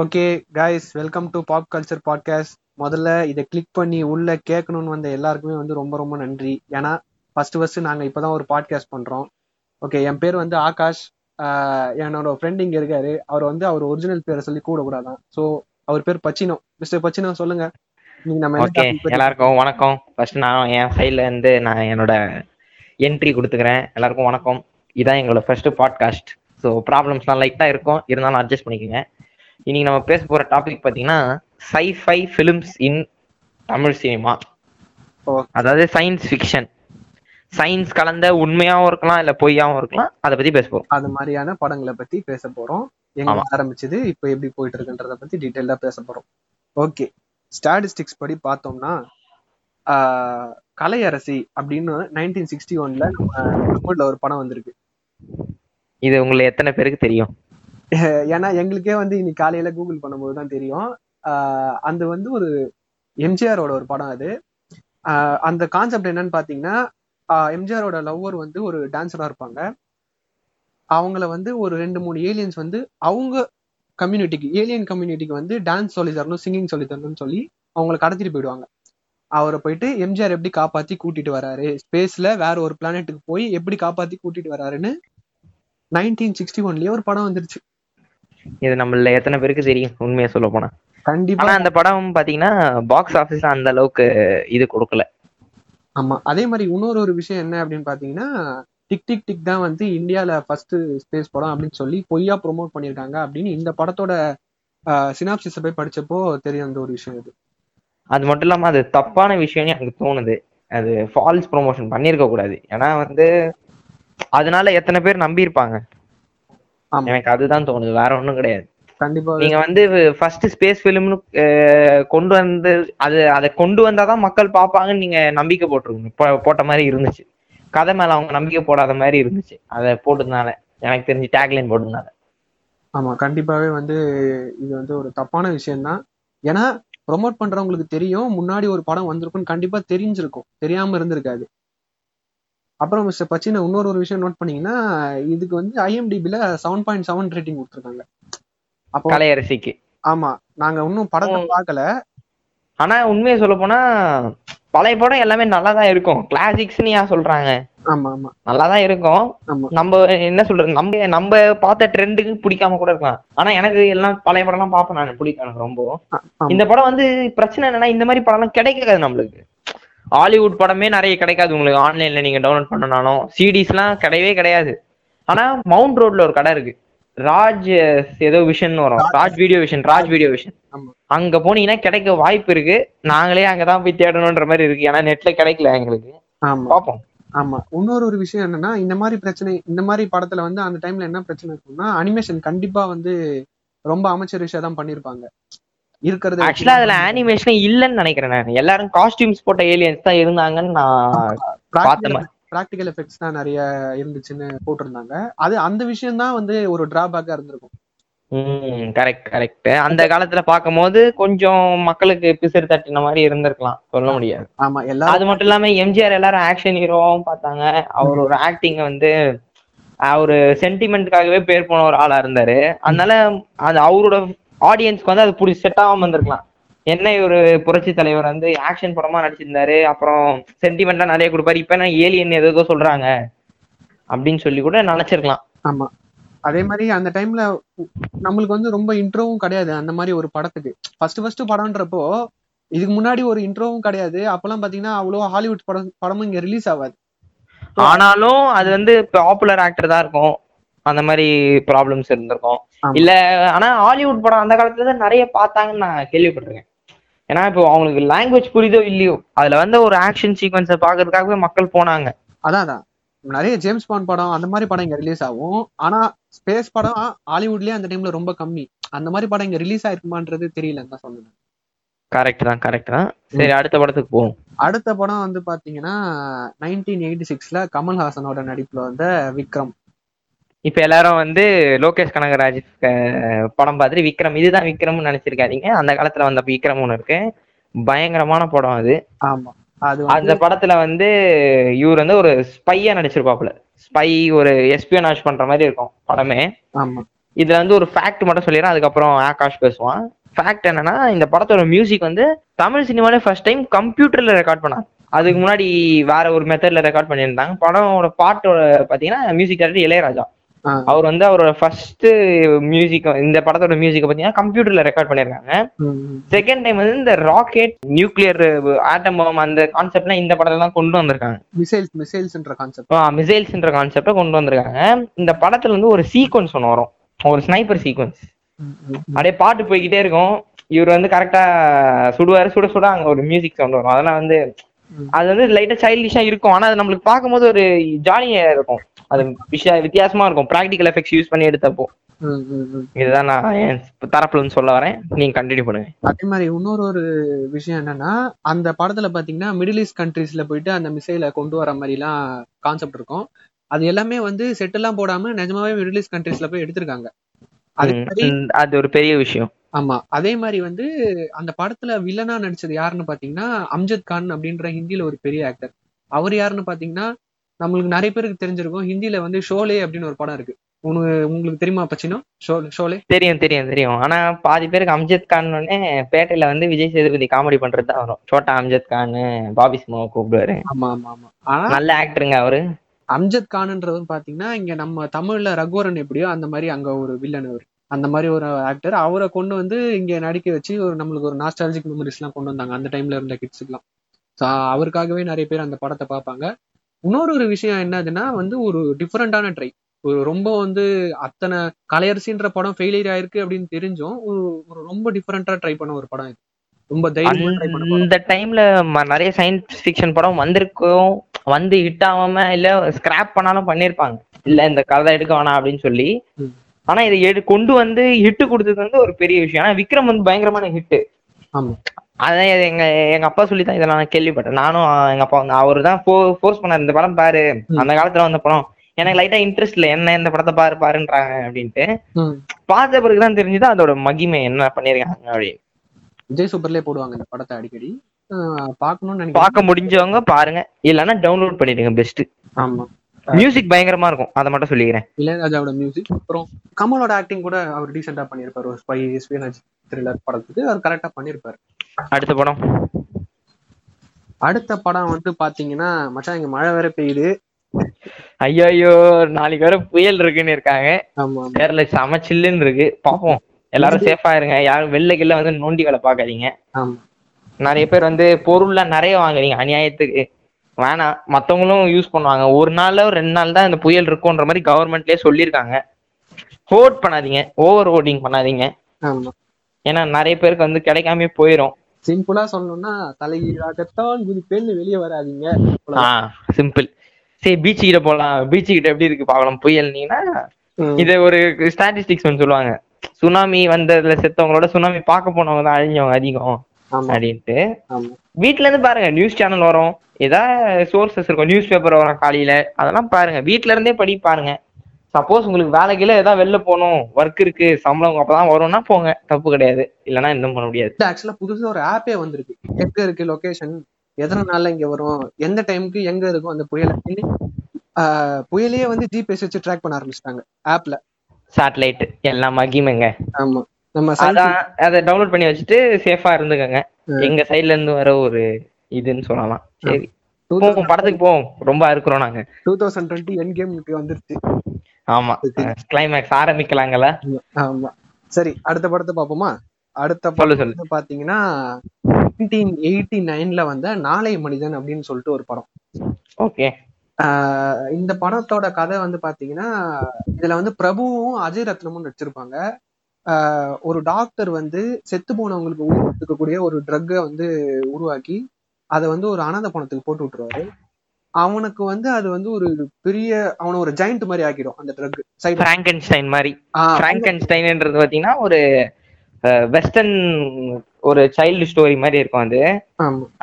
Okay guys welcome to pop culture podcast முதல்ல இதை click பண்ணி உள்ள கேட்கணும்னு வந்த எல்லாருக்குமே வந்து ரொம்ப ரொம்ப நன்றி. ஏன்னா ஃபர்ஸ்ட் ஃபர்ஸ்ட் நாங்க இப்பதான் ஒரு பாட்காஸ்ட் பண்றோம். ஓகே என் பேர் வந்து ஆகாஷ். என்னோட ஃப்ரெண்ட் இங்க இருக்காரு. அவர் வந்து அவர் ஒரிஜினல் பேரை சொல்லி கூட கூடாதான். ஸோ அவர் பேர் பச்சினோ. மிஸ்டர் பச்சினோ சொல்லுங்க. எல்லாருக்கும் வணக்கம். ஃபர்ஸ்ட் நான் என் சைட்ல இருந்து நான் என்னோட என்ட்ரி கொடுத்துக்கிறேன். எல்லாருக்கும் வணக்கம். இதான் எங்களோட ஃபர்ஸ்ட் பாட்காஸ்ட் ஸோ ப்ராப்ளம்ஸ்லாம் லைட்டாக இருக்கும். இருந்தாலும் அட்ஜஸ்ட் பண்ணிக்கோங்க. இன்னைக்கு நம்ம பேச போற டாபிக் பார்த்தீங்கன்னா sci-fi films in Tamil cinema. அதாவது சயின்ஸ் ஃபிக்ஷன் சயின்ஸ் கலந்த உண்மையாவும் இருக்கலாம் இல்ல பொய்யாவும் இருக்கலாம் அதை பத்தி பேச போறோம். அது மாதிரியான படங்களை பத்தி பேச போறோம். எங்க. ஆரம்பிச்சது இப்போ எப்படி போயிட்டு இருக்குன்றத பத்தி டீட்டெயிலா பேச போறோம். ஓகே ஸ்டாட்டிஸ்டிக்ஸ் படி பார்த்தோம்னா கலையரசி அப்படின்னு நைன்டீன் சிக்ஸ்டி ஒன்ல நம்ம தமிழ்ல ஒரு படம் வந்திருக்கு. இது உங்களுக்கு எத்தனை பேருக்கு தெரியும்? ஏன்னா எங்களுக்கே வந்து இன்னைக்கு காலையில கூகுள் பண்ணும்போது தான் தெரியும். அது அந்த வந்து ஒரு எம்ஜிஆரோட ஒரு படம் அது. அந்த கான்செப்ட் என்னன்னு பாத்தீங்கன்னா எம்ஜிஆரோட லவ்வர் வந்து ஒரு டான்ஸரா இருப்பாங்க. அவங்கள வந்து ஒரு ரெண்டு மூணு ஏலியன்ஸ் வந்து அவங்க கம்யூனிட்டிக்கு ஏலியன் கம்யூனிட்டிக்கு வந்து டான்ஸ் சொல்லி தரணும் சிங்கிங் சொல்லி தரணும்னு சொல்லி அவங்கள கடத்திட்டு போயிடுவாங்க. அவரை போயிட்டு எம்ஜிஆர் எப்படி காப்பாத்தி கூட்டிட்டு வராரு? ஸ்பேஸ்ல வேற ஒரு பிளானெட்டுக்கு போய் எப்படி காப்பாத்தி கூட்டிட்டு வராருன்னு நைன்டீன் சிக்ஸ்டி ஒன்லயே ஒரு படம் வந்துருச்சு. இது நம்மள எத்தனை பேருக்கு தெரியும் உண்மையை சொல்ல போனா. கண்டிப்பா. அந்த படம் பாத்தீங்கன்னா பாக்ஸ் ஆபீஸ்ல அந்த அளவுக்கு இது கொடுக்கல. ஆமா அதே மாதிரி இன்னொரு ஒரு விஷயம் என்ன அப்படின்னு பாத்தீங்கன்னா டிக் டிக் டிக் தான் வந்து இந்தியால ஃபர்ஸ்ட் ஸ்பேஸ் படம் அப்படின்னு சொல்லி பொய்யா ப்ரோமோட் பண்ணிருக்காங்க அப்படின்னு இந்த படத்தோட சினாப்சிஸ போய் படிச்சப்போ தெரியும் அந்த ஒரு விஷயம் இது. அது மட்டும் இல்லாம அது தப்பான விஷயம்னு எனக்கு தோணுது. அது ஃபால்ஸ் ப்ரொமோஷன் பண்ணிருக்க கூடாது. ஏன்னா வந்து அதனால எத்தனை பேர் நம்பியிருப்பாங்க. ஆமா. எனக்கு அதுதான் தோணுது. வேற ஒண்ணும் கிடையாது. கண்டிப்பா. நீங்க வந்து ஃபர்ஸ்ட் ஸ்பேஸ் ஃபிலிம்னு கொண்டு வந்து அது அதை கொண்டு வந்தாதான் மக்கள் பார்ப்பாங்கன்னு நீங்க நம்பிக்கை போட்டிருக்கணும். போட்ட மாதிரி இருந்துச்சு. கதை மேல அவங்க நம்பிக்கை போடாத மாதிரி இருந்துச்சு. அதை போட்டதுனால எனக்கு தெரிஞ்சு டேக்லைன் போட்டதுனால. ஆமா கண்டிப்பாவே வந்து இது வந்து ஒரு தப்பான விஷயம்தான். ஏன்னா ப்ரோமோட் பண்றவங்களுக்கு தெரியும். முன்னாடி ஒரு படம் வந்திருக்கும்னு கண்டிப்பா தெரிஞ்சிருக்கும். தெரியாம இருந்திருக்காது. அப்புறம் மிஸ்டர் பச்சின இன்னொரு ஒரு விஷயம் நோட் பண்ணீங்கன்னா இதுக்கு வந்து ஐஎம்டிபில செவன் பாயிண்ட் செவன் ரேட்டிங் கொடுத்துருக்காங்க. அப்போ கலையரசிக்கு. ஆமா நாங்க இன்னும் படத்தை. பார்க்கல. ஆனா உண்மையை சொல்ல போனா பழைய படம் எல்லாமே நல்லா தான் இருக்கும். கிளாசிக்ஸ்னு ஏன் சொல்றாங்க? ஆமா ஆமா. நல்லா தான் இருக்கும் நம்ம என்ன சொல்றது? நம்ம நம்ம பார்த்த ட்ரெண்டுக்கு பிடிக்காம கூட இருக்கலாம். ஆனா எனக்கு எல்லாம் பழைய படம் எல்லாம் பார்ப்பேன் நான். பிடிக்கும் எனக்கு ரொம்ப. இந்த படம் வந்து பிரச்சனை என்னன்னா இந்த மாதிரி படம்லாம் கிடைக்காது நம்மளுக்கு. ஹாலிவுட் படமே நிறைய கிடைக்காது உங்களுக்கு ஆன்லைன்ல நீங்க டவுன்லோட் பண்ணனாலும். சிடிஸ் எல்லாம் கிடையவே கிடையாது. ஆனா மவுண்ட் ரோட்ல ஒரு கடை இருக்கு. ராஜ் ஏதோ விஷன் வரும். Raj video vision Raj video vision. அங்க போனீங்கன்னா கிடைக்க வாய்ப்பு இருக்கு. நாங்களே அங்கதான் போய் தேடணுன்ற மாதிரி இருக்கு. ஏன்னா நெட்ல கிடைக்கல எங்களுக்கு. ஆமா. பார்ப்போம். ஆமா. இன்னொரு ஒரு விஷயம் என்னன்னா இந்த மாதிரி பிரச்சனை இந்த மாதிரி படத்துல வந்து அந்த டைம்ல என்ன பிரச்சனை இருக்கும்னா அனிமேஷன் கண்டிப்பா வந்து ரொம்ப அமைச்சர் விஷயம் தான் பண்ணிருப்பாங்க. இருக்கிறது ஆக்சுவலா அதுல அனிமேஷன் இல்லைன்னு நினைக்கிறேன் நான். எல்லாரும் காஸ்டியூம்ஸ் போட்ட ஏலியன்ஸ் தான் இருந்தாங்கன்னு நான் பார்த்தேன். ப்ராக்டிக்கல் எஃபெக்ட்ஸ் தான் நிறைய இருந்துச்சுன்னு போட்டிருந்தாங்க. அது அந்த விஷயம் தான் வந்து ஒரு டிராபேக்கா இருந்திருக்கும். கரெக்ட் கரெக்ட் அந்த காலத்துல பார்க்கும்போது கொஞ்சம் மக்களுக்கு பிசிறு தட்டின மாதிரி இருந்திருக்கலாம். சொல்ல முடியாது. ஆமா எல்லாரும் அது மட்டும் இல்லாம எம்ஜிஆர் எல்லாரும் ஆக்ஷன் ஹீரோவாவும் பார்த்தாங்க. அவர் ஒரு ஆக்டிங் வந்து அவரு சென்டிமெண்ட்காகவே பேர் போன ஒரு ஆளா இருந்தாரு. அதனால அது அவரோட ஆடியன்ஸ்க்கு வந்து அது புடி செட் ஆகாம இருந்திருக்கலாம். என்ன இவரு புரட்சி தலைவர் வந்து ஆக்ஷன் படமா நடிச்சிருந்தாரு. அப்புறம் சென்டிமெண்டா நிறைய கொடுப்பாரு. இப்ப என்ன ஏலியன் ஏதோ சொல்றாங்க. அப்படின்னு சொல்லி கூட நினைச்சிருக்கலாம். ஆமா. அதே மாதிரி அந்த டைம்ல நம்மளுக்கு வந்து ரொம்ப இன்ட்ரோவும் கிடையாது. அந்த மாதிரி ஒரு படத்துக்கு. ஃபர்ஸ்ட் ஃபர்ஸ்ட் படம்ன்றப்போ இதுக்கு முன்னாடி ஒரு இன்ட்ரோவும் கிடையாது. அப்பெல்லாம் பாத்தீங்கன்னா அவ்வளோ ஹாலிவுட் படம் படமும் இங்க ரிலீஸ் ஆகாது. ஆனாலும் அது வந்து பாப்புலர் ஆக்டர் தான் இருக்கும். அந்த மாதிரி ப்ராப்ளம்ஸ் இருந்திருக்கும். இல்ல ஆனா ஹாலிவுட் படம் அந்த காலத்துல தான் நிறைய பார்த்தாங்கன்னு நான் கேள்விப்பட்டிருக்கேன். ஏன்னா இப்போ அவங்களுக்கு லாங்குவேஜ் புரியுதோ இல்லையோ அதுல வந்து ஒரு ஆக்ஷன் சீக்வன்ஸை பாக்குறதுக்காகவே மக்கள் போனாங்க. அதான் அதான். நிறைய ஜேம்ஸ் பாண்ட் படம் அந்த மாதிரி படம் இங்க ரிலீஸ் ஆகும். ஆனா ஸ்பேஸ் படம் ஹாலிவுட்லயே அந்த டைம்ல ரொம்ப கம்மி. அந்த மாதிரி படம் இங்க ரிலீஸ் ஆயிருக்குமான்றது தெரியலன்னு தான் சொன்னேன் கரெக்ட் தான் கரெக்ட் தான். சரி அடுத்த படத்துக்கு போவோம். அடுத்த படம் வந்து பாத்தீங்கன்னா நைன்டீன் எயிட்டி சிக்ஸ்ல கமல்ஹாசனோட நடிப்புல வந்த விக்ரம். இப்ப எல்லாரும் வந்து லோகேஷ் கனகராஜ் படம் பார்த்துட்டு விக்ரம் இதுதான் விக்ரம்னு நினைச்சிருக்காதீங்க. அந்த காலத்துல வந்த விக்ரம் ஒன்று இருக்கு. பயங்கரமான படம் அது. ஆமா. அந்த படத்துல வந்து இவர் வந்து ஒரு ஸ்பையா நடிச்சிருப்பாப்புல. ஸ்பை ஒரு எஸ்பியனாஜ் பண்ற மாதிரி இருக்கும் படமே. இதுல வந்து ஒரு ஃபேக்ட் மட்டும் சொல்லிடுறேன் அதுக்கப்புறம் ஆகாஷ் பேசுவான். ஃபேக்ட் என்னன்னா இந்த படத்தோட மியூசிக் வந்து தமிழ் சினிமாலே ஃபர்ஸ்ட் டைம் கம்ப்யூட்டர்ல ரெக்கார்ட் பண்ணாங்க. அதுக்கு முன்னாடி வேற ஒரு மெத்தட்ல ரெக்கார்ட் பண்ணியிருந்தாங்க. படமோட பாட்டோட பாத்தீங்கன்னா மியூசிக் டைரக்டர் இளையராஜா. அவர் வந்து அவரோட ஃபர்ஸ்ட் மியூசிக் இந்த படத்தோட மியூசிக் பாத்தீங்கன்னா கம்ப்யூட்டர்ல ரெக்கார்ட் பண்ணிருக்காங்க. செகண்ட் டைம் வந்து இந்த ராக்கெட் நியூக்ளியர் ஆட்டம் பாம் அந்த கான்செப்ட்லாம் இந்த படத்துல தான் கொண்டு வந்திருக்காங்க. மிசைல்ஸ் மிசைல்ஸ்ன்ற கான்செப்ட் மிசைல்ஸ்ன்ற கான்செப்டை கொண்டு வந்திருக்காங்க. இந்த படத்துல வந்து ஒரு சீக்வன்ஸ் ஒன்று வரும். ஒரு ஸ்னைப்பர் சீக்வன்ஸ் அப்படியே பாட்டு போய்கிட்டே இருக்கும். இவர் வந்து கரெக்டா சுடுவாரு சுட சுட அங்க ஒரு மியூசிக் சவுண்ட் வரும். அதெல்லாம் வந்து. அது வந்து லைட்டா சைல்டிஷா இருக்கும். ஆனா அது நம்மளுக்கு பார்க்கும்போது ஒரு ஜாலியா இருக்கும். அது விஷய வித்தியாசமா இருக்கும். ப்ராக்டிக்கல் எஃபெக்ட்ஸ் யூஸ் பண்ணி எடுத்தப்போ. இதுதான் நான் என் தரப்புல இருந்து சொல்ல வரேன். நீங்க கண்டினியூ பண்ணுங்க. அதே மாதிரி இன்னொரு ஒரு விஷயம் என்னன்னா அந்த படத்துல பாத்தீங்கன்னா மிடில் ஈஸ்ட் கண்ட்ரீஸ்ல போயிட்டு அந்த மிசைலை கொண்டு வர மாதிரி எல்லாம் கான்செப்ட் இருக்கும். அது எல்லாமே வந்து செட் எல்லாம் போடாம நிஜமாவே மிடில் ஈஸ்ட் கண்ட்ரீஸ்ல போய் எடுத்திருக்காங்க. அது ஒரு பெரிய விஷயம். ஆமா. அதே மாதிரி வந்து அந்த படத்துல வில்லனா நடிச்சது யாருன்னு பாத்தீங்கன்னா அம்ஜத் கான் அப்படின்ற ஹிந்தில ஒரு பெரிய ஆக்டர் அவர் யாருன்னு பாத்தீங்கன்னா நம்மளுக்கு நிறைய பேருக்கு தெரிஞ்சிருக்கும். ஹிந்தில வந்து ஷோலே அப்படின்னு ஒரு படம் இருக்கு. உனக்கு உங்களுக்கு தெரியுமா பச்சினோ? ஷோலே? தெரியும் தெரியும் தெரியும். ஆனா பாதி பேருக்கு அம்ஜத் கான் பேட்டையில வந்து விஜய் சேதுபதி காமெடி பண்றது தான் வரும். சோட்டா அம்ஜத் கான் பாபி சிம்மாவை கூப்பிடுவாரு. ஆமா ஆமா ஆமா. நல்ல ஆக்டருங்க அவரு. அம்ஜத் கான்ன்றவர் பாத்தீங்கன்னா இங்க நம்ம தமிழ்ல ரகுவரன் எப்படியோ அந்த மாதிரி அங்க ஒரு வில்லன் அவர். அந்த மாதிரி ஒரு ஆக்டர் அவரை கொண்டு வந்து இங்க நடிக்க வச்சு ஒரு நம்மளுக்கு ஒரு நாஸ்டாலஜிக் மெமரிஸ் எல்லாம் கொண்டு வந்தாங்க. அந்த டைம்ல இருந்த கிட்ஸுக்குலாம் ஸோ அவருக்காகவே நிறைய பேர் அந்த படத்தை பார்ப்பாங்க. இன்னொரு ஒரு விஷயம் என்னதுன்னா வந்து ஒரு டிஃப்ரெண்டான ட்ரை ஒரு ரொம்ப வந்து அத்தனை கலையரசின்ற படம் ஃபெயிலியர் ஆயிருக்கு அப்படின்னு தெரிஞ்சும் ஒரு ஒரு ரொம்ப டிஃப்ரெண்டா ட்ரை பண்ண ஒரு படம் இது. ரொம்ப தைரியமா அந்த டைம்ல நிறைய சயின்ஸ் ஃபிக்ஷன் படம் வந்திருக்கும். வந்து ஹிட் ஆகாம இல்ல ஸ்கிராப் பண்ணாலும் பண்ணிருப்பாங்க. இல்ல இந்த கதை எடுக்க வேணாம் அப்படின்னு சொல்லி. ஆனா இதை எடு கொண்டு வந்து ஹிட் கொடுத்தது வந்து ஒரு பெரிய விஷயம். ஆனா விக்ரம் வந்து பயங்கரமான ஹிட் அதான் எங்க எங்க அப்பா சொல்லி தான் நான் கேள்விப்பட்டேன். நானும் எங்க அப்பா வந்து அவரு தான் ஃபோர்ஸ் பண்ணாரு. இந்த படம் பாரு. அந்த காலத்துல வந்த படம். எனக்கு லைட்டா இன்ட்ரெஸ்ட் இல்ல. என்ன இந்த படத்தை பாரு பாருன்றாங்க அப்படின்ட்டு. பார்த்த பிறகுதான் தெரிஞ்சது அதோட மகிமை என்ன பண்ணிருக்காங்க அப்படின்னு. விஜய் சூப்பர்லயே போடுவாங்க இந்த படத்தை அடிக்கடி. பார்க்கணும்னு பார்க்க முடிஞ்சவங்க பாருங்க. இல்லைன்னா டவுன்லோட் பண்ணிடுங்க பெஸ்ட் ஆமா. மியூசிக் பயங்கரமா இருக்கும். அதை மட்டும் சொல்லிக்கிறேன். இளையராஜாவோட மியூசிக் அப்புறம் கமலோட ஆக்டிங் கூட அவர் டீசெண்டா பண்ணியிருப்பாரு. ஒரு ஸ்பை ஸ்பீனாஜ் த்ரில்லர் படத்துக்கு அவர் கரெக்டா பண்ணியிருப்பாரு. அடுத்த படம். அடுத்த படம் வந்து பாத்தீங்கன்னா மச்சான் இங்க மழை வேற பெய்யுது. ஐயோ நாளைக்கு வேற புயல் இருக்குன்னு இருக்காங்க. பேர்ல செம சில்லுன்னு இருக்கு. பாப்போம். எல்லாரும் சேஃபா இருங்க. யாரும் வெளில கில்ல வந்து நோண்டி வேலை பார்க்காதீங்க. ஆமா. நிறைய பேர் வந்து பொருள்லாம் நிறைய வாங்குறீங்க. அநியாயத்துக்கு. வேணாம் மத்தவங்களும் யூஸ் பண்ணுவாங்க. ஒரு நாள்ல ரெண்டு நாள் தான் இந்த புயல் இருக்கும்ன்ற மாதிரி கவர்மெண்ட்லயே சொல்லியிருக்காங்க. ஹோட் பண்ணாதீங்க. ஓவர் ஹோட்டிங் பண்ணாதீங்க. ஏன்னா நிறைய பேருக்கு வந்து கிடைக்காம போயிடும் சிம்பிளா சொல்லணும்னா தலைகீழாகத்தான் குதிப்பேன்னு வெளியே வராதீங்க. சிம்பிள் சரி பீச் கிட்ட போலாம். பீச் கிட்ட எப்படி இருக்கு பார்க்கலாம் புயல்னீங்கன்னா. இது ஒரு ஸ்டாட்டிஸ்டிக்ஸ் ஒன்று சொல்லுவாங்க. சுனாமி வந்ததுல செத்தவங்களோட சுனாமி பார்க்க போனவங்க தான் அழிஞ்சவங்க அதிகம். அப்படின்ட்டு. ஆமா. வீட்ல இருந்து பாருங்க நியூஸ் சேனல் வரும். ஏதாவது சோர்சஸ் இருக்கும் நியூஸ் பேப்பர் வரும் காலையில. அதெல்லாம் பாருங்க வீட்ல இருந்தே படி பாருங்க. சப்போஸ் உங்களுக்கு வேலைக்குல ஏதாவது வெளில போகணும் ஒர்க் இருக்கு சம்பளம் அப்பதான் வரும்னா போங்க தப்பு கிடையாது. இல்லைன்னா இன்னும் பண்ண முடியாது. ஆக்சுவலா புதுசா ஒரு ஆப்பே வந்திருக்கு. எங்க இருக்கு லொகேஷன் எத்தனை நாள்ல இங்க வரும்? எந்த டைமுக்கு எங்க இருக்கும்? அந்த புயல் புயலையே வந்து ஜிபிஎஸ் வச்சு ட்ராக் பண்ண ஆரம்பிச்சிட்டாங்க ஆப்ல சேட்டலைட் எல்லாம் மகிமைங்க. ஆமா. நம்ம அதான் அதை டவுன்லோட் பண்ணி வச்சுட்டு சேஃபா இருந்துக்கங்க. எங்க சைடுல இருந்து வர ஒரு இதுன்னு சொல்லலாம். சரி. 2000 போவோம் படத்துக்கு போவோம் ரொம்ப இருக்கிறோம் நாங்க. டூ தௌசண்ட் டுவெண்ட்டி என் கேமுக்கு வந்துருச்சு. ஆமா. கிளைமேக்ஸ் ஆரம்பிக்கலாங்கல்ல ஆமா. சரி அடுத்த படத்தை பார்ப்போமா? அடுத்த படம் பாத்தீங்கன்னா நைன்டீன் எயிட்டி நைன்ல வந்த நாளை மனிதன் அப்படின்னு சொல்லிட்டு ஒரு படம். ஓகே. இந்த படத்தோட கதை வந்து பாத்தீங்கன்னா இதுல வந்து பிரபுவும் அஜய் ரத்னமும் நடிச்சிருப்பாங்க. ஒரு டாக்டர் வந்து செத்து போனவங்களுக்கு உயிர் கொடுக்கக்கூடிய ஒரு ட்ரக்கை வந்து உருவாக்கி அதை வந்து ஒரு அனாதை பணத்துக்கு போட்டு விட்டுருவாரு. அவனுக்கு வந்து அது வந்து ஒரு பெரிய அவனை ஒரு ஜெயிண்ட் மாதிரி ஆக்கிடும் அந்த ட்ரக் சைடு பிராங்கன்ஸ்டைன் மாதிரி. பிராங்கன்ஸ்டைன்ன்றது பாத்தீங்கன்னா ஒரு வெஸ்டர்ன் ஒரு சைல்டு ஸ்டோரி மாதிரி இருக்கும் அது.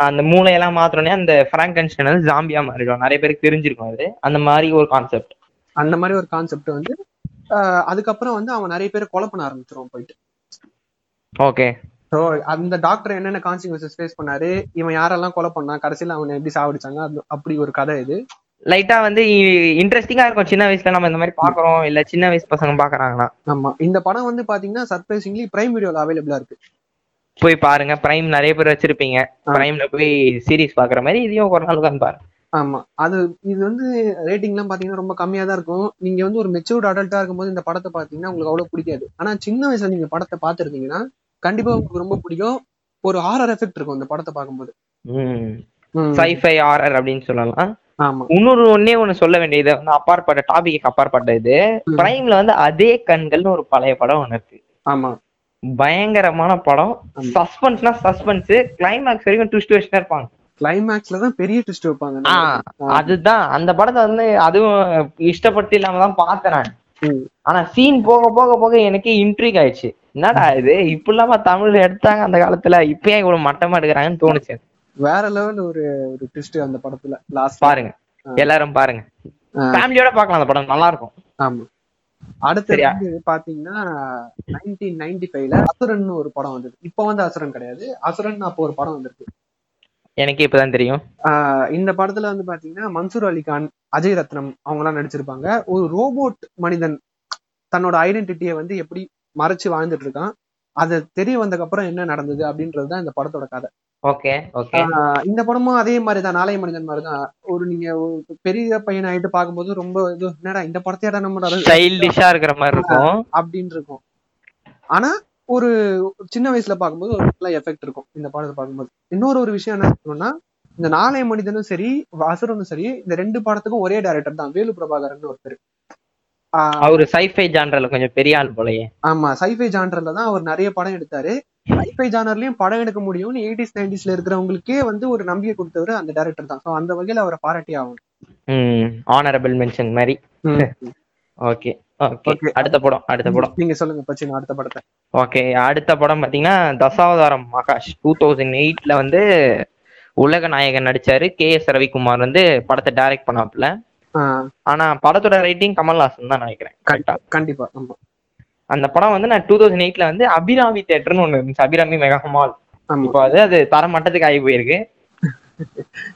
அந்த மூளையெல்லாம் மாத்திரனே அந்த பிராங்கன்ஸ்டைன் வந்து ஜாம்பியா மாறிடும். நிறைய பேருக்கு தெரிஞ்சிருக்கும் அது. அந்த மாதிரி ஒரு கான்செப்ட் அந்த மாதிரி ஒரு கான்செப்ட் வந்து அதுக்கப்புறம் வந்து அவன் நிறைய பேரை கொலை பண்ண ஆரம்பிச்சிருவான் போயிட்டு. ஓகே. ஸோ அந்த டாக்டர் என்னென்ன கான்சிக்வன்சஸ் ஃபேஸ் பண்ணாரு? இவன் யாரெல்லாம் கொலை பண்ணா கடைசியில அவனை எப்படி சாவடிச்சாங்க? அப்படி ஒரு கதை இது. லைட்டா வந்து இன்ட்ரெஸ்டிங்கா இருக்கும். சின்ன வயசுல நம்ம இந்த மாதிரி பாக்குறோம் இல்ல சின்ன வயசு பசங்க பாக்குறாங்கன்னா ஆமா. இந்த படம் வந்து பாத்தீங்கன்னா சர்ப்ரைசிங்லி பிரைம் வீடியோல அவைலபிளா இருக்கு. போய் பாருங்க. பிரைம் நிறைய பேர் வச்சிருப்பீங்க. பிரைம்ல போய் சீரிஸ் பாக்குற மாதிரி இதையும் ஒரு நாள் உட்காந்து பாருங்க. ஆமா. அது இது வந்து ரேட்டிங்லாம் பாத்தீங்கன்னா ரொம்ப கம்மியா தான் இருக்கும். நீங்க வந்து ஒரு மெச்சூர்ட் அடல்ட்டா இருக்கும்போது இந்த படத்தை பாத்தீங்கன்னா உங்களுக்கு அவ்வளவு பிடிக்காது. ஆனா சின்ன வயசுல நீங்க படத்தை பாத்துருந்தீங்கன்னா கண்டிப்பா உங்களுக்கு ரொம்ப பிடிக்கும். ஒரு ஹாரர் எஃபெக்ட் இருக்கும் இந்த படத்தை பார்க்கும்போது. சைஃபை ஆர்ஆர் அப்படின்னு சொல்லலாம். ஆமா. இன்னொரு ஒன்னே ஒண்ணு சொல்ல வேண்டியது வந்து அப்பாற்பட்ட டாபிக் அப்பாற்பட்ட இது. பிரைம்ல வந்து அதே கண்கள்னு ஒரு பழைய படம் ஒண்ணு இருக்கு. ஆமா. பயங்கரமான படம். சஸ்பென்ஸ்னா சஸ்பென்ஸ் கிளைமேக்ஸ் வரைக்கும் ட்விஸ்ட் வச்சுட்டே இருப்பாங்க. கிளைமேக்ஸ்ல தான் பெரிய ட்விஸ்ட் வைப்பாங்க. அதுதான். அந்த படத்தை வந்து அதுவும் இஷ்டப்பட்டு இல்லாம தான் பார்த்தேன் நான். ஆனா சீன் போக போக போக எனக்கு இன்ட்ரிக் ஆயிடுச்சு. என்னடா இது? இப்படிலாமா தமிழ்ல எடுத்தாங்க அந்த காலத்துல? இப்ப ஏன் இவ்வளவு மட்டமா எடுக்கிறாங்கன்னு தோணுச்சு. வேற லெவல் ஒரு ஒரு ட்விஸ்ட் அந்த படத்துல லாஸ்ட் பாருங்க. எல்லாரும் பாருங்க. ஃபேமிலியோட பார்க்கலாம் அந்த படம். நல்லா இருக்கும் ஆமா. அடுத்து பாத்தீங்கன்னா நைன்டீன் நைன்டி ஃபைவ்ல அசுரன் ஒரு படம் வந்தது. இப்போ வந்து அசுரன் கிடையாது. அசுரன் அப்போ ஒரு படம் வந்திருக்கு. எனக்கு இப்பதான் தெரியும். இந்த படத்துல வந்து பாத்தீங்கன்னா மன்சூர் அலிகான் அஜய் ரத்னம் அவங்க எல்லாம் நடிச்சிருப்பாங்க. ஒரு ரோபோட் மனிதன் தன்னோட ஐடென்டிட்டியை வந்து எப்படி மறைச்சு வாழ்ந்துட்டு இருக்கான் அது தெரிய வந்ததுக்கு அப்புறம் என்ன நடந்தது அப்படின்றது தான் இந்த படத்தோட கதை. Okay okay. இந்த படமும் அதே மாதிரிதான் நாளைய மனிதன் மாதிரிதான். ஒரு நீங்க பெரிய பையன் ஆயிட்டு பார்க்கும்போது ரொம்ப இது என்னடா இந்த படத்தையாடா நம்ம ஸ்டைலிஷா இருக்கிற மாதிரி இருக்கும். அப்படின்னு இருக்கும். ஆனா ஒரு சின்ன வயசுல பார்க்கும்போது ஒரு நல்ல எஃபெக்ட் இருக்கும். இந்த படத்தை பார்க்கும்போது. இன்னொரு ஒரு விஷயம் என்ன சொல்லணும்னா இந்த நாளைய மனிதனும் சரி அசுரனும் சரி இந்த ரெண்டு படத்துக்கும் ஒரே டைரக்டர் தான். வேலு பிரபாகரன் ஒருத்தர். அவரு சைஃபை ஜான்ரல கொஞ்சம் பெரிய ஆள் போலயே. ஆமா சைஃபை ஜானர்ல தான் அவர் நிறைய படம் எடுத்தாரு. சைஃபை ஜானர்லயும் படம் எடுக்க முடியும்னு எயிட்டிஸ் நைன்டிஸ்ல இருக்கிறவங்களுக்கே வந்து ஒரு நம்பிக்கை கொடுத்தவர் அந்த டைரக்டர் தான். ஸோ அந்த வகையில அவரை பாராட்டி ஆகணும். ம் ஆனரபிள் மென்ஷன் மாதிரி. ஓகே. அடுத்த படம் அடுத்த படம். நீங்க சொல்லுங்க பச்சி அடுத்த படத்தை. ஓகே அடுத்த படம் பாத்தீங்கன்னா தசாவதாரம் மகாஷ். டூ தௌசண்ட் எயிட்ல வந்து உலக நாயகன் நடிச்சாரு. கே எஸ் ரவிக்குமார் வந்து படத்தை டைரக்ட் பண்ணாப்புல. ஆஹ் ஆனா படத்தோட ரைட்டிங் கமல்ஹாசன் தான் நினைக்கிறேன் கரெக்டா கண்டிப்பா ஆமா. அந்த படம் வந்து நான் டூ தௌசண்ட் எயிட்ல வந்து அபிராமி தேட்டர்னு ஒண்ணு இருந்துச்சு அபிராமி மெகா மால் ஆமா. இப்போ அது அது தர மட்டத்துக்கு ஆகி போயிருக்கு.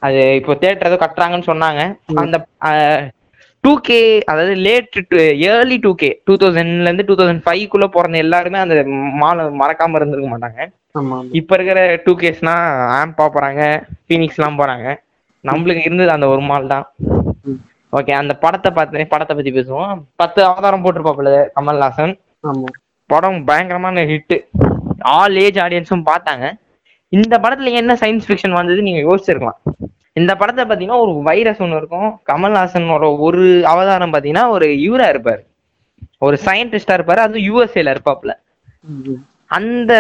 அது இப்போ தேட்டர் ஏதோ கட்டுறாங்கன்னு சொன்னாங்க. அந்த டூ கே அதாவது late early two K two தௌசண்ட்ல இருந்து டூ தௌசண்ட் ஃபைவ்க்குள்ள பிறந்த எல்லாருமே அந்த மாலை மறக்காம இருந்திருக்க மாட்டாங்க. இப்ப இருக்கிற டூ கேஸ்னா ஆம்பா போறாங்க ஃபீனிக்ஸ் எல்லாம் போறாங்க. நம்மளுக்கு இருந்தது அந்த ஒரு மால் தான். ஓகே அந்த படத்தை பார்த்து படத்தை பத்தி பேசுவோம். பத்து அவதாரம் போட்டிருப்பாப்புல கமல்ஹாசன். படம் பயங்கரமான ஹிட் ஆல் ஏஜ் ஆடியன்ஸும் பார்த்தாங்க. இந்த படத்துல என்ன சயின்ஸ் ஃபிக்ஷன் வந்தது நீங்க யோசிச்சிருக்கலாம். இந்த படத்தை பாத்தீங்கன்னா ஒரு வைரஸ் ஒன்று இருக்கும். கமல்ஹாசனோட ஒரு அவதாரம் பாத்தீங்கன்னா ஒரு இவரா இருப்பாரு. ஒரு சயின்டிஸ்டா இருப்பாரு. அது யூஎஸ்ஏல ம். அந்த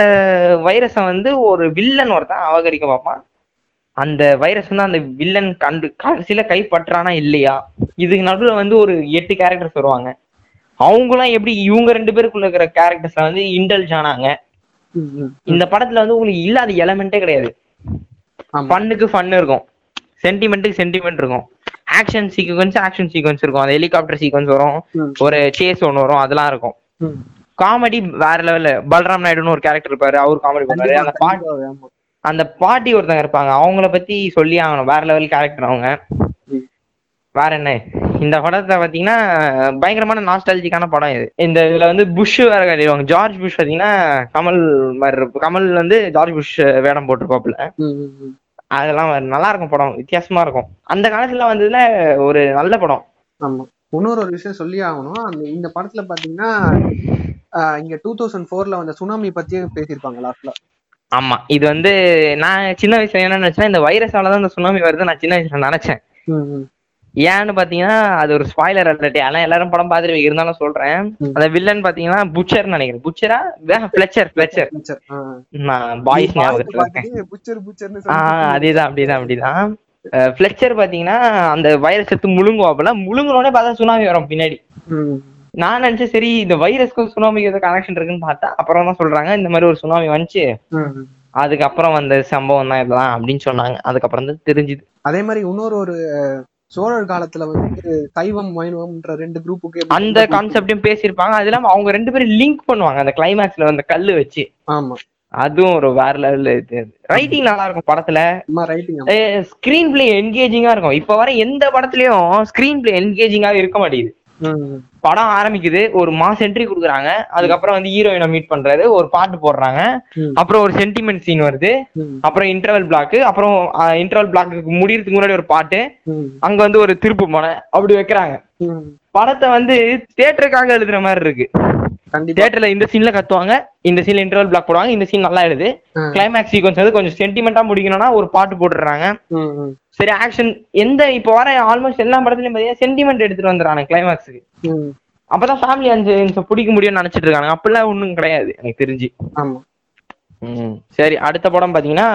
வைரஸை வந்து ஒரு வில்லன் ஒருத்தன் அபகரிக்க பார்ப்பான். அந்த வைரஸ் வந்து அந்த வில்லன் கண்டு கடைசியில கைப்பற்றானா இல்லையா? இதுக்கு நடுவுல வந்து ஒரு எட்டு கேரக்டர்ஸ் வருவாங்க. அவங்களாம் எப்படி இவங்க ரெண்டு பேருக்குள்ள இருக்கிற கேரக்டர்ஸ் வந்து இன்டெலிஜ் ஆனாங்க. இந்த படத்துல வந்து உங்களுக்கு இல்லாத எலமெண்ட்டே கிடையாது. ஃபன்னுக்கு ஃபன் இருக்கும். சென்டிமெண்ட்டுக்கு சென்டிமெண்ட் இருக்கும். ஆக்ஷன் சீக்வன்ஸ் ஆக்ஷன் சீக்வன்ஸ் இருக்கும். அந்த ஹெலிகாப்டர் சீக்வன்ஸ் வரும். ஒரு சேஸ் ஒன்று வரும். அதெல்லாம் இருக்கும். காமெடி வேற லெவல்ல பல்ராம் நாயுடுன்னு ஒரு கேரக்டர் இருப்பாரு. அவர் காமெடி பண்ணுவாரு. அந்த பாட்டு. அந்த பாட்டி ஒருத்தங்க இருப்பாங்க. அவங்கள பத்தி சொல்லி ஆகணும். வேற லெவல் கேரக்டர் அவங்க. வேற என்ன? இந்த படத்தை பாத்தீங்கன்னா பயங்கரமான நாஸ்டாலஜிக்கான படம் இது. இந்த இதுல வந்து புஷ் வேற கட்டிடுவாங்க. ஜார்ஜ் புஷ் பாத்தீங்கன்னா கமல் மாதிரி கமல் வந்து ஜார்ஜ் புஷ் வேடம் போட்டிருப்பாப்புல. அதெல்லாம் நல்லா இருக்கும் படம் வித்தியாசமா இருக்கும். அந்த காலத்துல வந்ததுல ஒரு நல்ல படம். ஆமா. இன்னொரு ஒரு விஷயம் சொல்லி ஆகணும். அந்த இந்த படத்துல பாத்தீங்கன்னா இங்க டூ தௌசண்ட் ஃபோர்ல வந்த சுனாமி பத்தியே பேசியிருப்பாங்க லாஸ்ட்ல ஆமா. இது வந்து நான் சின்ன வயசுல என்ன நினைச்சேன் இந்த வைரஸால தான் இந்த சுனாமி வருது நான் சின்ன வயசுல நினைச்சேன். ஏன்னு பாத்தீங்கன்னா அது ஒரு ஸ்பாய்லர் அலர்ட் ஆனா எல்லாரும் படம் பார்த்துட்டு இருந்தாலும் சொல்றேன். அந்த வில்லன் பாத்தீங்கன்னா புச்சர் நினைக்கிறேன். புச்சரா பிளச்சர் பாய்ஸ் ஞாபகத்துல அதேதான் அப்படிதான் அப்படிதான். பிளச்சர் பாத்தீங்கன்னா அந்த வைரஸ் எடுத்து முழுங்குவாப்புல முழுங்குனோடனே பார்த்தா சுனாமி வரும் பின்னாடி. நான் நினைச்சேன் சரி இந்த வைரஸ்க்கும் சுனாமிக்கு ஏதோ கனெக்ஷன் இருக்குன்னு பார்த்தா அப்புறம் தான் சொல்றாங்க இந்த மாதிரி ஒரு சுனாமி வந்துச்சு. அதுக்கப்புறம் வந்த சம்பவம் தான் இதெல்லாம் அப்படின்னு சொன்னாங்க. அதுக்கப்புறம் தான் தெரிஞ்சுது. அதே மாதிரி இன்னொரு ஒரு சோழர் காலத்துல வந்து சைவம் வைணவம்ன்ற ரெண்டு குரூப்புக்கு அந்த கான்செப்டையும் பேசியிருப்பாங்க. அது இல்லாம அவங்க ரெண்டு பேரும் லிங்க் பண்ணுவாங்க. அந்த கிளைமேக்ஸ்ல அந்த கல்லு வச்சு. ஆமா. அதுவும் ஒரு வேற லெவல்ல இது. ரைட்டிங் நல்லா இருக்கும் படத்துல. ஸ்கிரீன் பிளே என்கேஜிங்கா இருக்கும். இப்ப வர எந்த படத்துலயும் ஸ்கிரீன் பிளே என்கேஜிங்கா இருக்க மாட்டேங்குது. படம் ஆரம்பிக்குது. ஒரு மாஸ் என்ட்ரி கொடுக்குறாங்க. அதுக்கப்புறம் வந்து ஹீரோயினை மீட் பண்றாரு ஒரு பாட்டு போடுறாங்க. அப்புறம் ஒரு சென்டிமெண்ட் சீன் வருது. அப்புறம் இன்டர்வல் பிளாக் அப்புறம் இன்டர்வல் பிளாக்கு முடியறதுக்கு முன்னாடி ஒரு பாட்டு. அங்க வந்து ஒரு திருப்பு மனை அப்படி வைக்கிறாங்க. படத்தை வந்து தியேட்டருக்காக எழுதுற மாதிரி இருக்கு. தியேட்டர்ல இந்த சீன்ல கத்துவாங்க. இந்த சீன்ல இன்டர்வல் பிளாக் போடுவாங்க. இந்த சீன் நல்லா எழுது. கிளைமேக்ஸ் சீக்வன்ஸ் வந்து கொஞ்சம் சென்டிமெண்டா முடிக்கணும்னா ஒரு பாட்டு ம், சரி ஆக்ஷன் எந்த இப்போ வர ஆல்மோஸ்ட் எல்லா படத்துலயும் பாத்தீங்கன்னா சென்டிமெண்ட் எடுத்துட்டு வந்துடுறாங்க கிளைமேக்ஸுக்கு. அப்பதான் ஃபேமிலி அஞ்சு பிடிக்க முடியும்னு நினைச்சிட்டு இருக்காங்க அப்படிலாம் ஒண்ணும் கிடையாது எனக்கு தெரிஞ்சு. ஆமா. சரி அடுத்த படம் பாத்தீங்கன்னா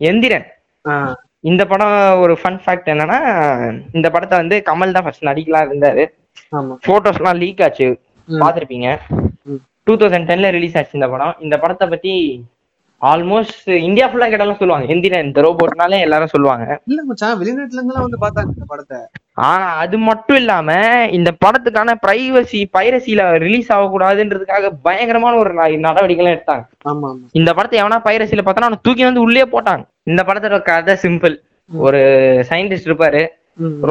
எந்திரன். இந்த படம் ஒரு ஃபன் ஃபேக்ட் என்னன்னா இந்த படத்தை வந்து கமல் தான் ஃபர்ஸ்ட் நடிக்கலாம் இருந்தாரு. போட்டோஸ் எல்லாம் லீக் ஆச்சு. பாத்திருப்பீங்க. டூ தௌசண்ட் டென்ல ரிலீஸ் ஆச்சு இந்த படம். இந்த படத்தை பத்தி ஆல்மோஸ்ட் இந்தியா ஃபுல்லா கேட்டாலும் சொல்லுவாங்க. எந்திரன் இந்த ரோபோட்னாலே எல்லாரும் சொல்லுவாங்க. இல்ல மச்சான் வெளிநாட்டுல இருந்து எல்லாம் வந்து பார்த்தாங்க இந்த படத்தை. ஆனா அது மட்டும் இல்லாம இந்த படத்துக்கான பிரைவசி பைரசில ரிலீஸ் ஆகக்கூடாதுன்றதுக்காக பயங்கரமான ஒரு ந- நடவடிக்கைலாம் எடுத்தாங்க. இந்த படத்தை எவனா பைரசில பார்த்தா அவனை தூக்கி வந்து உள்ளே போட்டாங்க. இந்த படத்தோட கதை சிம்பிள் ஒரு சயின்டிஸ்ட் இருப்பாரு.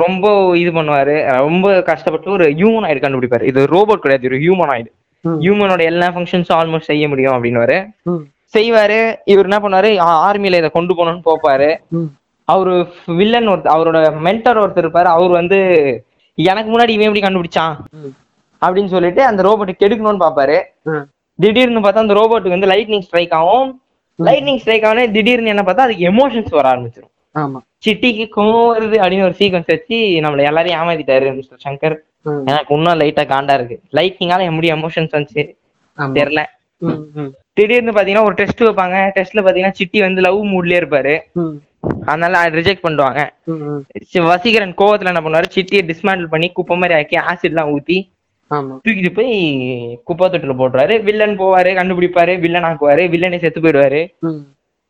ரொம்ப இது பண்ணுவாரு. ரொம்ப கஷ்டப்பட்டு ஒரு ஹியூமனாய்டு கண்டுபிடிப்பாரு. இது ரோபோட் கிடையாது ஒரு ஹியூமனாய்டு ம், ஹியூமனோட எல்லா ஃபங்க்ஷன்ஸும் ஆல்மோஸ்ட் செய்ய முடியும் அப்படின்னுவாரு. ம், செய்வாரு. இவர் என்ன பண்ணாரு ஆர்மியில இதை கொண்டு போகணும்னு போப்பாரு. அவரு வில்லன் ஒருத்தர் அவரோட மென்டர் ஒருத்தர் இருப்பாரு. அவர் வந்து எனக்கு முன்னாடி இவன் எப்படி கண்டுபிடிச்சான்? அப்படின்னு சொல்லிட்டு அந்த ரோபோட்டை கெடுக்கணும்னு பாப்பாரு. திடீர்னு பார்த்தா அந்த ரோபோட்டுக்கு வந்து லைட்னிங் ஸ்ட்ரைக் ஆகும். லைட்னிங் ஸ்ட்ரைக் ஆனே திடீர்னு என்ன பார்த்தா அதுக்கு எமோஷன்ஸ் வர ஆரம்பிச்சிடும் ஆமா. சிட்டிக்கு கோவம் வருது அப்படின்னு ஒரு சீக்வன்ஸ் வச்சு நம்மள எல்லாரையும் ஏமாத்திட்டாரு மிஸ்டர் சங்கர். எனக்கு இன்னும் லைட்டா காண்டா இருக்கு. லைட்னிங்கால எப்படி எமோஷன்ஸ் வந்துச்சு. தெரியல. திடீர்னு பாத்தீங்கன்னா ஒரு டெஸ்ட் வைப்பாங்க. டெஸ்ட்ல பாத்தீங்கன்னா சிட்டி வந்து லவ் மூட்லயே இருப்பாரு. அதனால ரிஜெக்ட் பண்ணுவாங்க வசீகரன் கோவத்துல என்ன பண்ணுவாரு? சிட்டியை டிஸ்மேண்டில் பண்ணி குப்பை மாதிரி ஆக்கி ஆசிட் எல்லாம் ஊத்தி தூக்கிட்டு போய் குப்பை தொட்டில போட்டுருவாரு. வில்லன் போவாரு கண்டுபிடிப்பாரு வில்லன் ஆக்குவாரு வில்லனே செத்து போயிடுவாரு.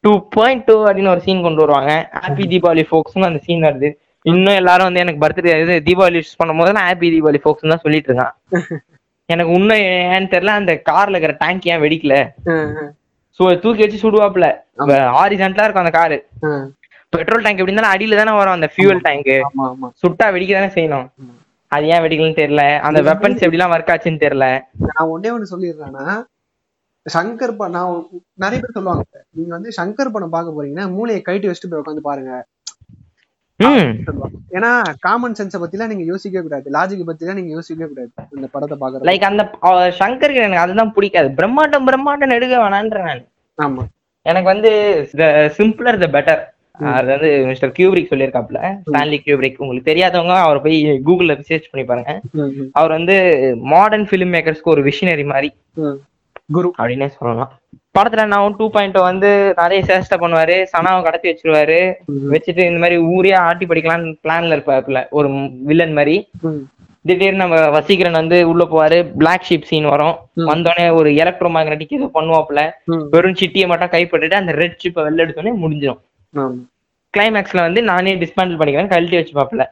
டூ பாயிண்ட் டூ அப்படின்னு ஒரு சீன் கொண்டு வருவாங்க. ஹாப்பி தீபாவளி ஃபோக்ஸ்னு அந்த சீன் வருது. இன்னும் எல்லாரும் வந்து எனக்கு பர்த்டே இது தீபாவளி விஷ் பண்ணும்போது நான் ஹாப்பி தீபாவளி ஃபோக்ஸ் தான் சொல்லிட்டு இருக்கான். எனக்கு இன்னும் ஏன்னு தெரியல அந்த கார்ல இருக்கிற டேங்க் ஏன் வெடிக்கல? சோ தூக்கி வச்சு சுடுவாப்ல ஆரிஜென்டலா இருக்கும் அந்த காரு. பெட்ரோல் டேங்க் எப்படி இருந்தாலும் அடியில தானே வரும் அந்த ஃபியூல் டேங்க் சுட்டா வெடிக்க தானே செய்யணும். அது ஏன் வெடிக்கலன்னு தெரியல. அந்த வெப்பன்ஸ் எப்படிலாம் ஒர்க் ஆச்சுன்னு தெரியல. நான் ஒன்னே ஒண்ணு சொல்லிடுறேன்னா சங்கர் படம் நான் நிறைய பேர் சொல்லுவாங்க. நீங்க வந்து சங்கர் படம் பார்க்க போறீங்கன்னா மூளையை கைட்டு வச்சுட்டு போய் உட்காந்து பாருங்க. ஏன்னா காமன் சென்ஸை பத்திலாம் நீங்க யோசிக்கவே கூடாது. லாஜிக் பத்திலாம் நீங்க யோசிக்கவே கூடாது. இந்த படத்தை பாக்குறது லைக் அந்த சங்கருக்கு எனக்கு அதுதான் பிடிக்காது. பிரம்மாண்டம் பிரம்மாண்டம் எடுக்க வேணான்ற நான். ஆமா. எனக்கு வந்து த சிம்பிளர் த பெட்டர் அது வந்து மிஸ்டர் கியூபிரிக் சொல்லியிருக்காப்ல ஸ்டான்லி கியூபிரிக் உங்களுக்கு தெரியாதவங்க அவரை போய் கூகுள்ல ரிசர்ச் பண்ணி பாருங்க. அவர் வந்து மாடர்ன் ஃபிலிம் மேக்கர்ஸ்க்கு ஒரு விஷனரி மாதிரி. குரு. அப்படின்னே சொல்லலாம். படத்துல நான் டூ பாயிண்ட் வந்து நிறைய சேஷ்டை பண்ணுவாரு சனாவை கடத்தி வச்சிருவாரு வச்சுட்டு இந்த மாதிரி ஊரே ஆட்டி படிக்கலாம்னு பிளான்ல இருப்பாப்புல ஒரு வில்லன் மாதிரி. திடீர்னு நம்ம வசீகரன் வந்து உள்ள போவாரு பிளாக் ஷீப் சீன் வரும். வந்தோடனே ஒரு எலக்ட்ரோ மேக்னட்டிக் ஏதோ பண்ணுவாப்புல. வெறும் சிட்டியை மட்டும் கைப்பற்றிட்டு அந்த ரெட் ஷிப்பை வெளில எடுத்தோடனே முடிஞ்சிடும். கிளைமேக்ஸ்ல வந்து நானே டிஸ்மேண்டில் பண்ணிக்கிறேன் கழட்டி வச்சுப்பாப்புல.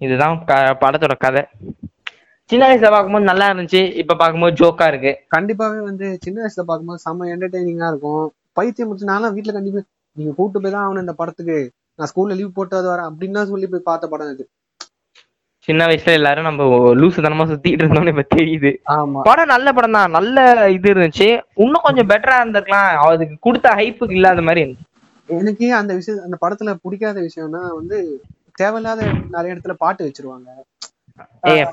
இதுதான் படத்தோட கதை. சின்ன வயசுல பார்க்கும்போது நல்லா இருந்துச்சு. இப்ப பார்க்கும்போது ஜோக்கா இருக்கு. கண்டிப்பாவே வந்து சின்ன வயசுல பார்க்கும்போது செம்ம என்டர்டைனிங்கா இருக்கும். பைத்தியம் முடிச்சு நான்லாம் வீட்டுல கண்டிப்பா நீங்க கூட்டு போய் தான் ஆகணும் இந்த படத்துக்கு. நான் ஸ்கூல்ல லீவ் போட்டு வரேன் அப்படின்னு சொல்லி போய் பார்த்த படம் இது சின்ன வயசுல எல்லாரும் நம்ம லூசுதனமா சுத்திட்டு இருந்தோம்னு இப்ப தெரியுது. ஆமா. படம் நல்ல படம் தான். நல்ல இது இருந்துச்சு. இன்னும் கொஞ்சம் பெட்டரா இருந்திருக்கலாம். அதுக்கு கொடுத்த ஹைப்புக்கு இல்லாத மாதிரி எனக்கு அந்த விஷயம் அந்த படத்துல பிடிக்காத விஷயம்னா வந்து தேவையில்லாத நிறைய இடத்துல பாட்டு வச்சிருவாங்க.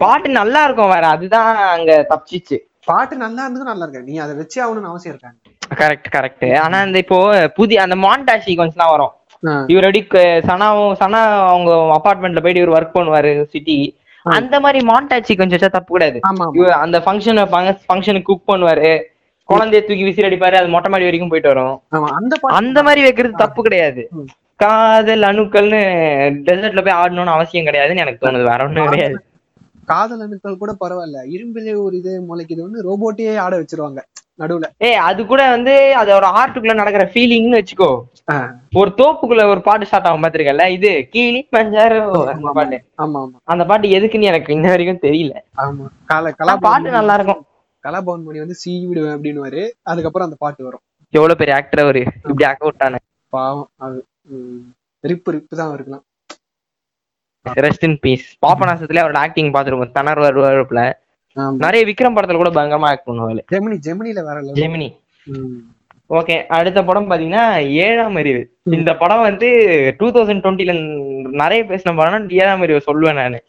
பாட்டு நல்லா இருக்கும் வேற அதுதான் அங்க தப்பிச்சிச்சு. பாட்டு நல்லா இருந்தது நல்லா இருக்கு நீ அதை வச்சே ஆகணும்னு அவசியம் இருக்காங்க கரெக்ட் கரெக்ட் ஆனா இந்த இப்போ புதிய அந்த மான்டாஜ் சீக்வன்ஸ்லாம் வரும். ஆ, இவர் அடி சனாவும் சனா அவங்க அபார்ட்மெண்ட்ல போயிட்டு இவர் ஒர்க் பண்ணுவாரு சிட்டி அந்த மாதிரி மான்டாஜ் சீக்வன்ஸ் வச்சா தப்பு கிடையாது அந்த ஃபங்க்ஷன் ஃபங்க்ஷனுக்கு குக் பண்ணுவாரு. குழந்தைய தூக்கி விசில் அடிப்பாரு அது மொட்டை மாடி வரைக்கும் போயிட்டு வரும். அந்த மாதிரி வைக்கிறது தப்பு கிடையாது. காதல் அணுக்கள்னு டெசர்ட்ல போய் ஆடணும்னு அவசியம் கிடையாதுன்னு எனக்கு தோணுது. வேற ஒண்ணும் கிடையாது. காதல் அணுக்கள் கூட பரவாயில்ல. இரும்பிலே ஒரு இது முளைக்குதுன்னு ரோபோட்டையே ஆட வச்சிருவாங்க. நடுவுல. ஏய் அது கூட வந்து அதோட ஆர்ட்டுக்குள்ள நடக்கிற ஃபீலிங்னு வச்சுக்கோ. ஒரு தோப்புக்குள்ள ஒரு பாட்டு ஸ்டார்ட் ஆகும் பாத்திருக்கல இது கீழி பஞ்சாரு அந்த பாட்டு. ஆமா ஆமா. அந்த பாட்டு எதுக்குன்னு எனக்கு இன்ன வரைக்கும் தெரியல. ஆமா. கால கலா பாட்டு நல்லா இருக்கும். கலாபவன் மணி வந்து சீ விடுவேன் அப்படின்னு அதுக்கப்புறம் அந்த பாட்டு வரும். எவ்வளவு பெரிய ஆக்டர் அவரு? இப்படி ஆக்க விட்டானு பாவம். அது ரிப்பு ரிப்பு தான் இருக்கலாம் ரெஸ்ட் இன் பீஸ் பாப்பநாசத்துல அவரோட ஆக்டிங் பாத்துருக்கோம் தனர் வருவாருப்புல நிறைய விக்ரம் படத்துல கூட பயங்கரமா ஆக்ட் பண்ணுவாரு. ஜெமினி ஜெமினில level. ஜெமினி. ஓகே அடுத்த படம் பாத்தீங்கன்னா ஏழாம் அறிவு. இந்த படம் வந்து டூ தௌசண்ட் டுவெண்ட்டில நிறைய பேசின படம் ஏழாம் அறிவு சொல்லுவேன் நானு.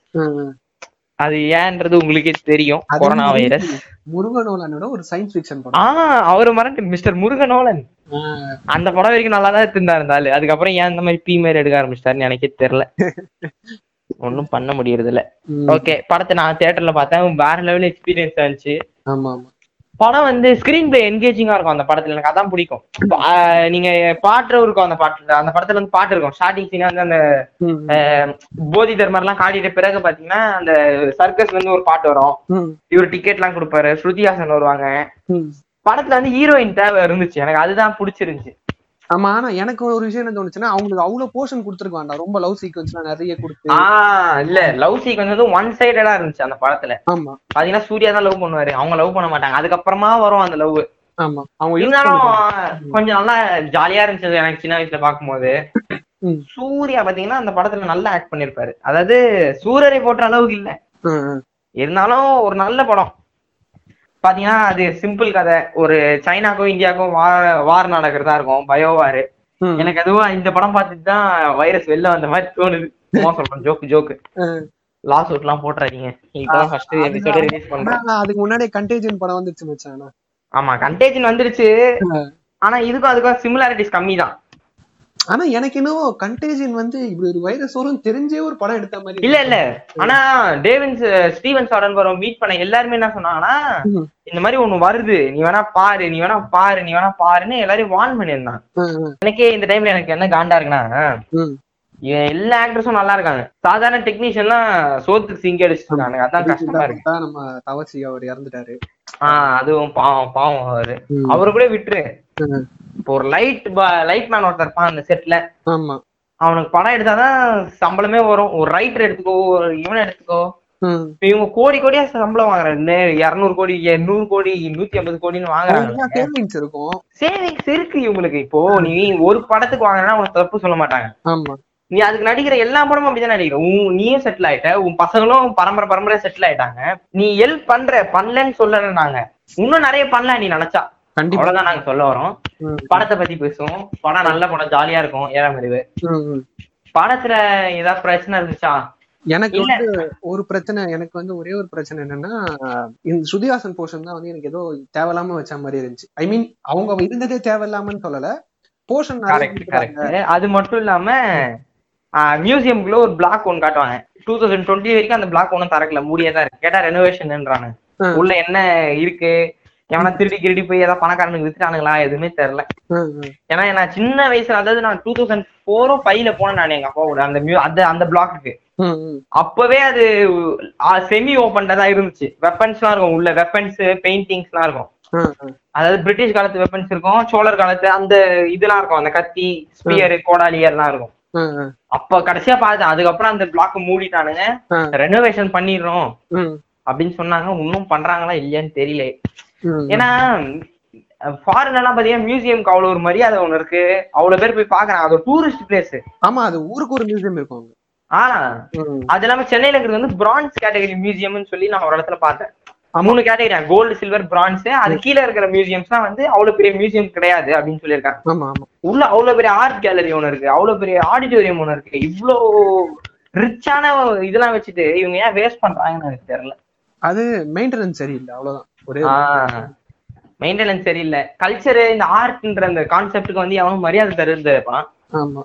அது ஏன்றது உங்களுக்கே தெரியும் கொரோனா வைரஸ். முருகனோலனோட ஒரு சயின்ஸ் ஃபிக்ஷன் படம். ஆஹ் அவரு மறந்து மிஸ்டர் முருகனோலன். அந்த படம் வரைக்கும் நல்லா தான் இருந்தா இருந்தாரு அதுக்கப்புறம் ஏன் இந்த மாதிரி பீ மாதிரி எடுக்க ஆரம்பிச்சிட்டாருன்னு எனக்கே தெரியல. ஒன்னும் பண்ண முடியறது இல்ல. ஓகே படத்தை நான் தியேட்டர்ல பார்த்தேன். வேற லெவல் எக்ஸ்பீரியன்ஸ் ஆச்சு படம் வந்து ஸ்கிரீன் பிளே என்கேஜிங்கா இருக்கும் அந்த படத்துல. எனக்கு அதான் பிடிக்கும். நீங்க பாட்டு இருக்கும் அந்த பாட்டுல. அந்த படத்துல வந்து பாட்டு இருக்கும். ஸ்டார்டிங் சீனா வந்து அந்த போதி தர்மர் எல்லாம் காட்டிட்ட பிறகு பாத்தீங்கன்னா அந்த சர்க்கஸ்ல இருந்து ஒரு பாட்டு வரும். இவர் டிக்கெட் எல்லாம் கொடுப்பாரு. ஸ்ருதிஹாசன் வருவாங்க. ம். படத்துல வந்து ஹீரோயின் தேவை இருந்துச்சு. எனக்கு அதுதான் பிடிச்சிருந்துச்சு. ஆமா ஆனா எனக்கு ஒரு விஷயம் என்ன தோணுச்சுன்னா அவங்களுக்கு அவ்வளவு போர்ஷன் கொடுத்துருக்காண்டா ரொம்ப லவ் சீக்வன்ஸ்லாம் நிறைய கொடுத்து. இல்ல லவ் சீக்வன்ஸ் வந்து ஒன் சைடடா இருந்துச்சு அந்த படத்துல. ஆமா. பாத்தீங்கன்னா சூர்யா தான் லவ் பண்ணுவாரு. அவங்க லவ் பண்ண மாட்டாங்க. அதுக்கப்புறமா வரும் அந்த லவ் ஆமா. அவங்க இருந்தாலும். கொஞ்சம் நல்லா ஜாலியா இருந்துச்சு எனக்கு சின்ன வயசுல பார்க்கும்போது. ம். சூர்யா பாத்தீங்கன்னா அந்த படத்துல நல்லா ஆக்ட் பண்ணிருப்பாரு. அதாவது சூரரை போட்ட அளவுக்கு இல்ல. இருந்தாலும் ஒரு நல்ல படம். பாத்தீங்கன்னா அது சிம்பிள் கதை. ஒரு சைனாக்கும் இந்தியாவுக்கும் வார் வார் நடக்கிறதா இருக்கும். Bio war. எனக்கு அதுவும் இந்த படம் பார்த்துட்டு தான் வைரஸ் வெளில வந்த மாதிரி தோணுது. சொல்றேன் ஜோக்கு ஜோக்கு. லாஸ் அவுட் எல்லாம் போட்டுறாதீங்க. அதுக்கு முன்னாடியே கண்டேஜன் படம் வந்துருச்சு மச்சான். ஆமா கண்டேஜன் வந்துருச்சு. ஆனா இதுக்கும் அதுக்கும் சிமிலாரிட்டிஸ் கம்மி தான் ஆனா எனக்கு இன்னும் கண்டேஜன் வந்து இப்படி ஒரு வைரஸ் வரும் தெரிஞ்சே ஒரு படம் எடுத்த மாதிரி இல்ல இல்ல. ஆனா டேவின்ஸ் ஸ்டீவன் சாடன் மீட் பண்ண எல்லாருமே என்ன சொன்னாங்கன்னா. இந்த மாதிரி ஒண்ணு வருது. நீ வேணா பாரு நீ வேணா பாரு நீ வேணா பாருன்னு எல்லாரையும் வார்ன் பண்ணியிருந்தான். எனக்கே இந்த டைம்ல எனக்கு என்ன காண்டா இருக்குன்னா எல்லா ஆக்டர்ஸும் நல்லா இருக்காங்க. சாதாரண டெக்னீஷியன்லாம் சோத்துக்கு சிங்க அடிச்சுட்டு இருக்காங்க அதான் கஷ்டமா இருக்கு. நம்ம தவசி அவர் இறந்துட்டாரு. ஆஹ் அதுவும் பாவம் பாவம் அவரு. அவரு கூட விட்டுரு. இப்போ ஒரு லைட் லைட் மேன் ஒருத்தர் இருப்பான் அந்த செட்ல ஆமா. அவனுக்கு படம் எடுத்தாதான் சம்பளமே வரும். ஒரு ரைட்டர் எடுத்துக்கோ ஒரு இவனை எடுத்துக்கோ. இவங்க கோடி கோடியா சம்பளம் வாங்குறாங்க. இருநூறு கோடி நூறு கோடி நூத்தி ஐம்பது கோடின்னு வாங்குறாங்க. savings இருக்கும். சேவிங்ஸ் இருக்கு இவங்களுக்கு. இப்போ நீ ஒரு படத்துக்கு வாங்கினா உனக்கு தப்பு சொல்ல மாட்டாங்க. ஆமா. நீ அதுக்கு நடிக்கிற எல்லா படமும் அப்படிதான் நடிக்கிற? உன் நீயும் செட்டில் ஆயிட்ட. உன் பசங்களும் பரம்பரை பரம்பரை செட்டில் ஆயிட்டாங்க. நீ ஹெல்ப் பண்ற பண்ணலன்னு சொல்லல நாங்க இன்னும் நிறைய பண்ணலாம் நீ நினைச்சா. கண்டிப்பா. அவ்வளவுதான் நாங்க சொல்ல வரோம். படத்தை பத்தி பேசுவோம். படம் நல்ல படம் ஜாலியா இருக்கும் ஏழாம் அறிவு. படத்துல ஏதாவது பிரச்சனை இருந்துச்சா? எனக்கு. வந்து ஒரு பிரச்சனை எனக்கு வந்து ஒரே ஒரு பிரச்சனை என்னன்னா இந்த ஸ்ருதிஹாசன் போர்ஷன் தான் வந்து எனக்கு ஏதோ தேவையில்லாம வச்ச மாதிரி இருந்துச்சு. ஐ மீன் அவங்க இருந்ததே தேவையில்லாமன்னு சொல்லல. போர்ஷன் கரெக்ட் கரெக்ட் அது மட்டும் இல்லாம மியூசியம்குள்ள ஒரு பிளாக் ஒன்னு காட்டுவாங்க. டூ தௌசண்ட் டுவெண்ட்டி வரைக்கும் அந்த பிளாக் ஒன்னும் திறக்கல மூடியே தான் இருக்கு. கேட்டா ரெனோவேஷன்ன்றானு ஆ. உள்ள என்ன இருக்கு? எவனா திருடி கிருடி போய் ஏதாவது பணக்காரனுக்கு வித்துட்டானுங்களா? எதுவுமே தெரியல ஏன்னா நான் சின்ன வயசுல அதாவது நான் டூ தௌசண்ட் ஃபோரோ ஃபைவ்ல போனேன் நான் எங்க அப்பா கூட அந்த அந்த அந்த பிளாக்குக்கு அப்பவே அது செமி ஓப்பன்ல தான் இருந்துச்சு. வெப்பன்ஸ்லாம் இருக்கும். உள்ள வெப்பன்ஸ் பெயிண்டிங்ஸ்லாம் இருக்கும். அதாவது பிரிட்டிஷ் காலத்து வெப்பன்ஸ் இருக்கும். சோழர் காலத்து அந்த இதெல்லாம் இருக்கும். அந்த கத்தி ஸ்பியர் கோடாலி எல்லாம் இருக்கும். அப்ப கடைசியா பார்த்தேன். அதுக்கப்புறம் அந்த பிளாக் மூடிட்டானுங்க. ரெனோவேஷன் பண்ணிடுறோம். அப்படின்னு சொன்னாங்க. இன்னும் பண்றாங்களா இல்லையான்னு தெரியல. ஏன்னா ஃபாரின் எல்லாம் பாத்தீங்கன்னா மியூசியம்க்கு அவ்வளவு ஒரு மரியாதை ஒண்ணு இருக்கு. அவ்வளவு பேர் போய் பாக்குறாங்க. அது டூரிஸ்ட் பிளேஸ் ஆமா அது ஊருக்கு ஒரு மியூசியம் இருக்கும். ஆஹ். அது இல்லாம சென்னையில இருக்கிறது வந்து பிரான்ஸ் கேட்டகரி மியூசியம்னு சொல்லி நான் ஒரு இடத்துல பார்த்தேன். மூணு கேட்டகரி கோல்டு சில்வர் பிரான்ஸ் அது கீழே இருக்கிற மியூசியம்ஸ்லாம் வந்து அவ்வளவு பெரிய மியூசியம் கிடையாது அப்படின்னு சொல்லியிருக்காங்க. ஆமா ஆமா. உள்ள அவ்வளவு பெரிய ஆர்ட் கேலரி ஒண்ணு இருக்கு. அவ்வளவு பெரிய ஆடிட்டோரியம் ஒண்ணு இருக்கு. இவ்ளோ ரிச்சான இதெல்லாம் வச்சுட்டு இவங்க ஏன் வேஸ்ட் பண்றாங்கன்னு எனக்கு தெரியல. அது மெயின்டெனன்ஸ் சரியில்லை அவ்வளவுதான். ஒரே மெயின்டெனன்ஸ் சரியில்லை. கல்ச்சர் இந்த ஆர்ட்ன்ற அந்த கான்செப்டுக்கு வந்து அவனும் மரியாதை தருது ஆமா.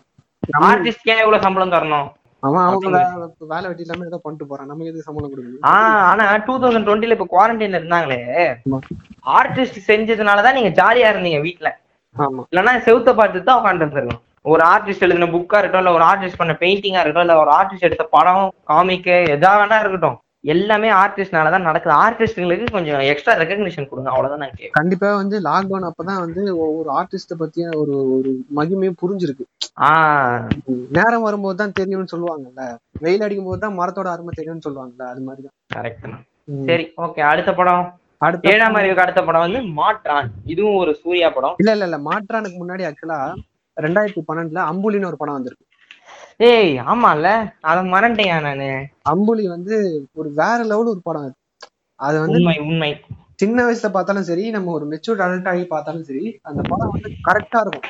ஆர்டிஸ்ட் ஏன் இவ்வளவு சம்பளம் தரணும்? அவன் அவங்க வே- வேலை வெட்டி இல்லாம ஏதோ பண்ணிட்டு போறான். நமக்கு எது சம்பளம் கொடுக்கணும்? ஆஹ் ஆனா டூ தௌசண்ட் டுவெண்ட்டில இப்ப குவாரண்டைன்ல இருந்தாங்களே. ஆமா. ஆர்டிஸ்ட் செஞ்சதுனாலதான் நீங்க ஜாலியா இருந்தீங்க ஆமா. இல்லைன்னா செவுத்த பார்த்து தான் உட்காந்து இருந்திருக்கணும். ஒரு ஆர்டிஸ்ட் எழுதின புக்கா இருக்கட்டும் இல்ல ஒரு ஆர்டிஸ்ட் பண்ண பெயிண்டிங்கா இருக்கட்டும் இல்ல ஒரு ஆர்டிஸ்ட் எடுத்த படம் காமிக்க எதா வேணா இருக்கட்டும். எல்லாமே ஆர்டிஸ்ட்னால தான் நடக்குது. ஆர்டிஸ்டுங்களுக்கு கொஞ்சம் எக்ஸ்ட்ரா ரெகக்னிஷன் கொடுங்க. அவ்வளவுதான் நான் கேட்பேன் கண்டிப்பா வந்து லாக்டவுன் அப்பதான் வந்து ஒவ்வொரு ஆர்டிஸ்ட பத்திய ஒரு ஒரு மகிமையே புரிஞ்சிருக்கு. நேரம் வரும்போது தான் தெரியும்னு சொல்லுவாங்கல்ல. வெயில் அடிக்கும் போது தான் மரத்தோட அருமை தெரியும்னு சொல்லுவாங்கல்ல. அது மாதிரிதான். கரெக்ட் ம். சரி ஓகே அடுத்த படம். அடுத்த ஏழாம் அறிவுக்கு அடுத்த படம் வந்து மாற்றான். இதுவும் ஒரு சூர்யா படம். இல்ல இல்ல இல்ல. மாற்றானுக்கு முன்னாடி ஆக்சுவலா ரெண்டாயிரத்தி பன்னெண்டுல அம்புலின்னு ஒரு படம் வந்திருக்கு. ஏய் ஆமால அத மறந்துட்டேன் நானு. அம்புலி வந்து ஒரு வேற லெவல் ஒரு படம். அது அது வந்து உண்மை உண்மை. சின்ன வயசுல பார்த்தாலும் சரி நம்ம ஒரு மெச்சூர்ட் அடல்ட் ஆகி பார்த்தாலும் சரி அந்த படம் வந்து கரெக்டா இருக்கும்.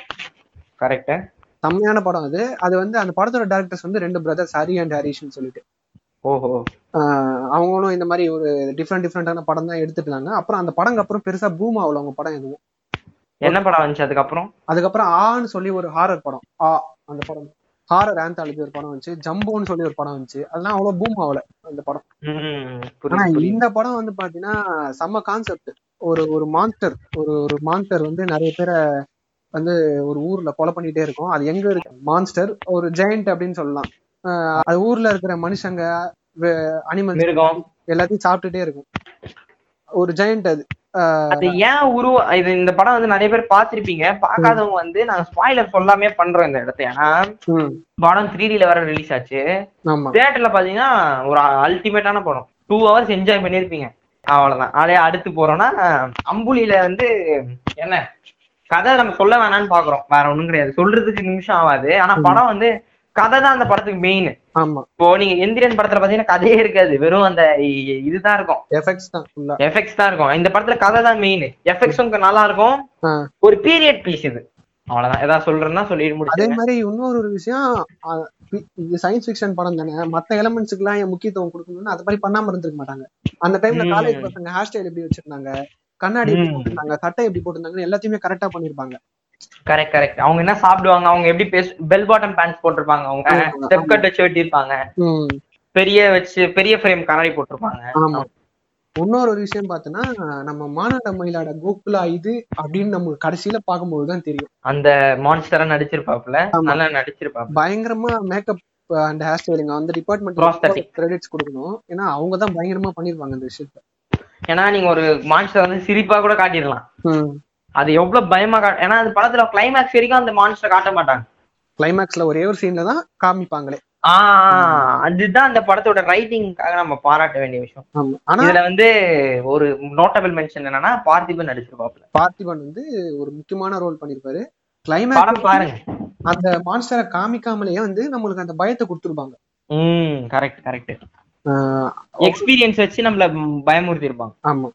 கரெக்ட் செம்மையான படம் அது. அது வந்து அந்த படத்தோட டேரக்டர்ஸ் வந்து ரெண்டு பிரதர்ஸ் ஹரி அண்ட் ஹரிஷ்னு சொல்லிட்டு. ஓஹோ. அவங்களும் இந்த மாதிரி ஒரு டிஃப்ரெண்ட் டிஃப்ரெண்டான படம் தான் எடுத்துட்டு இருந்தாங்க அப்புறம் அந்த படங்க அப்புறம் பெருசா பூம் ஆகல அவங்க படம் எதுவும். என்ன படம் வந்துச்சு அதுக்கப்புறம்? அதுக்கப்புறம் ஆன்னு சொல்லி ஒரு ஹாரர் படம். ஆ அந்த படம். ஹாரர் ஆந்தாலஜி ஒரு படம் வந்துச்சு. ஜம்போன்னு சொல்லி ஒரு படம் வந்துச்சு. அதெல்லாம் அவ்வளவு பூம் ஆகல அந்த படம். ஆனா இந்த படம் வந்து பாத்தீங்கன்னா செம்ம கான்செப்ட் ஒரு ஒரு மான்ஸ்டர் ஒரு ஒரு மான்ஸ்டர் வந்து நிறைய பேரை வந்து ஒரு ஊர்ல கொலை பண்ணிட்டே இருக்கும். அது எங்க இருக்கு? மான்ஸ்டர் ஒரு ஜெயண்ட் அப்படின்னு சொல்லலாம். அது ஊர்ல இருக்கிற மனுஷங்க மிருகம். எல்லாத்தையும் சாப்பிட்டுட்டே இருக்கும். ஒரு ஜெயண்ட் அது. அது ஏன் உருவ இது இந்த படம் வந்து நிறைய பேர் பார்த்திருப்பீங்க. பார்க்காதவங்க வந்து நாங்க ஸ்பாய்லர் சொல்லாமே பண்றோம் இந்த இடத்த. ஏன்னா படம் த்ரீ டில வர ரிலீஸ் ஆச்சு. தியேட்டர்ல பாத்தீங்கன்னா ஒரு அல்டிமேட்டான படம். டூ ஹவர்ஸ் என்ஜாய் பண்ணிருப்பீங்க அவ்வளவுதான். அதே அடுத்து போறோம்னா அம்புலியில வந்து என்ன? கதை நம்ம சொல்ல வேணாம்னு பாக்குறோம். வேற ஒண்ணும் கிடையாது. சொல்றதுக்கு நிமிஷம் ஆகாது. ஆனா படம் வந்து கதை தான் அந்த படத்துக்கு மெயின் ஆமா. இப்போ நீங்க எந்திரன் படத்துல பாத்தீங்கன்னா கதையே இருக்காது. வெறும் அந்த இதுதான் இருக்கும். எஃபெக்ட்ஸ் தான் எஃபெக்ட்ஸ் தான் இருக்கும். இந்த படத்துல கதை தான் மெயின் எஃபெக்ட்ஸும் நல்லா இருக்கும். ஒரு பீரியட் பீஸ் இது. அவ்வளவுதான். ஏதாவது சொல்றேன்னா சொல்லிட்டு அதே முடிச்சு மாதிரி இன்னொரு ஒரு விஷயம் இது சயின்ஸ் ஃபிக்ஷன் படம் தானே. மத்த எலமெண்ட்ஸுக்கு எல்லாம் முக்கியத்துவம் கொடுக்கணும்னு அது மாதிரி பண்ணாம இருந்திருக்க மாட்டாங்க. அந்த டைம்ல. காலேஜ் பசங்க ஹேர் ஸ்டைல் எப்படி வச்சிருந்தாங்க? கண்ணாடி எப்படி. போட்டிருந்தாங்க? சட்டை எப்படி போட்டிருந்தாங்கன்னு எல்லாத்தையுமே கரெக்டா பண்ணிருப்பாங்க கரெக்ட் கரெக்ட் அவங்க என்ன சாப்பிடுவாங்க? அவங்க எப்படி பேச பெல் பாட்டம் பேண்ட்ஸ் போட்டிருப்பாங்க. அவங்க ஸ்டெப் கட் வச்சு வெட்டியிருப்பாங்க. ம், பெரிய வச்சு பெரிய ஃப்ரேம் கண்ணாடி போட்டிருப்பாங்க. இன்னொரு ஒரு விஷயம் பார்த்தோன்னா நம்ம மாநாட மயிலாட கோகுலா இது அப்படின்னு நம்ம கடைசியில பார்க்கும்போது தான் தெரியும். அந்த மான்ஸ்டரா நடிச்சிருப்பாப்புல. ஆமா. நல்லா நடிச்சிருப்பாப்புல. பயங்கரமா மேக்கப் அண்ட் ஹேர் ஸ்டைலிங் அந்த. டிபார்ட்மெண்ட் கிரெடிட்ஸ் கொடுக்கணும். ஏன்னா அவங்க தான் பயங்கரமா பண்ணிருப்பாங்க இந்த விஷயத்த. ஏன்னா நீங்க ஒரு மான்ஸ்டர் வந்து சிரிப்பா கூட காட்டிடலாம். அது எவ்வளவு பயமா ஏன்னா அந்த படத்துல கிளைமேக்ஸ் வரைக்கும் அந்த மான்ஸ்டர் காட்ட மாட்டாங்க. கிளைமேக்ஸ்ல ஒரே ஒரு சீன்ல தான் காமிப்பாங்களே. ஆஹ் அதுதான் அந்த படத்தோட ரைட்டிங்காக நம்ம பாராட்ட வேண்டிய விஷயம். இதுல வந்து ஒரு நோட்டபிள் மென்ஷன் என்னன்னா பார்த்திபன் நடிச்சிருப்பாப்புல. பார்த்திபன் வந்து ஒரு முக்கியமான ரோல் பண்ணிருப்பாரு. கிளைமேக்ஸ் பாருங்க. அந்த மான்ஸ்டரை காமிக்காமலேயே வந்து நம்மளுக்கு அந்த பயத்தை கொடுத்துருப்பாங்க. ம் கரெக்ட் கரெக்ட் எக்ஸ்பீரியன்ஸ் வச்சு நம்மள பயமுறுத்தி இருப்பாங்க ஆமா.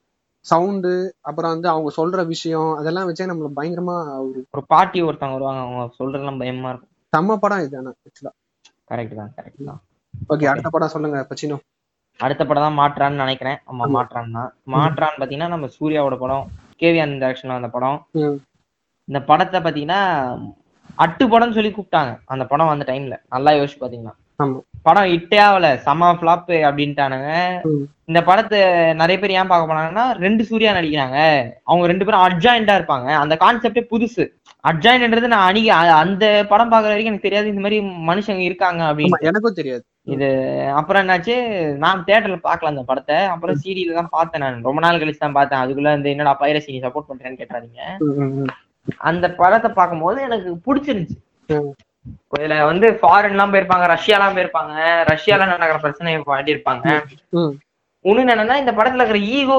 சவுண்டு அப்புறம் வந்து அவங்க சொல்ற விஷயம் அதெல்லாம் வச்சே நம்மள பயங்கரமா ஒரு ஒரு பாட்டி ஒருத்தவங்க வருவாங்க அவங்க சொல்றதெல்லாம் பயமா இருக்கும். செம்ம படம் இது ஆனா ஆக்சுவலா கரெக்ட் தான் கரெக்ட் தான். ஓகே அடுத்த படம் சொல்லுங்க பச்சினோ. அடுத்த படம் தான் மாற்றான்னு நினைக்கிறேன். ஆமா. மாற்றான் தான். மாற்றான்னு பாத்தீங்கன்னா நம்ம சூர்யாவோட படம் கேவியான் டைரக்ஷன் அந்த படம். இந்த படத்தை பாத்தீங்கன்னா அட்டு படம்னு சொல்லி கூப்பிட்டாங்க. அந்த படம் அந்த டைம்ல நல்லா யோசிச்சு பாத்தீங்கன்னா படம் ஹிட்டே ஆகல. செம ஃபிளாப் அப்படின்ட்டானுங்க. இந்த படத்தை நிறைய பேர் ஏன் பார்க்க போனாங்கன்னா ரெண்டு சூர்யா நடிக்கிறாங்க. அவங்க ரெண்டு பேரும் அட்ஜாயிண்டா இருப்பாங்க. அந்த கான்செப்டே புதுசு. அட்ஜாயின்ன்றது நான் அன்னைக்கு அ- அந்த படம் பாக்குற வரைக்கும் எனக்கு தெரியாது. இந்த மாதிரி மனுஷங்க இருக்காங்க அப்படின்னு. எனக்கும் தெரியாது. அப்புறம் என்னாச்சு? நான் தியேட்டர்ல பார்க்கல அந்த படத்தை. அப்புறம் சீரியல் தான் பார்த்தேன் நான். ரொம்ப நாள் கழிச்சு தான் பார்த்தேன். அதுக்குள்ள இந்த என்னடா பைரசி நீ சப்போர்ட் பண்றேன்னு கேட்டாதீங்க. அந்த படத்தை பார்க்கும்போது எனக்கு பிடிச்சிருந்துச்சு. இதுல வந்து ஃபாரின் எல்லாம் போயிருப்பாங்க ரஷ்யா எல்லாம் போயிருப்பாங்க. ரஷ்யால நடக்கிற பிரச்சனையை காட்டியிருப்பாங்க ம். இன்னும் என்னன்னா இந்த படத்துல இருக்கிற ஈகோ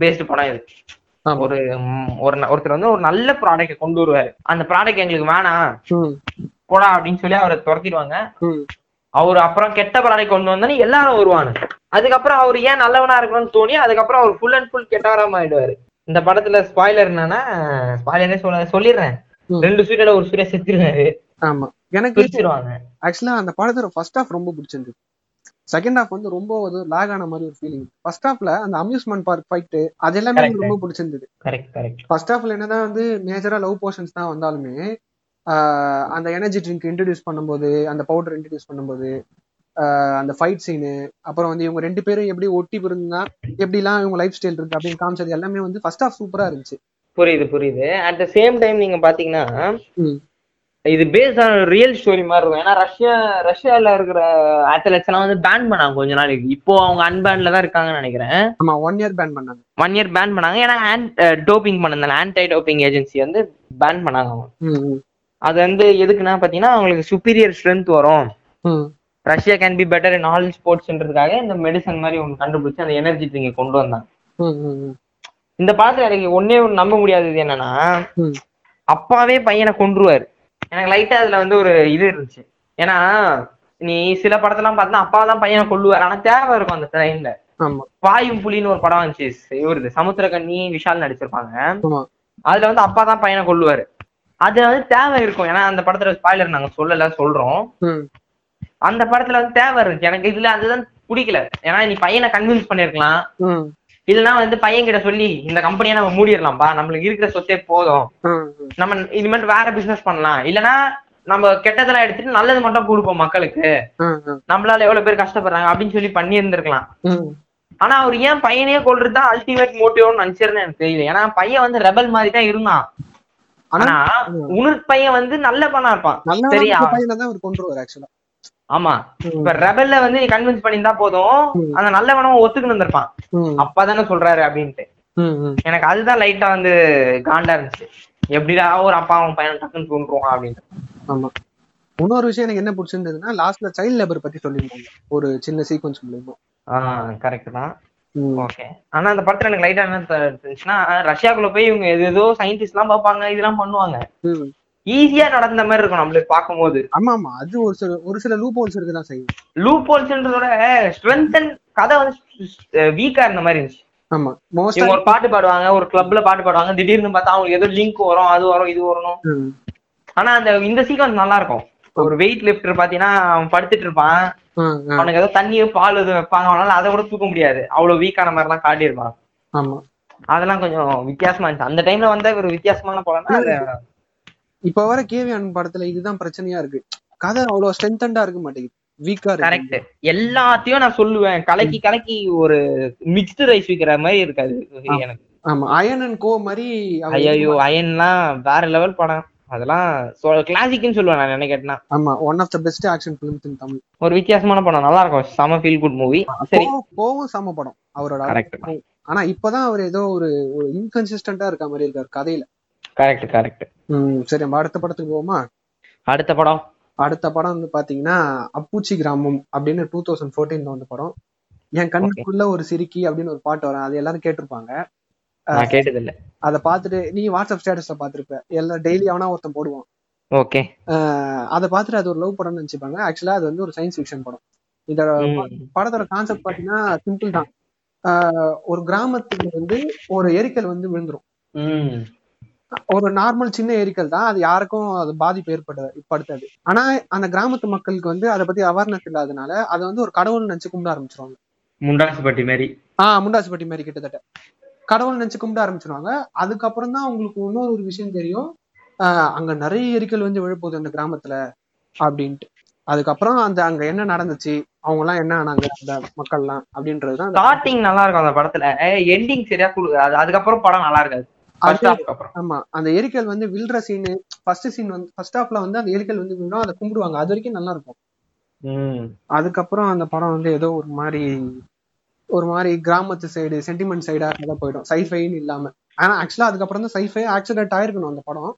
பேஸ்டு படம் இது. ஒரு ஒரு ஒருத்தர் வந்து ஒரு நல்ல ப்ராடக்ட் கொண்டு வருவாரு. அந்த ப்ராடக்ட் எங்களுக்கு வேணாம். போடா அப்படின்னு சொல்லி அவரை துரத்திடுவாங்க. அவர் அப்புறம் கெட்ட ப்ராடக்ட் கொண்டு வந்தோன்னே எல்லாரும் வருவானு அதுக்கப்புறம் அவர் ஏன் நல்லவனா இருக்கணும்னு தோணி அதுக்கப்புறம் அவர் ஃபுல் அண்ட் ஃபுல் கெட்டவரா ஆயிடுவாரு. இந்த படத்துல ஸ்பாய்லர் என்னன்னா ஸ்பாய்லரே சொல்ல சொல்லிடுறேன். ரெண்டு சூரியல ஒரு சூரிய செத்துருவாரு. ஆமா. எனக்கு ஆக்சுவலா அந்த படத்தோட ஃபர்ஸ்ட் ஹாஃப் ரொம்ப பிடிச்சிருந்தது. செகண்ட் ஹாஃப் வந்து ரொம்ப ஒரு லாக் ஆன மாதிரி ஒரு ஃபீலிங் ஃபர்ஸ்ட் ஹாஃப்ல அந்த அம்யூஸ்மெண்ட் பார்க் ஃபைட் அது எல்லாமே. எனக்கு ரொம்ப பிடிச்சிருந்தது. ஃபர்ஸ்ட் ஹாஃப்ல என்னதான் வந்து மேஜரா லவ் போர்ஷன்ஸ் தான் வந்தாலுமே அந்த எனர்ஜி ட்ரிங்க் இன்ட்ரடியூஸ் பண்ணும்போது அந்த பவுடர் இன்ட்ரடியூஸ் பண்ணும்போது அந்த ஃபைட் சீனு அப்புறம் வந்து இவங்க ரெண்டு பேரும் எப்படி ஒட்டி பிறந்தா எப்படிலாம் இவங்க லைஃப் ஸ்டைல் இருக்கு அப்படின்னு காமிச்சது எல்லாமே வந்து ஃபர்ஸ்ட் ஹாஃப் சூப்பரா இருந்துச்சு. புரியுது புரியுது. அட் த சேம் டைம் நீங்க பாத்தீங்கன்னா. இது பேஸ்ட் ஆன் ரியல் ஸ்டோரி மாதிரி இருக்கும். ஏன்னா ரஷ்யா ரஷ்யால இருக்கிற அத்லெட்ஸ் எல்லாம் வந்து பேன் பண்ணாங்க கொஞ்ச நாளைக்கு. இப்போ அவங்க அன்பேன்ல தான் இருக்காங்கன்னு நினைக்கிறேன். ஆமா ஒன் இயர் பேன் பண்ணாங்க. ஒன் இயர் பேன் பண்ணாங்க. ஏன்னா டோப்பிங் பண்ணதால ஆன்டை டோப்பிங் ஏஜென்சி வந்து பேன் பண்ணாங்க அவங்க. அது வந்து எதுக்குன்னா பாத்தீங்கன்னா அவங்களுக்கு சுப்பீரியர் ஸ்ட்ரென்த் வரும். Russia can be better in all ஸ்போர்ட்ஸ்ன்றதுக்காக இந்த மெடிசன் மாதிரி ஒன்று கண்டுபிடிச்சு அந்த எனர்ஜி ட்ரிங்கை கொண்டு வந்தாங்க. இந்த படத்துல எனக்கு ஒன்னே ஒண்ணு நம்ப முடியாதது என்னன்னா. அப்பாவே பையனை கொன்றுவாரு. எனக்கு லைட்டா அதுல வந்து ஒரு இது இருந்துச்சு. ஏன்னா நீ சில படத்தெல்லாம் பார்த்தா அப்பா தான் பையனை கொல்லுவார். ஆனா தேவை இருக்கும் அந்த ஆமா. வாயும் புலின்னு ஒரு படம் வந்துச்சு. இவருது சமுத்திரகண்ணி விஷால் நடிச்சிருப்பாங்க. அதுல வந்து அப்பா தான் பையனை கொல்லுவாரு. அது வந்து தேவை இருக்கும். ஏன்னா அந்த படத்துல ஸ்பாய்லர் நாங்க சொல்லல சொல்றோம். அந்த படத்துல வந்து தேவை இருக்கு. எனக்கு இதுல அதுதான் பிடிக்கல. ஏன்னா நீ பையனை கன்வின்ஸ் பண்ணிருக்கலாம் இல்லைன்னா வந்து பையன் கிட்ட சொல்லி இந்த கம்பெனியை நம்ம மூடிடலாம்ப்பா நம்மளுக்கு இருக்கிற சொத்தே போதும். நம்ம இனிமேல் வேற பிசினஸ் பண்ணலாம். இல்லைன்னா நம்ம கெட்டதெல்லாம் எடுத்துட்டு நல்லது மட்டும் கொடுப்போம் மக்களுக்கு. நம்மளால எவ்வளவு பேர் கஷ்டப்படுறாங்க அப்படின்னு சொல்லி பண்ணி இருந்திருக்கலாம் ஆனா அவர் ஏன் பையனையே கொள்றது தான் அல்டிமேட் மோட்டிவ்னு நினைச்சிருந்தேன் எனக்கு தெரியல. ஏன்னா பையன் வந்து ரெபல் மாதிரி தான் இருந்தான். ஆனா உணர் பையன் வந்து நல்ல பண்ணா இருப்பான். சரியா? பையனை தான் அவர் கொண்டுருவார் ஆக்சுவலா ஆமா. இப்ப ரெபல்ல வந்து நீ கன்வின்ஸ் பண்ணியிருந்தா போதும். அந்த நல்லவனும் ஒத்துக்கிட்டு இருந்திருப்பான். அப்பதானே சொல்றாரு அப்படின்ட்டு. எனக்கு அதுதான் லைட்டா வந்து காண்டா இருந்துச்சு. எப்படிடா ஒரு அப்பா அவன் பையன் டக்குன்னு தோன்றுவான் அப்படின்ட்டு ஆமா. இன்னொரு விஷயம் எனக்கு என்ன பிடிச்சிருந்ததுன்னா லாஸ்ட்ல சைல்ட் லேபர் பத்தி சொல்லியிருந்தாங்க. ஒரு சின்ன சீக்வன்ஸ் மூலியமா. ஆஹ் கரெக்ட் தான். ஓகே ஆனா அந்த படத்துல எனக்கு லைட்டா என்ன இருந்துச்சுன்னா ரஷ்யாக்குள்ள போய் இவங்க எது ஏதோ சயின்டிஸ்ட் எல்லாம் பார்ப்பாங்க இதெல்லாம் பண்ணுவாங்க. ஈஸியா நடந்த மாதிரி இருக்கும் நம்மளுக்கு பார்க்கும்போது. ஆமா ஆமா அது ஒரு சில ஒரு சில லூப் ஹோல்ஸ் இருக்குதான் செய்யும். லூப் ஹோல்ஸ்ன்றதோட ஸ்ட்ரென்த் அண்ட் கதை வந்து வீக்கா இருந்த மாதிரி இருந்துச்சு. ஆமா மோஸ்டா இவங்க ஒரு பாட்டு பாடுவாங்க ஒரு கிளப்ல பாட்டு பாடுவாங்க திடீர்னு பார்த்தா அவங்களுக்கு ஏதோ லிங்க் வரும் அது வரும் இது வரணும் ஆனா அந்த இந்த சீக்வன்ஸ் நல்லா இருக்கும் ஒரு வெயிட் லிஃப்டர் பாத்தீங்கன்னா அவன் படுத்துட்டு இருப்பான். அவனுக்கு ஏதோ தண்ணியோ பால் எதுவும் வைப்பாங்க அவனால அதை கூட தூக்க முடியாது. அவ்வளவு வீக்கான மாதிரி எல்லாம் காட்டியிருப்பான். ஆமா. அதெல்லாம் கொஞ்சம் வித்தியாசமா இருந்துச்சு. அந்த டைம்ல வந்த ஒரு வித்தியாசமான படம்னா அது இப்ப வர கேவியான் படத்துல இதுதான் பிரச்சனையா இருக்கு. கதை அவ்வளவு ஸ்ட்ரென்தண்டா இருக்க மாட்டேங்குது. வீக்கா கரெக்ட் எல்லாத்தையும் நான் சொல்லுவேன். கலக்கி கலக்கி ஒரு மிக்ஸ்டு ரைஸ் விக்கிற மாதிரி இருக்காது. எனக்கு. ஆமா. அயன் அண்ட் கோ மாதிரி ஐயோ அயன்லாம் வேற லெவல் படம். அதெல்லாம் கிளாசிக்னு சொல்லுவேன் நான் கேட்டேன்னா. ஆமா. One of the best action films in Tamil ஒரு வித்தியாசமான படம். நல்லா இருக்கும். செம ஃபீல் குட் மூவி சரி. கோவும் சம படம். அவரோட கரெக்ட் ஆனா இப்பதான் அவர் ஏதோ ஒரு ஒரு இன்கன்சிஸ்டன்டா இருக்க மாதிரி இருக்காரு கதையில. கரெக்ட் கரெக்ட் ம் சரி நம்ம அடுத்த படத்துக்கு போவோமா? அடுத்த படம்? அடுத்த படம் வந்து பாத்தீங்கன்னா அப்பூச்சி கிராமம் அப்படின்னு டூ தௌசண்ட் ஃபோர்டீன்ல வந்த படம். என் கண்ணுக்குள்ள ஒரு சிரிக்கி அப்படின்னு ஒரு பாட்டு வரும். அது எல்லாரும் கேட்டிருப்பாங்க. கேட்டது இல்ல அதை பார்த்துட்டு நீ வாட்ஸ்அப் ஸ்டேட்டஸ்ல பாத்திருப்ப எல்லாம் டெய்லி அவனா ஒருத்தன் போடுவான். ஓகே. அதை பார்த்துட்டு அது ஒரு லவ் படம்னு நினைச்சுப்பாங்க. ஆக்சுவலா அது வந்து ஒரு சயின்ஸ் ஃபிக்ஷன் படம். இந்த படத்தோட கான்செப்ட் பாத்தீங்கன்னா சிம்பிள் தான். ஒரு கிராமத்துல வந்து ஒரு எரிக்கல் வந்து விழுந்துரும். ஒரு நார்மல் சின்ன எரிக்கல் தான். அது யாருக்கும் அது பாதிப்பு ஏற்பட படுத்தாது ஆனா அந்த கிராமத்து மக்களுக்கு வந்து அதை பத்தி அவேர்னஸ் இல்லாதனால அதை வந்து ஒரு கடவுள் நினைச்சு கும்பிட ஆரம்பிச்சிருவாங்க. முண்டாசு பட்டி மாதிரி ஆஹ் முண்டாசுப்பட்டி மாதிரி கிட்டத்தட்ட. கடவுள் நினைச்சு கும்பிட ஆரம்பிச்சிருவாங்க. அதுக்கப்புறம் தான் அவங்களுக்கு இன்னொரு ஒரு விஷயம் தெரியும். அங்க நிறைய எரிக்கல் வந்து விழப்போகுது அந்த கிராமத்துல அப்படின்ட்டு. அதுக்கப்புறம் அந்த அங்க என்ன நடந்துச்சு? அவங்க எல்லாம் என்ன ஆனாங்க அந்த மக்கள்லாம் அப்படின்றதுதான் அந்த- ஸ்டார்டிங் நல்லா இருக்கும் அந்த படத்துல. எண்டிங் சரியா குடு அது அதுக்கப்புறம் படம் நல்லா இருக்காது. ஆமா அந்த எரிக்கல் வந்து விழுற சீனு ஃபர்ஸ்ட் சீன் வந்து ஃபர்ஸ்ட் ஹாஃப்ல வந்து அந்த எரிக்கல் வந்து விழும் அதை கும்பிடுவாங்க. அது வரைக்கும் நல்லா இருக்கும் ம். அதுக்கப்புறம் அந்த படம் வந்து ஏதோ ஒரு மாதிரி ஒரு மாதிரி கிராமத்து சைடு சென்டிமெண்ட் சைடா கதை போயிடும். சைஃபைன்னு இல்லாம. ஆனா ஆக்சுவலா அதுக்கப்புறம் தான் சைஃபை ஆக்சிடென்ட் ஆயிருக்கணும் அந்த படம்.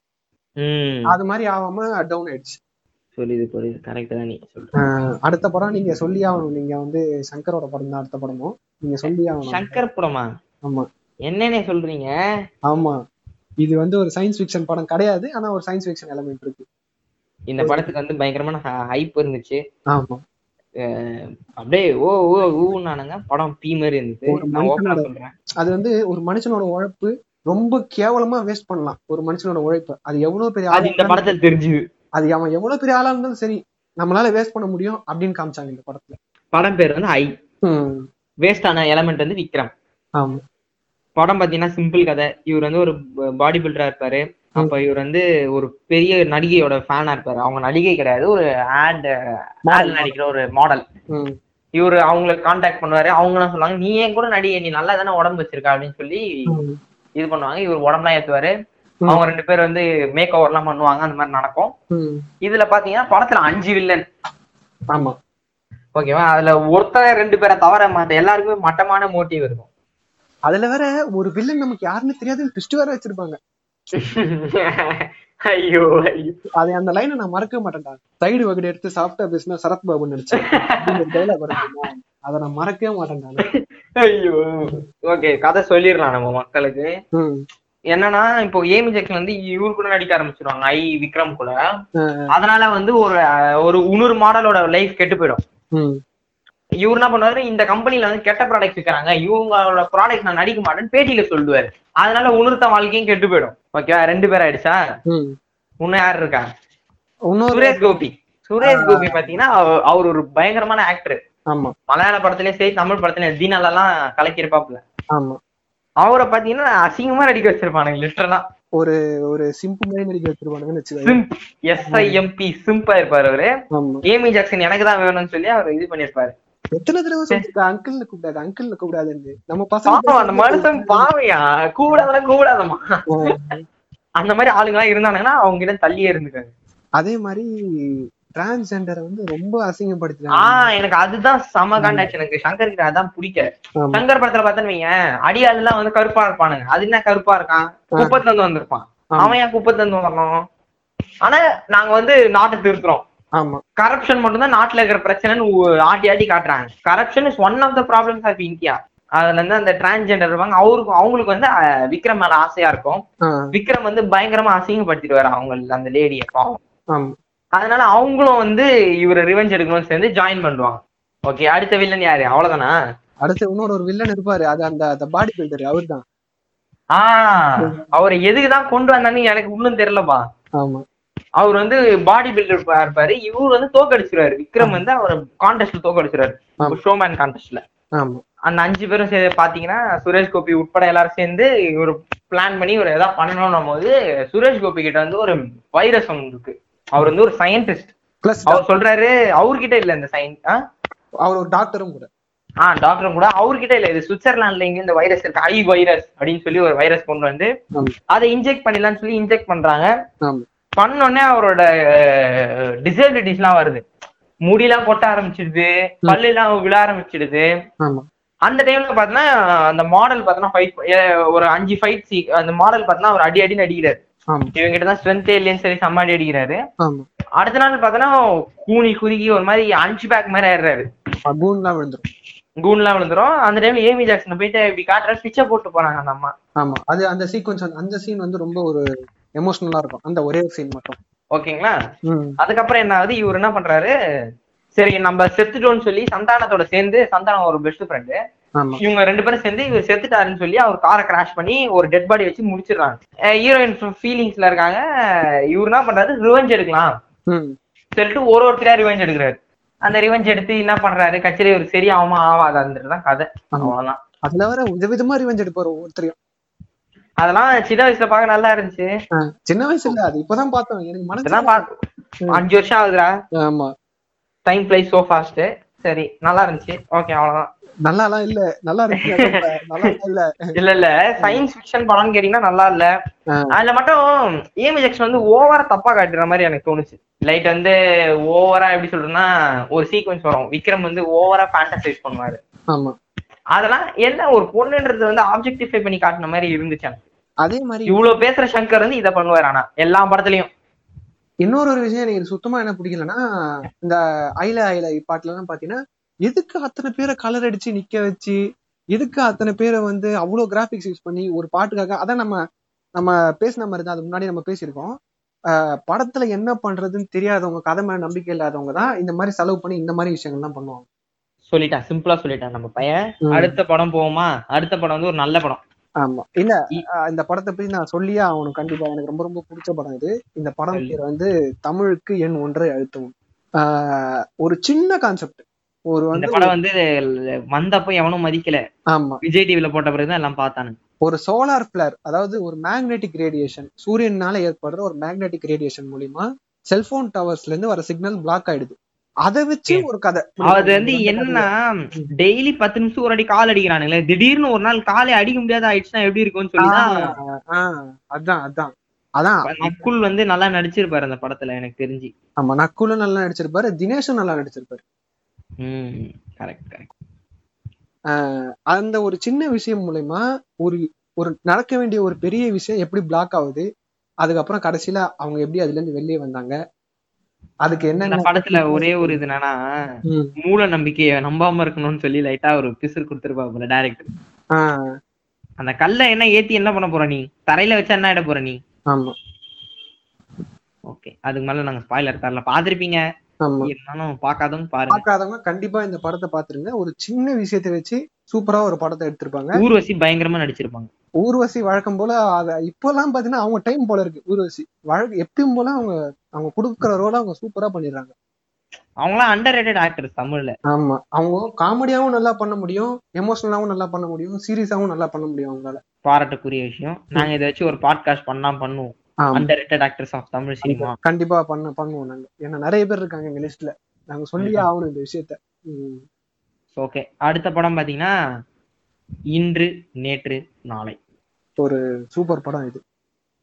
ம். அது மாதிரி ஆகாம டவுன் ஆயிடுச்சு. புரியுது புரியுது. கரெக்ட் தான் நீ அடுத்த படம் நீங்க சொல்லி ஆகணும். நீங்க வந்து சங்கரோட படம் தான் அடுத்த படமும். நீங்க சொல்லி ஆகணும். சங்கர் படமா? ஆமா. என்னென்ன சொல்றீங்க? ஆமா. இது வந்து ஒரு சயின்ஸ் ஃபிக்ஷன் படம் கிடையாது. ஆனா ஒரு சயின்ஸ் ஃபிக்ஷன் எலமெண்ட் இருக்கு. இந்த படத்துக்கு வந்து பயங்கரமான ஹைப் இருந்துச்சு. ஆமா. அப்படியே ஓ ஓ ஊனானுங்க படம் பீ மாதிரி இருந்துச்சு. அது வந்து ஒரு மனுஷனோட உழைப்பு ரொம்ப கேவலமா வேஸ்ட் பண்ணலாம். ஒரு மனுஷனோட உழைப்பு. அது எவ்வளவு பெரிய அது இந்த படத்துல தெரிஞ்சுது. அது அவன் எவ்வளவு பெரிய ஆளா இருந்தாலும் சரி நம்மளால வேஸ்ட் பண்ண முடியும் அப்படின்னு காமிச்சாங்க இந்த படத்துல. படம் பேர் வந்து ஐ வேஸ்ட் ஆன எலமெண்ட் வந்து விக்ரம். ஆமா. படம் பாத்தீங்கன்னா சிம்பிள் கதை. இவர் வந்து ஒரு பாடி பில்டரா இருப்பாரு. அப்ப இவர் வந்து ஒரு பெரிய நடிகையோட ஃபேனா இருப்பாரு. அவங்க நடிகை கிடையாது. ஒரு ஆட் நடிக்கிற ஒரு மாடல் இவரு அவங்களை காண்டாக்ட் பண்ணுவாரு. அவங்க என்ன சொல்லுவாங்க நீ ஏன் கூட நடிகை? நீ நல்லா தானே உடம்பு வச்சிருக்க? அப்படின்னு சொல்லி இது பண்ணுவாங்க. இவர் உடம்புலாம் ஏத்துவாரு. அவங்க ரெண்டு பேர் வந்து மேக் ஓவர் எல்லாம் பண்ணுவாங்க. அந்த மாதிரி நடக்கும். இதுல பாத்தீங்கன்னா படத்துல அஞ்சு வில்லன் ஆமா. ஓகேவா? அதுல ஒருத்தர் ரெண்டு பேரை தவிர மத்த எல்லாருக்குமே மட்டமான மோட்டிவ் இருக்கும். அதுல வேற ஒரு வில்லன் நமக்கு யாருன்னு தெரியாது ட்விஸ்ட் வேற வச்சிருப்பாங்க. ஐயோ அது அந்த லைனை நான் மறக்கவே மாட்டேன்டா. சைடு வகடு எடுத்து சாப்பிட்டா பேசினா சரத் பாபு நடிச்சு டைலாக் அதை நான் மறக்கவே மாட்டேன் நானு. ஐயோ. ஓகே கதை சொல்லிடலாம் நம்ம மக்களுக்கு. என்னன்னா இப்போ ஏமி ஜாக்சன் வந்து இவரு கூட நடிக்க ஆரம்பிச்சிருவாங்க ஐ விக்ரம் கூட. அதனால வந்து ஒரு ஒரு இன்னொரு மாடலோட லைஃப் கெட்டு போயிடும். இவர் என்ன பண்ணுவாரு? இந்த கம்பெனில வந்து கெட்ட ப்ராடக்ட் விற்கிறாங்க இவங்களோட ப்ராடக்ட் நான் நடிக்க மாட்டேன்னு பேட்டியில சொல்லுவாரு. அதனால உணர்த்த வாழ்க்கையும் கெட்டு போயிடும். ஓகேவா ரெண்டு பேர் ஆயிடுச்சா. இன்னும் யார் இருக்கா? சுரேஷ் கோபி. சுரேஷ் கோபி பாத்தீங்கன்னா அவ- அவர் ஒரு பயங்கரமான ஆக்டர் ஆமா. மலையாள படத்துலயும் சரி தமிழ் படத்துலயும் தீனால எல்லாம் கலக்கியிருப்பாப்ல ஆமா. அவரை பாத்தீங்கன்னா அசிங்கமா நடிக்க வச்சிருப்பானுங்க லிட்டரலா ஒரு ஒரு சிம்பிள் மாதிரி நடிக்க வச்சிருப்பானுங்கன்னு வச்சுக்கோங்க சிம்ப் எஸ்ஐஎம்பி சிம்பா இருப்பாரு அவரு. ஏமி ஜாக்சன் எனக்கு தான் வேணும்னு சொல்லி அவர் இது பண்ணிருப்பாரு எத்தனை தடவை சொல்லிருக்க? அங்கிள் கூப்பிடாது அங்கிள் கூப்பிடாதுன்னு. நம்ம பாவம் அந்த மனுஷன் பசங்க பாவையா? கூடாதா கூடாதம்மா ஆஹ், அந்த மாதிரி ஆளுங்கெல்லாம் இருந்தானுங்கன்னா அவங்க கிட்ட தள்ளியே இருந்துக்காங்க. அதே மாதிரி டிரான்ஸ்ஜெண்டரை வந்து ரொம்ப அசிங்கப்படுத்துறாங்க. ஆஹ் எனக்கு அதுதான் செம காண்டாச்சு எனக்கு. சங்கர் கிட்ட அதான் பிடிக்க. சங்கர் படத்துல பார்த்தேன்னு வையேன் அடியாளுலாம் வந்து கருப்பா இருப்பானுங்க. அது என்ன கருப்பா இருக்கான்? குப்பத்துல இருந்து வந்திருப்பான். அவன் ஏன் குப்பத்துல இருந்து வரணும்? ஆனா நாங்க வந்து நாட்டை திருத்துறோம். ஆமா. கரப்ஷன் மட்டும் தான் நாட்டுல இருக்கிற பிரச்சனைன்னு ஆட்டி ஆட்டி காட்டுறாங்க. Corruption is one of the problems of India அதுல இருந்து அந்த டிரான்ஸ்ஜெண்டர் இருப்பாங்க. அவருக்கு அவங்களுக்கு வந்து விக்ரம் மேல ஆசையா இருக்கும். விக்ரம் வந்து பயங்கரமா அசிங்கப்படுத்திடுவாரு அவங்க அந்த லேடிய பாவம். அதனால அவங்களும் வந்து இவரை ரிவெஞ்ச் எடுக்கணும்னு சேர்ந்து ஜாயின் பண்ணுவாங்க. ஓகே அடுத்த வில்லன் யாரு? அவ்வளவுதானா? அடுத்து இன்னொரு ஒரு வில்லன் இருப்பாரு. அது அந்த பாடி பில்டர் அவர் தான் ஆஹ் அவரை எதுக்குதான் கொண்டு வந்தான்னு எனக்கு இன்னும் தெரியலப்பா. ஆமா. அவர் வந்து பாடி பில்டர் இருப்பாரு. இவர் வந்து தோக்கடிச்சிருவாரு விக்ரம் வந்து அவர் கான்டெஸ்ட்ல தோக்கடிச்சிருவாரு. ஷோமேன் கான்டெஸ்ட்ல அந்த அஞ்சு பேரும் சேர்ந்து பாத்தீங்கன்னா சுரேஷ் கோபி உட்பட எல்லாரும் சேர்ந்து ஒரு பிளான் பண்ணி ஒரு ஏதாவது பண்ணணும் போது சுரேஷ் கோபி கிட்ட வந்து ஒரு வைரஸ் ஒன்று இருக்கு. அவர் வந்து ஒரு சயின்டிஸ்ட் அவர் சொல்றாரு அவர்கிட்ட இல்ல இந்த சயின்ஸ் அவர் ஒரு டாக்டரும் கூட. ஆ டாக்டரும் கூட. அவர்கிட்ட இல்ல இது சுவிட்சர்லாந்துல இங்க இந்த வைரஸ் இருக்கு ஐ வைரஸ் அப்படின்னு சொல்லி ஒரு வைரஸ் கொண்டு வந்து. அதை இன்ஜெக்ட் பண்ணிடலாம்னு சொல்லி இன்ஜெக்ட் பண்றாங்க. பண்ணோடனே அவரோட டிசபிலிட்டிஸ் எல்லாம் வருது. முடியெல்லாம் கொட்ட ஆரம்பிச்சிடுது பல்லு எல்லாம் விழ ஆரம்பிச்சிடுது. அந்த டைம்ல பாத்தீங்கன்னா அந்த மாடல் பாத்தீங்கன்னா ஃபைட் ஒரு அஞ்சு ஃபைட் சி அந்த மாடல் பாத்தீங்கன்னா அவர் அடி அடின்னு அடிக்கிறாரு. ஆமா. இவங்க கிட்ட தான் ஸ்ட்ரென்த்தே இல்லைன்னு சொல்லி செம்ம அடி அடிக்கிறாரு. அடுத்த நாள் பாத்தீங்கன்னா கூனி குறுகி ஒரு மாதிரி அஞ்சு பேக் மாதிரி ஆயிடுறாரு. கூன்லாம் விழுந்துரும். கூன்லாம் விழுந்துரும். அந்த டைம்ல ஏமி ஜாக்சன் போயிட்டு இப்படி காட்டுற பிச்சை போட்டு போறாங்க அந்த அம்மா. ஆமா. அது அந்த சீக்வன்ஸ் அந்த சீன் வந்து ரொம்ப ஒரு எமோஷனலா இருக்கும். அந்த ஒரே சீன் மட்டும். ஓகேங்களா? அதுக்கப்புறம் என்ன ஆகுது? இவர் என்ன பண்றாரு? சரி நம்ம செத்துட்டோம்னு சொல்லி சந்தானத்தோட சேர்ந்து சந்தானம் ஒரு பெஸ்ட் ஃப்ரெண்டு ஆமா. இவங்க ரெண்டு பேரும் சேர்ந்து இவர் செத்துட்டாருன்னு சொல்லி அவர் காரை கிராஷ் பண்ணி ஒரு டெட் பாடி வச்சு முடிச்சிடுறாங்க. ஹீரோயின் ஃபீலிங்ஸ்ல இருக்காங்க. இவர் என்ன பண்றாரு? ரிவெஞ்ச் எடுக்கலாம். சொல்லிட்டு ஒரு ஒருத்தரையா ரிவெஞ்ச் எடுக்கிறாரு. அந்த ரிவெஞ்ச் எடுத்து என்ன பண்றாரு? கச்சேரி ஒரு சரி ஆகுமா ஆகாதான்றது தான் கதை. ஆமா. அவ்வளவுதான். அதுல வர விதவிதமா ரிவெஞ்ச் எடுப்பாரு ஒவ்வொருத்தரையும். அதெல்லாம் சின்ன வயசுல பார்க்க நல்லா இருந்துச்சு. சின்ன வயசுல அது இப்பதான் பார்த்தோம். எனக்கு மனசு அஞ்சு வருஷம் ஆகுதுடா. ஆமா. டைம் பிளை சோ ஃபாஸ்ட் சரி நல்லா இருந்துச்சு. ஓகே அவ்வளவுதான். நல்லாலாம் இல்ல. நல்லா இருக்கு. நல்லா இல்ல. இல்ல இல்ல. சயின்ஸ் ஃபிக்ஷன் படம்னு கேட்டீங்கன்னா நல்லா இல்ல. அதுல மட்டும் ஏமி ஜாக்சன் வந்து ஓவரா தப்பா காட்டுற மாதிரி எனக்கு தோணுச்சு. லைட் வந்து ஓவரா எப்படி சொல்றேன்னா ஒரு சீக்வன்ஸ் வரும். விக்ரம் வந்து ஓவரா ஃபேண்டசைஸ் பண்ணுவாரு. ஆமா. அதெல்லாம் என்ன ஒரு பொண்ணுன்றது வந்து ஆப்ஜெக்டிஃபை பண்ணி காட்டின மாதிரி இருந்துச்சு அதே மாதிரி இவ்வளவு பேசுற சங்கர் வந்து இதை பண்ணுவாரு ஆனா எல்லா படத்துலயும். இன்னொரு ஒரு விஷயம் எனக்கு சுத்தமா என்ன பிடிக்கலன்னா இந்த ஐல ஐல பாட்டுல எல்லாம் பாத்தீங்கன்னா எதுக்கு அத்தனை பேரை கலர் அடிச்சு நிக்க வச்சு எதுக்கு அத்தனை பேரை வந்து அவ்வளவு கிராபிக்ஸ் யூஸ் பண்ணி ஒரு பாட்டுக்காக அதான் நம்ம நம்ம பேசின மாதிரி தான் அது முன்னாடி நம்ம பேசியிருக்கோம். படத்துல என்ன பண்றதுன்னு தெரியாதவங்க கதை மேல நம்பிக்கை இல்லாதவங்க தான் இந்த மாதிரி செலவு பண்ணி இந்த மாதிரி விஷயங்கள்லாம் பண்ணுவாங்க. சொல்லிட்டான் சிம்பிளா சொல்லிட்டான் நம்ம பையன். அடுத்த படம் போவோமா? அடுத்த படம் வந்து ஒரு நல்ல படம். ஆமா. இல்ல இந்த படத்தை பத்தி நான் சொல்லியே ஆகணும். கண்டிப்பா எனக்கு ரொம்ப ரொம்ப பிடிச்ச படம் இது. இந்த படம். பேர் வந்து தமிழுக்கு எண் ஒன்றை அழுத்தவும். ஒரு சின்ன கான்செப்ட் ஒரு வந்து படம் வந்து வந்தப்போ எவனும் மதிக்கல. ஆமா. விஜய் டிவில போட்ட பிறகுதான் எல்லாம் பார்த்தானுங்க. ஒரு சோலார் பிளர் அதாவது ஒரு மேக்னெட்டிக் ரேடியேஷன் சூரியனால ஏற்படுற ஒரு மேக்னெட்டிக் ரேடியேஷன் மூலியமா செல்போன் டவர்ஸ்ல இருந்து வர சிக்னல் பிளாக் ஆயிடுது. அதை வச்சு ஒரு கதை. அது வந்து என்னன்னா டெய்லி பத்து நிமிஷம் ஒரு அடி கால் அடிக்கிறானுங்களே. திடீர்னு ஒரு நாள் காலை அடிக்க முடியாத ஆயிடுச்சுன்னா எப்படி இருக்கும்னு ஆஹ் அதான் அதான். அதான். நக்குல் வந்து நல்லா நடிச்சிருப்பாரு அந்த படத்துல எனக்கு தெரிஞ்சு. ஆமா நக்குலும் நல்லா நடிச்சிருப்பாரு தினேஷும் நல்லா நடிச்சிருப்பாரு. கரெக்ட் கரெக்ட் அந்த ஒரு சின்ன விஷயம் மூலயமா ஒரு ஒரு நடக்க வேண்டிய ஒரு பெரிய விஷயம் எப்படி பிளாக் ஆகுது அதுக்கப்புறம் கடைசியில அவங்க எப்படி அதுல இருந்து வெளியே வந்தாங்க அதுக்கு என்னென்ன படத்துல ஒரே ஒரு இது என்னன்னா. மூல நம்பிக்கைய நம்பாம இருக்கணும்னு சொல்லி லைட்டா ஒரு பிசுறு கொடுத்துருப்பாப்புல டேரக்டர் அந்த கல்லை என்ன ஏத்தி என்ன பண்ண போற நீ? தரையில வச்சா என்ன ஆயிட போற நீ? ஆமா. ஓகே அதுக்கு மேல நாங்க ஸ்பாய்லர் தரல. பாத்திருப்பீங்க இருந்தாலும் பார்க்காதவங்க பாருங்க. பார்க்காதவங்க கண்டிப்பா இந்த படத்தை பாத்துருங்க ஒரு சின்ன விஷயத்தை வச்சு சூப்பரா ஒரு படத்தை எடுத்திருப்பாங்க. ஊர்வசி பயங்கரமா நடிச்சிருப்பாங்க. ஊர்வசி வழக்கம் போல அத இப்பெல்லாம் பாத்தீங்கன்னா அவங்க டைம் போல இருக்கு. ஊர்வசி வழக்கு எப்பயும் போல அவங்க அவங்க கொடுக்குற ரோல அவங்க சூப்பரா பண்ணிடுறாங்க. அவங்களாம் அண்டர் ரேட்டட் ஆக்டர்ஸ் தமிழ்ல. ஆமா. அவங்க காமெடியாவும் நல்லா பண்ண முடியும் எமோஷனலாவும் நல்லா பண்ண முடியும் சீரியஸாவும் நல்லா பண்ண முடியும் அவங்களால. பாராட்டக்கூடிய விஷயம். நாங்க இதை வச்சு ஒரு பாட்காஸ்ட் பண்ணா பண்ணுவோம். Underrated actors of Tamil cinema கண்டிப்பா பண்ண பண்ணுவோம் நாங்க. ஏன்னா நிறைய பேர் இருக்காங்க எங்க லிஸ்ட்ல நாங்க சொல்லியே ஆகணும் இந்த விஷயத்த. ஓகே அடுத்த படம் பாத்தீங்கன்னா இன்று நேற்று நாளை. ஒரு சூப்பர் படம் இது.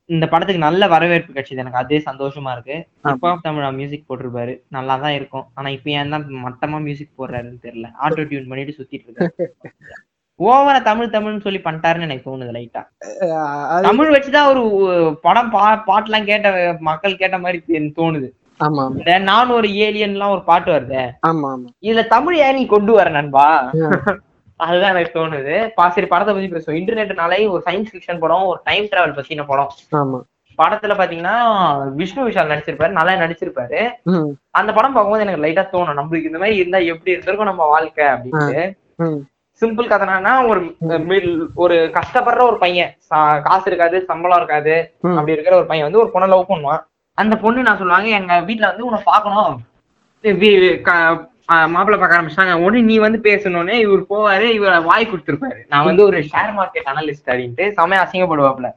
இந்த படத்துக்கு நல்ல வரவேற்பு கிடைச்சது எனக்கு. அதே சந்தோஷமா இருக்கு. ஆமா. இப்போ தமிழா மியூசிக் போட்டிருப்பாரு. நல்லா தான் இருக்கும். ஆனா இப்ப ஏன் தான் மட்டமா மியூசிக் போடுறாருன்னு தெரியல. ஆட்டோ டியூன் பண்ணிட்டு சுத்திட்டு இருக்காரு. ஓவரா தமிழ் தமிழ்னு சொல்லி பண்ணிட்டாருன்னு எனக்கு தோணுது லைட்டா தமிழ் வச்சுதான் ஒரு படம் பா பாட்டுலாம் கேட்ட மக்கள் கேட்ட மாதிரி தோணுது. ஆமா நான் ஒரு ஏலியன்லாம் ஒரு பாட்டு வருது. ஆமா ஆமா. இதுல தமிழ் ஏன் நீ கொண்டு வர நண்பா? அதுதான் எனக்கு தோணுது. பா சரி படத்தை பத்தி பேசுவோம். இன்டர்நெட்னாலே ஒரு சயின்ஸ் ஃபிக்ஷன் படம் ஒரு டைம் டிராவல் பத்தின படம். ஆமா. படத்துல பாத்தீங்கன்னா விஷ்ணு விஷால் நடிச்சிருப்பாரு நல்லா நடிச்சிருப்பாரு. அந்த படம் பார்க்கும்போது எனக்கு லைட்டா தோணும். நம்மளுக்கு இந்த மாதிரி இருந்தா எப்படி இருந்திருக்கும் நம்ம வாழ்க்கை அப்படின்ட்டு. சிம்பிள் கதைனா ஒரு ஒரு கஷ்டப்படுற ஒரு பையன். காசு இருக்காது சம்பளம் இருக்காது. அப்படி இருக்கிற ஒரு பையன் வந்து ஒரு பொண்ணை லவ் பண்ணுவான். அந்த பொண்ணு நான் சொல்லுவாங்க எங்க வீட்ல வந்து உன்னை ஆ, மாப்பிள்ளை பார்க்க ஆரம்பிச்சிட்டாங்க. உடனே நீ வந்து பேசணும்னு இவர் போவாரு இவர் வாய் கொடுத்துருப்பாரு. நான் வந்து ஒரு ஷேர் மார்க்கெட் அனலிஸ்ட் அப்படின்ட்டு செமையா அசிங்கப்படுவாப்ல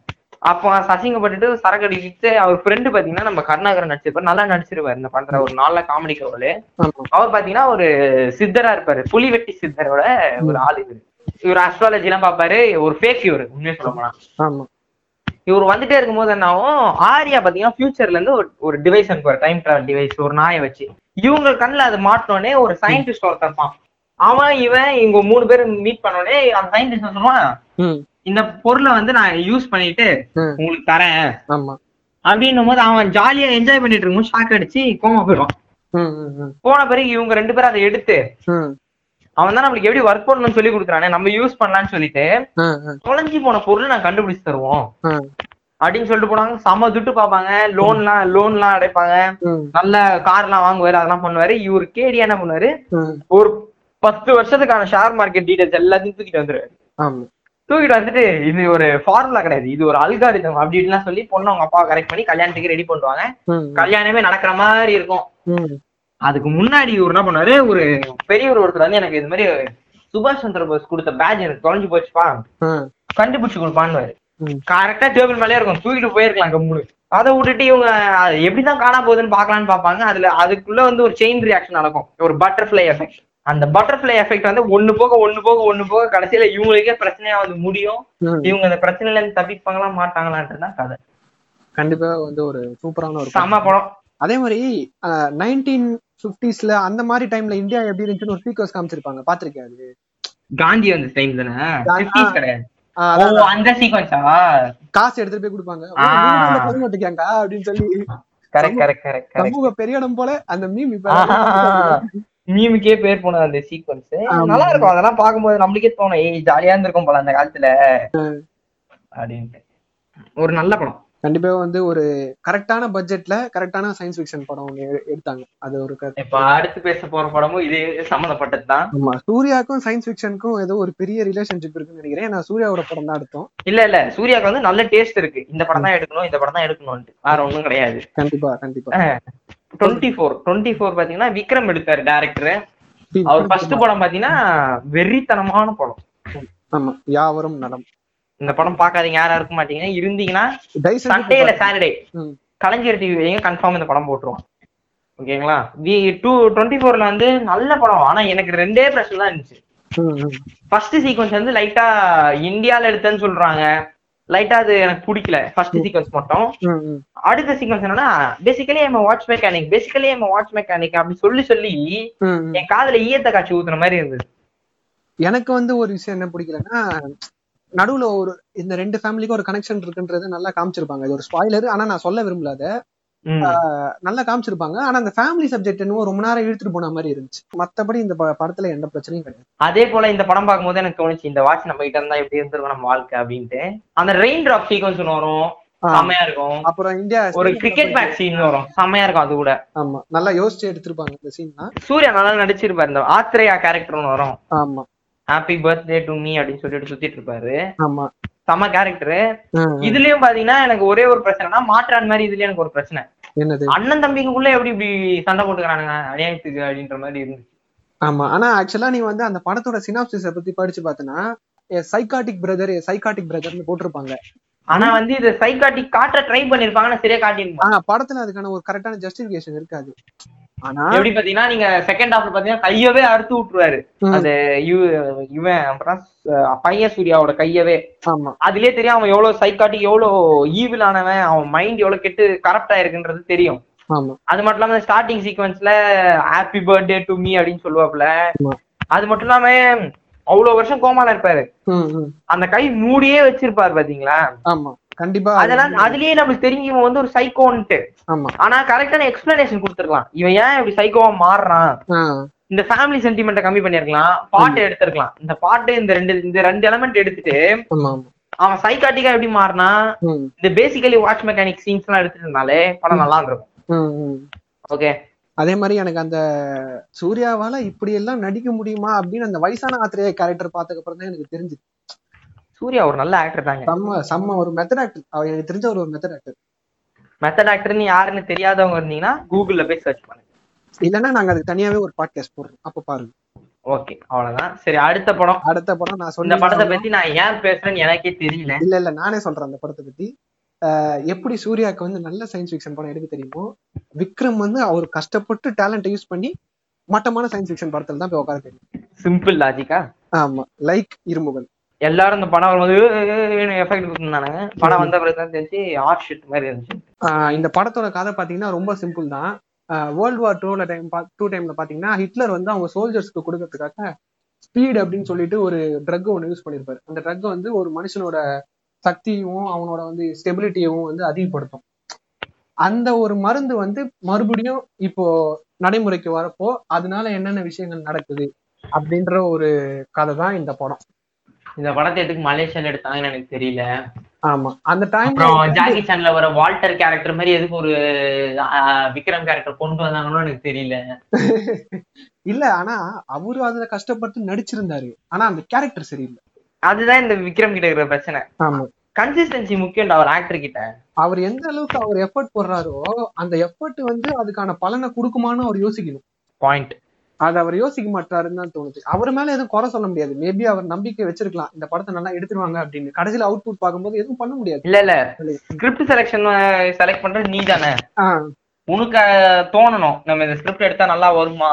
அப்போ அசிங்கப்பட்டுட்டு சரக்கு அடிச்சுட்டு அவர் ஃப்ரெண்டு பாத்தீங்கன்னா நம்ம கருணாகரன் நடிச்சிருப்பாரு. நல்லா நடிச்சிருப்பாரு இந்த படத்துல. ஒரு நல்ல காமெடி ஆமா. அவர் பாத்தீங்கன்னா ஒரு சித்தரா இருப்பாரு. புலி வெட்டி சித்தரோட ஒரு ஆள் இவரு. இவர் அஸ்ட்ராலஜி எல்லாம் பாப்பாரு ஒரு ஃபேக் இவரு. உண்மையை சொல்ல போனா. இவர் வந்துட்டே இருக்கும்போது என்ன ஆகும் ஆர்யா பாத்தீங்கன்னா ஃபியூச்சர்ல இருந்து ஒரு ஒரு டிவைஸ் அனுப்புவார் டைம் டிராவல் டிவைஸ் ஒரு நாயை வச்சு. இவங்க கண்ணுல அது மாட்டினோடனே ஒரு சயின்டிஸ்ட் ஒருத்தன் இருப்பான். அவன் இவன் இவங்க மூணு பேரும் மீட் பண்ணோடனே அந்த சயின்டிஸ்ட் சொல்லுவான்? இந்த பொருளை வந்து நான் யூஸ் பண்ணிட்டு. உங்களுக்கு தரேன். அப்படின்னும் போது அவன் ஜாலியா என்ஜாய் பண்ணிட்டு இருக்கும் ஷாக் அடிச்சு கோமா போயிடுவான். ம் ம் ம். போன பிறகு இவங்க ரெண்டு பேரும் அதை எடுத்து அவன் தான் நம்மளுக்கு எப்படி ஒர்க் பண்ணணும்னு சொல்லி கொடுக்குறானே நம்ம யூஸ் பண்ணலாம்னு சொல்லிட்டு தொலைஞ்சு போன பொருள் நான் கண்டுபிடிச்சு தருவோம். அப்படின்னு சொல்லிட்டு போனாங்க. செம துட்டு பார்ப்பாங்க. லோன்லாம் லோன்லாம் அடைப்பாங்க. ம் நல்ல கார்லாம் வாங்குவாரு அதெல்லாம் பண்ணுவாரு. இவர் கேடி என்ன பண்ணுவாரு? ஒரு பத்து வருஷத்துக்கான ஷேர் மார்க்கெட் டீடைல்ஸ் எல்லாத்தையும் தூக்கிட்டு வந்துருவாரு. தூக்கிட்டு வந்துட்டு இது ஒரு ஃபார்முலா கிடையாது. இது ஒரு அல்காரிதம் அப்படி இப்படிலாம் சொல்லி பொண்ணு அவங்க அப்பா கரெக்ட் பண்ணி கல்யாணத்துக்கு ரெடி பண்ணுவாங்க. கல்யாணமே நடக்கிற மாதிரி இருக்கும். அதுக்கு முன்னாடி இவர் என்ன பண்ணாரு? ஒரு பெரியவர் ஒருத்தர் வந்து எனக்கு இது மாதிரி சுபாஷ் சந்திர போஸ் கொடுத்த பேட்ச் எனக்கு தொலைஞ்சு போச்சுப்பா. கண்டுபிடிச்சு கொடுப்பான்னு. கரெக்டா டேபிள் மேலே இருக்கும். தூக்கிட்டு போயிருக்கலாம் கம்முனு. அதை விட்டுட்டு இவங்க எப்படிதான் காணா போகுதுன்னு பார்க்கலாம்னு பார்ப்பாங்க. அதுல அதுக்குள்ள வந்து ஒரு செயின் ரியாக்ஷன் நடக்கும். ஒரு பட்டர்ஃப்ளை எஃபெக்ட் அந்த பட்டர்ஃப்ளை எஃபெக்ட் வந்து ஒண்ணு போக ஒண்ணு போக ஒண்ணு போக கடைசியில இவங்களுக்கே பிரச்சனையா வந்து முடியும். இவங்க அந்த பிரச்சனையில இருந்து தப்பிப்பாங்களா மாட்டாங்களான்றது தான் கதை. கண்டிப்பா வந்து ஒரு சூப்பரான ஒரு செம படம். அதே மாதிரி நைன்டீன் பிப்டிஸ்ல அந்த மாதிரி டைம்ல இந்தியா எப்படி இருந்துச்சுன்னு ஒரு ஸ்பீக்கர்ஸ் காமிச்சிருப்பாங்க. பாத்திருக்கேன் அது? காந்தி வந்து டைம் தானே? காந்தி- 50s கிடையாது. அந்த சீக்வன்ஸா காசு எடுத்துட்டு போய் கொடுப்பாங்க. அப்படின்னு சொல்லி. கரெக்ட் கரெக்ட் கரெக்ட் சமூக பெரிய இடம் போல அந்த மீம் இப்ப மீமுக்கே பேர் போனது அந்த சீக்வன்ஸ். நல்லா இருக்கும். அதெல்லாம் பார்க்கும்போது நம்மளுக்கே தோணும். ஏய் ஜாலியா இருந்திருக்கும் போல அந்த காலத்துல. அப்படின்ட்டு. ஒரு நல்ல படம். கண்டிப்பா வந்து ஒரு கரெக்டான பட்ஜெட்ல கரெக்டான சயின்ஸ் ஃபிக்ஷன் படம் எ- எடுத்தாங்க. அது ஒரு இப்ப அடுத்து பேச போற படமும் இதே சம்மந்தப்பட்டது தான். ஆமா. சூர்யாக்கும் சயின்ஸ் ஃபிக்ஷனுக்கும் ஏதோ ஒரு பெரிய ரிலேஷன்ஷிப் இருக்குன்னு நினைக்கிறேன். நான் சூர்யாவோட படம் தான் எடுத்தோம் இல்ல இல்ல. சூர்யாக்கு வந்து நல்ல டேஸ்ட் இருக்கு. இந்த படம் தான் எடுக்கணும் இந்த படம் தான் எடுக்கணும்ட்டு வேற ஒண்ணும் கிடையாது. கண்டிப்பா கண்டிப்பா. டுவெண்ட்டி ஃபோர் டுவெண்ட்டி ஃபோர் பாத்தீங்கன்னா விக்ரம் எடுத்தாரு டேரக்டர் அவர் ஃபர்ஸ்ட் படம் பாத்தீங்கன்னா வெறித்தனமான படம். ஆமா. யாவரும் நலம். இந்த படம் பார்க்காதீங்க யாரா இருக்க மாட்டீங்க இருந்தீங்கன்னா சண்டே இல்ல சாட்டர்டே. கலைஞர் டிவி வைங்க கன்ஃபார்ம் இந்த படம் போட்டுருவோம். ஓகேங்களா? வி டூ டுவெண்ட்டி ஃபோர்ல வந்து நல்ல படம். ஆனா எனக்கு ரெண்டே பிரச்சனை தான் இருந்துச்சு. ஃபர்ஸ்ட் சீக்வன்ஸ் வந்து லைட்டா இந்தியால எடுத்தேன்னு சொல்றாங்க. லைட்டா அது எனக்கு பிடிக்கல. ஃபர்ஸ்ட் சீக்வன்ஸ் மட்டும். அடுத்த சீக்வன்ஸ் என்னன்னா basically M watch mechanic basically M watch mechanic அப்படி சொல்லி சொல்லி. என் காதுல ஈயத்த காட்சி ஊத்துன மாதிரி இருந்தது. எனக்கு வந்து ஒரு விஷயம் என்ன பிடிக்கலன்னா நடுவுல ஒரு இந்த ரெண்டு ஃபேமிலிக்கும் ஒரு கனெக்ஷன் இருக்குன்றது நல்லா காமிச்சிருப்பாங்க. இது ஒரு ஸ்பாய்லர் ஆனா நான் சொல்ல விரும்பல அத. ம். நல்லா காமிச்சிருப்பாங்க. ஆனா அந்த ஃபேமிலி சப்ஜெக்ட் என்னவோ ரொம்ப நேரம் இழுத்துட்டு போன மாதிரி இருந்துச்சு. மத்தபடி இந்த படத்துல எந்த பிரச்சனையும் கிடையாது. அதே போல இந்த படம் பார்க்கும்போது எனக்கு தோணுச்சு இந்த வாட்ச் நம்ம கிட்ட இருந்தா எப்படி இருந்திருக்கும் நம்ம வாழ்க்கை அப்படின்ட்டு. அந்த ரெயின் டிராப் சீக்வன்ஸ் வரும். செம்மையா இருக்கும். அப்புறம் இந்தியா ஒரு கிரிக்கெட் மேட்ச் சீன் வரும். செம்மையா இருக்கும் அது கூட. ஆமா. நல்லா யோசிச்சு எடுத்திருப்பாங்க இந்த சீன்லாம் சூர்யா நல்லா நடிச்சிருப்பாரு. இந்த ஆத்ரேயா கேரக்டர் வரும். ஆமா. ஹாப்பி பர்த்டே டு மீ அப்படின்னு சொல்லிட்டு சுத்திட்டு இருப்பாரு. ஆமா. செம்ம கேரக்டர் இதுலயும் பாத்தீங்கன்னா எனக்கு ஒரே ஒரு பிரச்சனைனா மாற்றான் மாதிரி இதுலயும் எனக்கு ஒரு பிரச்சனை. என்னது? அண்ணன் தம்பிக்குள்ள எப்படி இப்படி சண்டை போட்டுக்கிறானுங்க அநியாயத்துக்கு அப்படின்ற மாதிரி இருந்துச்சு. ஆமா. ஆனா ஆக்சுவலா நீ வந்து அந்த படத்தோட சினாப்சிஸ பத்தி படிச்சு பார்த்தனா சைக்காட்டிக் பிரதர் சைக்காட்டிக் பிரதர்னு போட்டிருப்பாங்க. ஆனா வந்து இது சைக்காட்டிக் காட்ட ட்ரை பண்ணிருப்பாங்கன்னா சரியா காட்டிருப்பாங்க படத்துல அதுக்கான ஒரு கரெக்டான ஜஸ்டிபிகேஷன் இருக்காது. எப்படி பாத்தீங்கன்னா நீங்க செகண்ட் ஹாஃப்ல பாத்தீங்கன்னா கையவே அறுத்து விட்டுருவாரு. அந்த இவ- இவன் அப்புறம் பையன் சூர்யாவோட கையவே. ஆமா. அதுலயே தெரியும் அவன் எவ்வளவு சைக்காட்டிக் எவ்வளவு ஈவில் ஆனவன் அவன் மைண்ட் எவ்வளவு கெட்டு கரப்ட் ஆயிருக்குன்றது தெரியும். அது மட்டும் இல்லாம ஸ்டார்டிங் சீக்வன்ஸ்ல ஹாப்பி பர்த்டே டு மீ அப்படின்னு சொல்லுவாப்ல ஆமா. அது மட்டும் இல்லாம அவ்வளவு வருஷம் கோமால இருப்பாரு. அந்த கை மூடியே வச்சிருப்பாரு பாத்தீங்களா ஆமா. கண்டிப்பா அதெல்லாம் அதுலயே நம்மளுக்கு தெரியும் இவன் வந்து ஒரு சைக்கோன்ட்டு ஆனா கரெக்டான எக்ஸ்பிளனேஷன் கொடுத்துருக்கலாம். இவன் ஏன் இப்படி சைக்கோவா மாறுறான்? இந்த ஃபேமிலி சென்டிமெண்ட்டை கம்மி பண்ணிருக்கலாம் பாட்டு எடுத்திருக்கலாம். இந்த பாட்டு இந்த ரெண்டு இந்த ரெண்டு எலமெண்ட் எடுத்துட்டு அவன் சைக்காட்டிக்கா எப்படி மாறினா இந்த பேசிக்கலி வாட்ச் மெக்கானிக் சீன்ஸ் எல்லாம் எடுத்துட்டு இருந்தாலே படம் நல்லா இருக்கும். ஓகே அதே மாதிரி எனக்கு அந்த சூர்யாவால இப்படி எல்லாம் நடிக்க முடியுமா அப்படின்னு அந்த வயசான ஆத்திரேய கேரக்டர் பார்த்ததுக்கு அப்புறம் தான் எனக்கு தெரிஞ்சு சூர்யா ஒரு நல்ல ஆக்டர் தாங்க. செம்ம செம்ம ஒரு மெத்தட் ஆக்டர் எனக்கு தெரிஞ்ச ஒரு மெத்தட் ஆக்டர் மெத்தட் ஆக்டர்னு யாருன்னு தெரியாதவங்க இருந்தீங்கன்னா கூகுள்ல போய் சர்ச் பண்ணுங்க. இல்லைன்னா நாங்க அதுக்கு தனியாவே ஒரு பாட்காஸ்ட் போடுறோம். அப்ப பாருங்க. ஓகே அவ்வளவுதான். சரி அடுத்த படம். அடுத்த படம் நான் சொன்ன படத்தை பத்தி நான் ஏன் பேசுறேன்னு எனக்கே தெரியல. இல்ல இல்ல நானே சொல்றேன் அந்த படத்தை பத்தி. எப்படி சூர்யாவுக்கு வந்து நல்ல சயின்ஸ் ஃபிக்ஷன் படம் எடுக்க தெரியுமோ விக்ரம் வந்து அவர் கஷ்டப்பட்டு டேலண்ட்டை யூஸ் பண்ணி மட்டமான சயின்ஸ் ஃபிக்ஷன் படத்துல தான் போய் உட்கார தெரியும். சிம்பிள் லாஜிக்கா ஆமா லைக் இருமுகன். எல்லாரும் இந்த படம் வரும்போது எஃபெக்ட் கொடுத்துருந்தானுங்க. படம் வந்த பிறகு தான் தெரிஞ்சு ஆர்ட் ஷீட் மாதிரி இருந்துச்சு. இந்த படத்தோட கதை பாத்தீங்கன்னா ரொம்ப சிம்பிள் தான். வேர்ல்டு வார் டூல டைம் டூ டைம்ல பாத்தீங்கன்னா ஹிட்லர் வந்து அவங்க சோல்ஜர்ஸ்க்கு கொடுக்கறதுக்காக ஸ்பீட் அப்படின்னு சொல்லிட்டு ஒரு ட்ரக் ஒன்று யூஸ் பண்ணியிருப்பாரு அந்த ட்ரக் வந்து ஒரு மனுஷனோட சக்தியும் அவனோட வந்து ஸ்டெபிலிட்டியவும் வந்து அதிகப்படுத்தும். அந்த ஒரு மருந்து வந்து மறுபடியும் இப்போ நடைமுறைக்கு வரப்போ அதனால என்னென்ன விஷயங்கள் நடக்குது அப்படின்ற ஒரு கதை தான் இந்த படம். இந்த படத்தை எதுக்கு மலேசியால எடுத்தாங்கன்னு எனக்கு தெரியல. ஆமா. அந்த டைம் அப்புறம் ஜாக்கி சான்ல வர வால்டர் கேரக்டர் மாதிரி எதுக்கு ஒரு விக்ரம் கேரக்டர் கொண்டு வந்தாங்கன்னு எனக்கு தெரியல. இல்ல ஆனா அவரு அதுல கஷ்டப்பட்டு நடிச்சிருந்தாரு. ஆனா அந்த கேரக்டர் சரியில்லை. அதுதான் இந்த விக்ரம் கிட்ட இருக்கிற பிரச்சனை. ஆமா. கன்சிஸ்டன்சி முக்கியம் அவர் ஆக்டர் கிட்ட. அவர் எந்த அளவுக்கு அவர் எஃபர்ட் போடுறாரோ அந்த எஃபர்ட் வந்து அதுக்கான பலனை கொடுக்குமான்னு அவர் யோசிக்கணும். பாயிண்ட் அது அவர் யோசிக்க மாட்டாருன்னு தான் தோணுச்சு அவர் மேல எதுவும் குறை சொல்ல முடியாது. மேபி அவர் நம்பிக்கை வச்சிருக்கலாம். இந்த படத்தை நல்லா எடுத்துருவாங்க அப்படின்னு. கடைசியில அவுட் புட் பார்க்கும்போது எதுவும் பண்ண முடியாது. இல்ல இல்ல. ஸ்கிரிப்ட் செலெக்ஷன் செலக்ட் பண்றது நீ தானே உனக்கு தோணணும். நம்ம இந்த ஸ்கிரிப்ட் எடுத்தா நல்லா வருமா?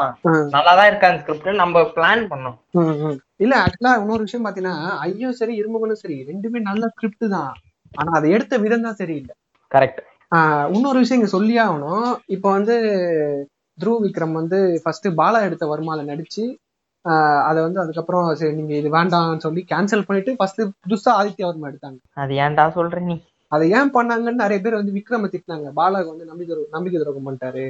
நல்லாதான் இருக்கா அந்த ஸ்கிரிப்ட் நம்ம பிளான் பண்ணோம். இல்ல ஆக்சுவலா இன்னொரு விஷயம் பாத்தீங்கன்னா ஐயும் சரி இருமுகனும் சரி ரெண்டுமே நல்ல ஸ்கிரிப்ட் தான். ஆனா அதை எடுத்த விதம் தான் சரியில்லை. கரெக்ட் இன்னொரு விஷயம் இங்க சொல்லியே ஆகணும். இப்போ வந்து த்ருவ் விக்ரம் வந்து ஃபர்ஸ்ட் பாலா எடுத்த வருமால நடிச்சு அதை வந்து அதுக்கப்புறம் சரி நீங்க இது வேண்டாம்னு சொல்லி கேன்சல் பண்ணிட்டு ஃபர்ஸ்ட் புதுசா ஆதித்ய வர்மா எடுத்தாங்க. அது ஏன்டா சொல்ற நீ? அதை ஏன் பண்ணாங்கன்னு நிறைய பேர் வந்து விக்ரம திட்டினாங்க. பாலாக்கு வந்து நம்பிக்கை நம்பிக்கை துரோகம் பண்ணிட்டாரு.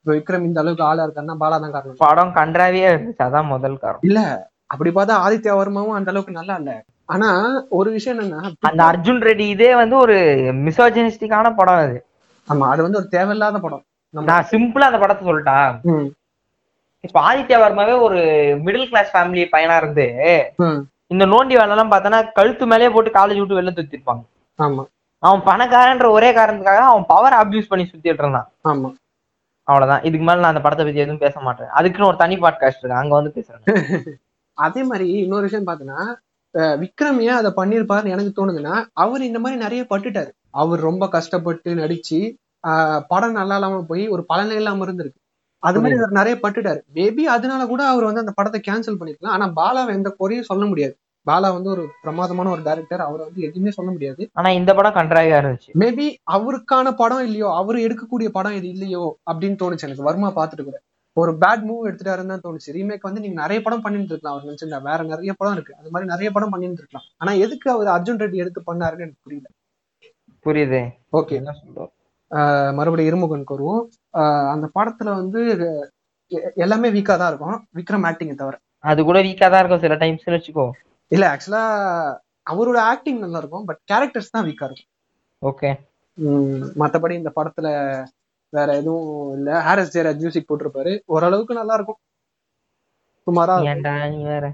இப்போ விக்ரம் இந்த அளவுக்கு ஆளா இருக்காருன்னா பாலா தான் காரணம். படம் கன்றாவியா இருந்துச்சு அதான் முதல் காரணம். அப்படி பார்த்தா ஆதித்ய வர்மாவும் அந்த அளவுக்கு நல்லா இல்ல. ஆனா ஒரு விஷயம் என்னன்னா அந்த அர்ஜுன் ரெட்டி இதே வந்து ஒரு மிசோஜனிஸ்டிக்கான படம் அது. ஆமா அது வந்து ஒரு தேவையில்லாத படம். நான் சிம்பிளா அந்த படத்தை சொல்லிட்டா. இப்ப ஆதித்யா வர்மாவே ஒரு மிடில் கிளாஸ் ஃபேமிலி பையனா இருந்து இந்த நோண்டி வேலை எல்லாம் பார்த்தோன்னா கழுத்து மேலேயே போட்டு காலேஜ் விட்டு வெளில சுத்திருப்பாங்க ஆமா. அவன் பணக்காரன்ற ஒரே காரணத்துக்காக அவன் பவர் அபியூஸ் பண்ணி சுத்திட்டு இருந்தான். ஆமா. அவ்வளவுதான். இதுக்கு மேல நான் அந்த படத்தை பத்தி எதுவும் பேச மாட்டேன். அதுக்குன்னு ஒரு தனி பாட்காஸ்ட் இருக்கு. அங்க வந்து பேசுறேன். அதே மாதிரி இன்னொரு விஷயம் பார்த்தீங்கன்னா அஹ் விக்ரம் ஏன் அதை பண்ணியிருப்பாருன்னு எனக்கு தோணுதுன்னா அவர் இந்த மாதிரி நிறைய பட்டுட்டாரு. அவர் ரொம்ப கஷ்டப்பட்டு நடிச்சு படம் நல்லா இல்லாம போய் ஒரு பலனே இல்லாம இருந்திருக்கு. அது மாதிரி அவர் நிறைய பட்டுட்டாரு. மேபி அதனால கூட அவர் வந்து அந்த படத்தை கேன்சல் பண்ணிருக்கலாம். ஆனா பாலாவை எந்த குறையும் சொல்ல முடியாது. பாலா வந்து ஒரு பிரமாதமான ஒரு டைரக்டர் அவரை வந்து எதுவுமே சொல்ல முடியாது. ஆனா இந்த படம் கன்றாவியா இருந்துச்சு. மேபி அவருக்கான படம் இல்லையோ அவர் எடுக்கக்கூடிய படம் இது இல்லையோ அப்படின்னு தோணுச்சு எனக்கு. வர்மா பார்த்துட்டு கூட. ஒரு பேட் மூவ் எடுத்துட்டாருன்னு தான் தோணுச்சு. ரீமேக் வந்து நீங்க நிறைய படம் பண்ணிட்டு இருக்கலாம் அவர் நினைச்சிருந்தா வேற நிறைய படம் இருக்கு. அது மாதிரி நிறைய படம் பண்ணிட்டு இருக்கலாம் ஆனா எதுக்கு அவர் அர்ஜுன் ரெட்டி எடுத்து பண்ணாருன்னு எனக்கு புரியல. புரியுது. ஓகே என்ன சொல்றோம் மறுபடியும் இருமுகன் வருவோம் அந்த படத்துல வந்து எல்லாமே வீக்கா தான் இருக்கும். விக்ரம் ஆக்டிங்கை தவிர. அது கூட வீக்கா தான் இருக்கும் சில டைம்ஸ் வச்சுக்கோ. இல்ல ஆக்சுவலா அவரோட ஆக்டிங் நல்லா இருக்கும் பட் கேரக்டர்ஸ் தான் வீக்கா இருக்கும். ஓகே மத்தபடி இந்த படத்துல வேற எதுவும் இல்ல. ஹாரிஸ் ஜெயராஜ் மியூசிக் போட்டிருப்பாரு. ஓரளவுக்கு நல்லா இருக்கும். சுமாரா நீ வேற?